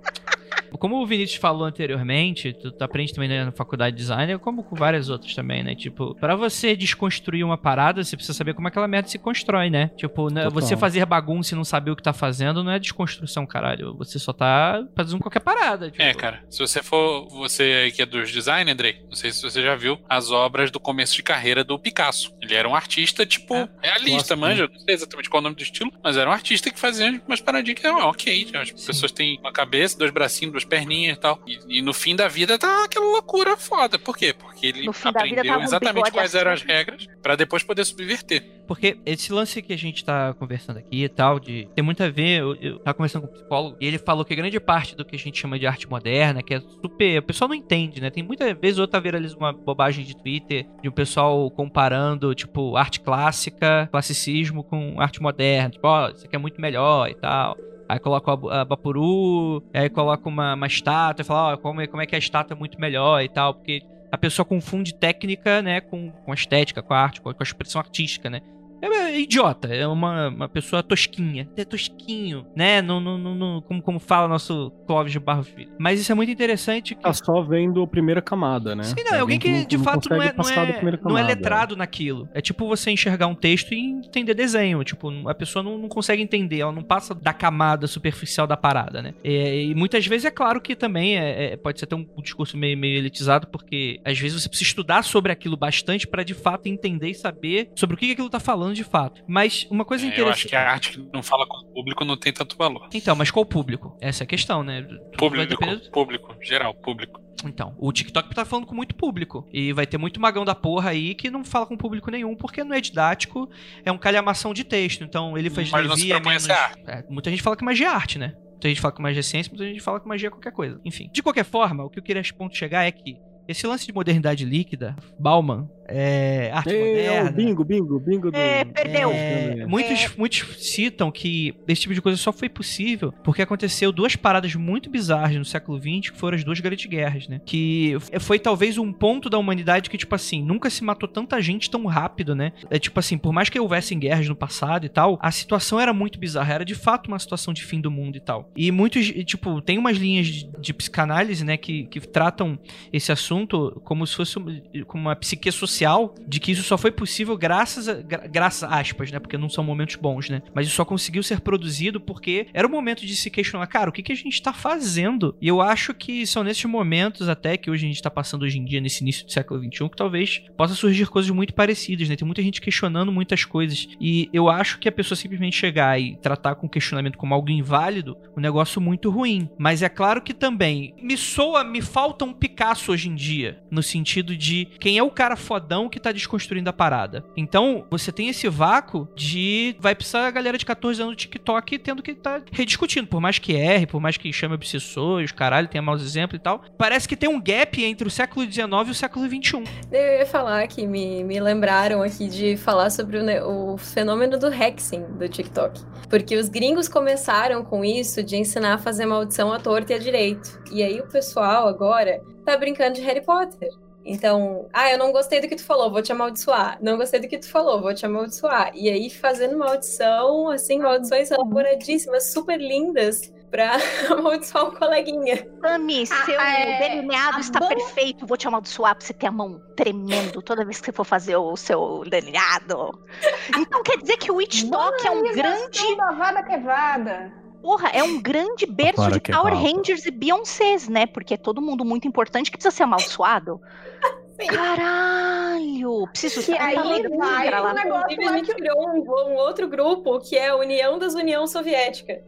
Como o Vinícius falou anteriormente, tu, tu aprende também né, na faculdade de design, como com várias outras também, né? Tipo, pra você desconstruir uma parada, você precisa saber como aquela merda se constrói, né? Tipo, né, você fazer bagunça e não saber o que tá fazendo não é desconstrução, caralho. Você só tá fazendo qualquer parada. Tipo. É, cara, se você for, você aí que é dos design, Andrei, não sei se você já viu as obras do começo de carreira do Picasso. Ele era um artista, tipo, É. realista, Gosto, manja, não sei exatamente qual é o nome do estilo, mas era um artista que fazia umas paradinhas que eram ok, as pessoas têm uma cabeça, dois bracinhos, duas perninhas e tal, e, e no fim da vida tá aquela loucura foda. Por quê? Porque ele aprendeu exatamente quais eram as regras pra depois poder subverter. Porque esse lance que a gente tá conversando aqui e tal, de tem muito a ver, eu, eu tava conversando com um psicólogo, e ele falou que grande parte do que a gente chama de arte moderna, que é super. O pessoal não entende, né? Tem muita vez ou outra viraliza uma bobagem de Twitter de um pessoal comparando, tipo, arte clássica, classicismo com arte moderna. Tipo, ó, isso aqui é muito melhor e tal. Aí coloca a, a Bapuru, aí coloca uma, uma estátua e fala, ó, como, é- como é que a estátua é muito melhor e tal, porque a pessoa confunde técnica, né, com, com estética, com a arte, com com a expressão artística, né? É, é idiota, é uma, uma pessoa tosquinha. É tosquinho, né? Não, não, não, não- como, como fala nosso Clóvis de Barros Filho. Mas isso é muito interessante. Que... Tá só vendo a primeira camada, né? Sim, não, é alguém que de fato não é, não, é, não é camada. letrado naquilo. É tipo você enxergar um texto e entender desenho. Tipo, a pessoa não, não consegue entender, ela não passa da camada superficial da parada, né? É, e muitas vezes é claro que também é, é- pode ser até um discurso meio, meio elitizado, porque às vezes você precisa estudar sobre aquilo bastante pra de fato entender e saber sobre o que que aquilo tá falando de fato. Mas uma coisa É, eu interessante. acho que a arte que não fala com o público não tem tanto valor. Então, mas qual o público? Essa é a questão, né? Tudo Público, depender público, geral, público. Então, o TikTok tá falando com muito público. E vai ter muito magão da porra aí que não fala com público nenhum, porque não é didático, é um calhamação de texto. Então, ele faz Mas não se é menos... arte. É, muita gente fala que magia é arte, né? Muita gente fala que magia é ciência, muita gente fala que magia é qualquer coisa. Enfim. De qualquer forma, o que eu queria esse ponto chegar é que esse lance de modernidade líquida, Bauman, é, arte Ei, ó, moderna... bingo, bingo, bingo do. É, perdeu. É, muitos, muitos citam que esse tipo de coisa só foi possível porque aconteceu duas paradas muito bizarras no século XX, que foram as duas grandes guerras, né? Que foi talvez um ponto da humanidade que, tipo assim, nunca se matou tanta gente tão rápido, né? É tipo assim, por mais que houvessem guerras no passado e tal, a situação era muito bizarra. Era de fato uma situação de fim do mundo e tal. E muitos, tipo, tem umas linhas de, de psicanálise, né, que, que tratam esse assunto como se fosse uma- como uma psique social, de que isso só foi possível graças a, gra- graças aspas, né, porque não são momentos bons, né, mas isso só conseguiu ser produzido porque era o momento de se questionar, cara, o que, que a gente tá fazendo? E eu acho que são nesses momentos até que hoje a gente tá passando hoje em dia, nesse início do século XXI, que talvez possa surgir coisas muito parecidas, né, tem muita gente questionando muitas coisas, e eu acho que a pessoa simplesmente chegar e tratar com questionamento como algo inválido, um negócio muito ruim. Mas é claro que também me soa, me falta um Picasso hoje em dia, no sentido de quem é o cara fodão que tá desconstruindo a parada. Então, você tem esse vácuo de vai precisar a galera de 14 anos do TikTok tendo que tá rediscutindo, por mais que erre, por mais que chame obsessores, caralho, tenha maus exemplos e tal. Parece que tem um gap entre o século XIX e o século XXI. Eu ia falar que me, me lembraram aqui de falar sobre o, o fenômeno do hexing do TikTok. Porque os gringos começaram com isso de ensinar a fazer maldição à torta e à direito. E aí o pessoal agora tá brincando de Harry Potter. Então, ah, eu não gostei do que tu falou, vou te amaldiçoar. Não gostei do que tu falou, vou te amaldiçoar. E aí fazendo maldição, assim, maldições elaboradíssimas, super lindas, pra (laughs) amaldiçoar o coleguinha. Tami, Ah, seu é, delineado a está bom- perfeito. Vou te amaldiçoar pra você ter a mão tremendo toda vez que você for fazer o seu delineado. (laughs) Então quer dizer que o Witchtalk é um grande. Da vada quebrada. Porra, é um grande berço Para de que Power. Rangers e Beyoncés, né? Porque é todo mundo muito importante que precisa ser amaldiçoado. (laughs) Sim. Caralho! Preciso Que aí vai lá. o negócio lá que criou um, um outro grupo que é a União das União Soviética. é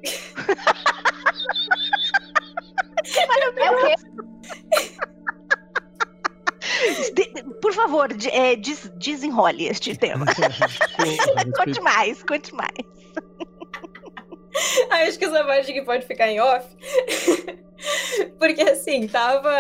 o quê? De- Por favor, de- é, des- desenrole este tema. (laughs) (laughs) conte mais, conte mais. (laughs) Aí acho que essa parte aqui pode ficar em off. (laughs) Porque assim, tava.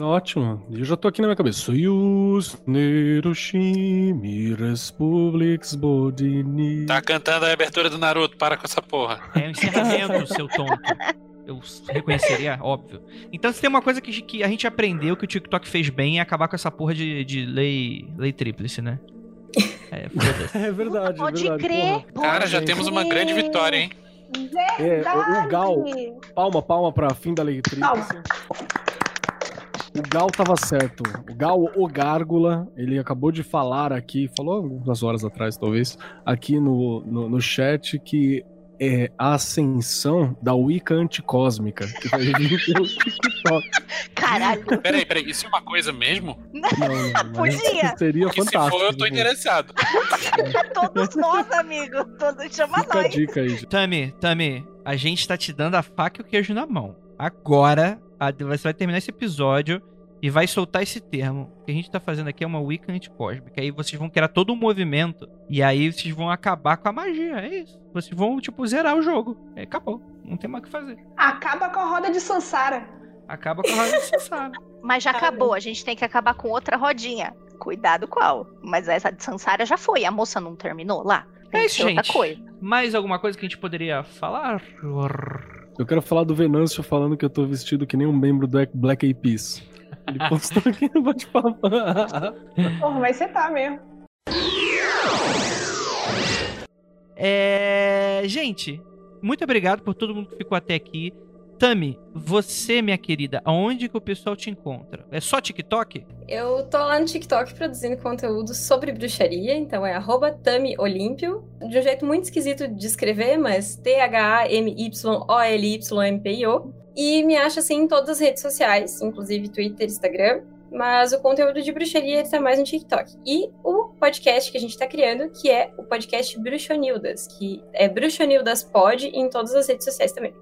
Ótimo. Eu já tô aqui na minha cabeça. Soyuz, Neroshimi, Republics Bodini. Tá cantando a abertura do Naruto, para com essa porra. É um encerramento, seu tonto. Eu reconheceria, (laughs) óbvio. Então, se tem uma coisa que, que a gente aprendeu que o TikTok fez bem é acabar com essa porra de, de lei, lei tríplice, né? É, (laughs) foda-se. É verdade, Pode verdade. crer. porra. Cara, já temos uma grande vitória, hein? É, o- Gal. Palma, palma pra fim da letrice. Palma. O Gal tava certo. O Gal, o Gárgula, ele acabou de falar aqui, falou algumas horas atrás, talvez, aqui no, no, no chat que é a ascensão da Wicca anticósmica, que vai vir pelo (laughs) TikTok. Caralho. Peraí, peraí, isso é uma coisa mesmo? (laughs) Não, não, Podia. Seria Porque se fantástico. for, eu tô interessado. (laughs) Todos nós, amigo. Todos chama Fica a nós. dica aí, gente. Tami, Tami, a gente tá te dando a faca e o queijo na mão. Agora, a- você vai terminar esse episódio e vai soltar esse termo. O que a gente tá fazendo aqui é uma Wicca anticósmica. Aí vocês vão criar todo um movimento. E aí vocês vão acabar com a magia. É isso. Vocês vão, tipo, zerar o jogo. É, acabou. Não tem mais o que fazer. Acaba com a roda de Sansara. Acaba com a roda de Sansara. (laughs) Mas já acabou. A gente tem que acabar com outra rodinha. Cuidado qual. Mas essa de Sansara já foi. A moça não terminou lá? Tem É isso, gente. coisa. Mais alguma coisa que a gente poderia falar? Eu quero falar do Venâncio falando que eu tô vestido que nem um membro do Black Eyed Peas. Ele postou aqui no bate-papo. (laughs) Porra, vai ser tá mesmo. É... Gente, muito obrigado por todo mundo que ficou até aqui. Tami, você, minha querida, aonde que o pessoal te encontra? É só TikTok? Eu tô lá no TikTok produzindo conteúdo sobre bruxaria, então é arroba TamiOlímpio, de um jeito muito esquisito de escrever, mas T-H-A-M-Y-O-L-Y-M-P-I-O. E me acha assim em todas as redes sociais, inclusive Twitter, Instagram. Mas o conteúdo de bruxaria ele tá mais no TikTok. E o podcast que a gente tá criando, que é o podcast Bruxonildas, que é Bruxonildas Pod em todas as redes sociais também.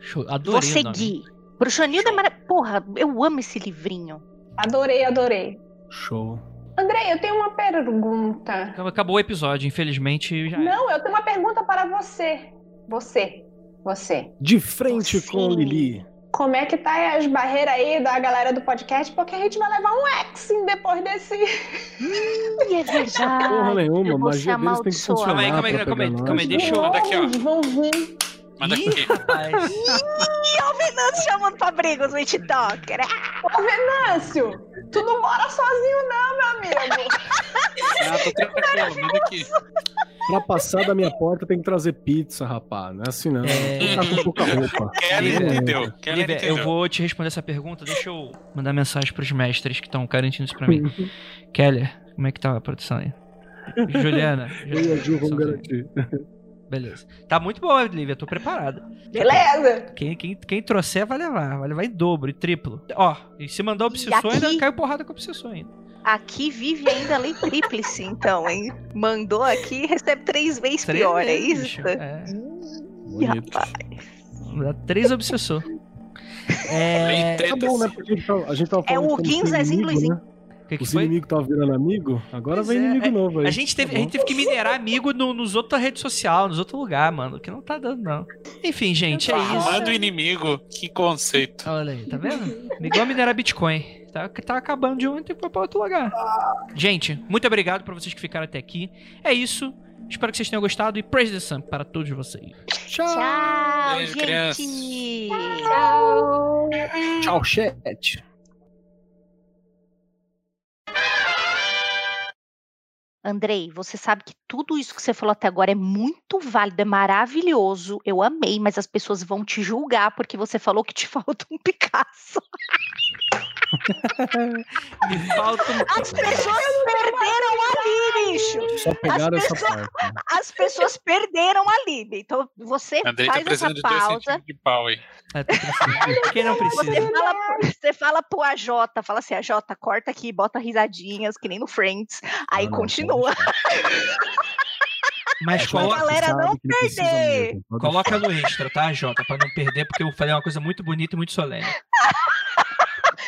Show, adorei Vou seguir. Bruxonilda é mara... Porra, eu amo esse livrinho. Adorei, adorei. Show. Andrei, eu tenho uma pergunta. Acabou- o episódio, infelizmente já. Não, eu tenho uma pergunta para você. Você. Você. De frente Sim. com Lili. Como é que tá as barreiras aí da galera do podcast? Porque a gente vai levar um Exing depois desse. Ih, é verdade. Porra nenhuma, magia deles tem que amaldiçoada. Calma aí, calma aí, calma aí, calma aí, deixa eu- Manda aqui, ó. Vamos, vamos vir. Manda Ih, aqui. rapaz. Ih, o Venâncio chamando pra briga os TikToker. Ô, Venâncio, tu não mora sozinho, não, meu amigo. Ah, tô tranquilo, manda aqui. Pra passar da minha porta tem que trazer pizza, rapaz. Não é assim não. É. Tá com pouca roupa. Kelly entendeu. Kelly entendeu. eu vou te responder essa pergunta. Deixa eu mandar mensagem pros mestres que estão garantindo isso pra mim. (laughs) Keller, como é que tá a produção aí? Juliana. Eu e a Ju vamos garantir. Beleza. Tá muito boa, Lívia. Tô preparada. Beleza. Quem, quem, quem trouxer vai levar. Vai levar em dobro, em triplo. Ó, e se mandar obsessor, ainda caiu porrada com obsessor ainda. Aqui vive ainda a lei tríplice, então, hein? Mandou aqui recebe três vezes Três pior, é vezes, isso? bicho. É. Ih, Bonito. rapaz. Três obsessor. (laughs) É. Tá bom, né? Porque a gente tava, É falando o como Guinho, se Zezinho, inimigo, Luizinho. né? O que, que Os inimigos estavam virando amigo, agora Pois vem é, inimigo é, novo aí. A gente, teve, Tá a gente teve que minerar amigo no- nos outras redes sociais, nos outros lugares, mano. Que não tá dando, não. Enfim, gente, é isso. O inimigo. Que conceito. Olha aí, tá vendo? Igual minerar Bitcoin. Tá, tá acabando de ontem e foi pra outro lugar. Gente, muito obrigado pra vocês que ficaram até aqui. É isso. Espero que vocês tenham gostado e praise the sun para todos vocês. Tchau, Beijo, gente. crianças. Tchau! Tchau, chat. Andrei, você sabe que tudo isso que você falou até agora é muito válido, é maravilhoso. Eu amei, mas as pessoas vão te julgar porque você falou que te (laughs) falta um Picasso. Me falta um... As pessoas perderam ali, bicho. Só pegaram As essa pessoas- parte. né? As pessoas perderam ali. Então você Andrei tá faz essa de dois pausa. de pau aí. É, precisando. Quem não Você precisa? fala, pro- você fala pro AJ, fala assim, AJ, corta aqui, bota risadinhas, que nem no Friends. Aí Ah, não, continua. (laughs) Mas A coloca, galera Sabe não perder. coloca no extra, tá, Jota? Pra não perder, porque eu falei uma coisa muito bonita e muito solene. (laughs)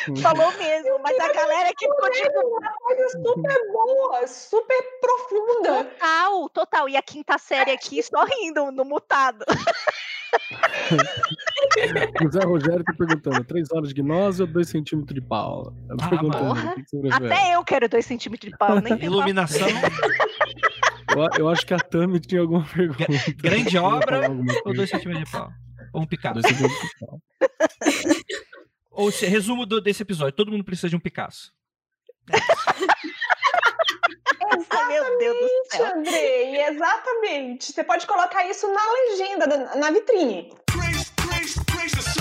deixar. Falou mesmo, mas a galera que ficou tipo, Coisa super boa, super profunda. total, total. E a quinta série aqui só rindo no mutado. (laughs) O Zé Rogério tá perguntando: 3 horas de gnose ou 2 centímetros de pau? Tá Ah, porra. o que que você prefere? Até eu quero dois centímetros de pau, nem (laughs) Iluminação, Eu, eu acho que a Tami tinha alguma pergunta. grande obra ou coisa. dois centímetros de pau? Ou um Picasso? Dois centímetros de pau. (laughs) Ou seja, resumo do, desse episódio: todo mundo precisa de um Picasso. Exatamente, meu Deus do céu. Andrei, exatamente. Você pode colocar isso na legenda, na vitrine. Praise, praise, praise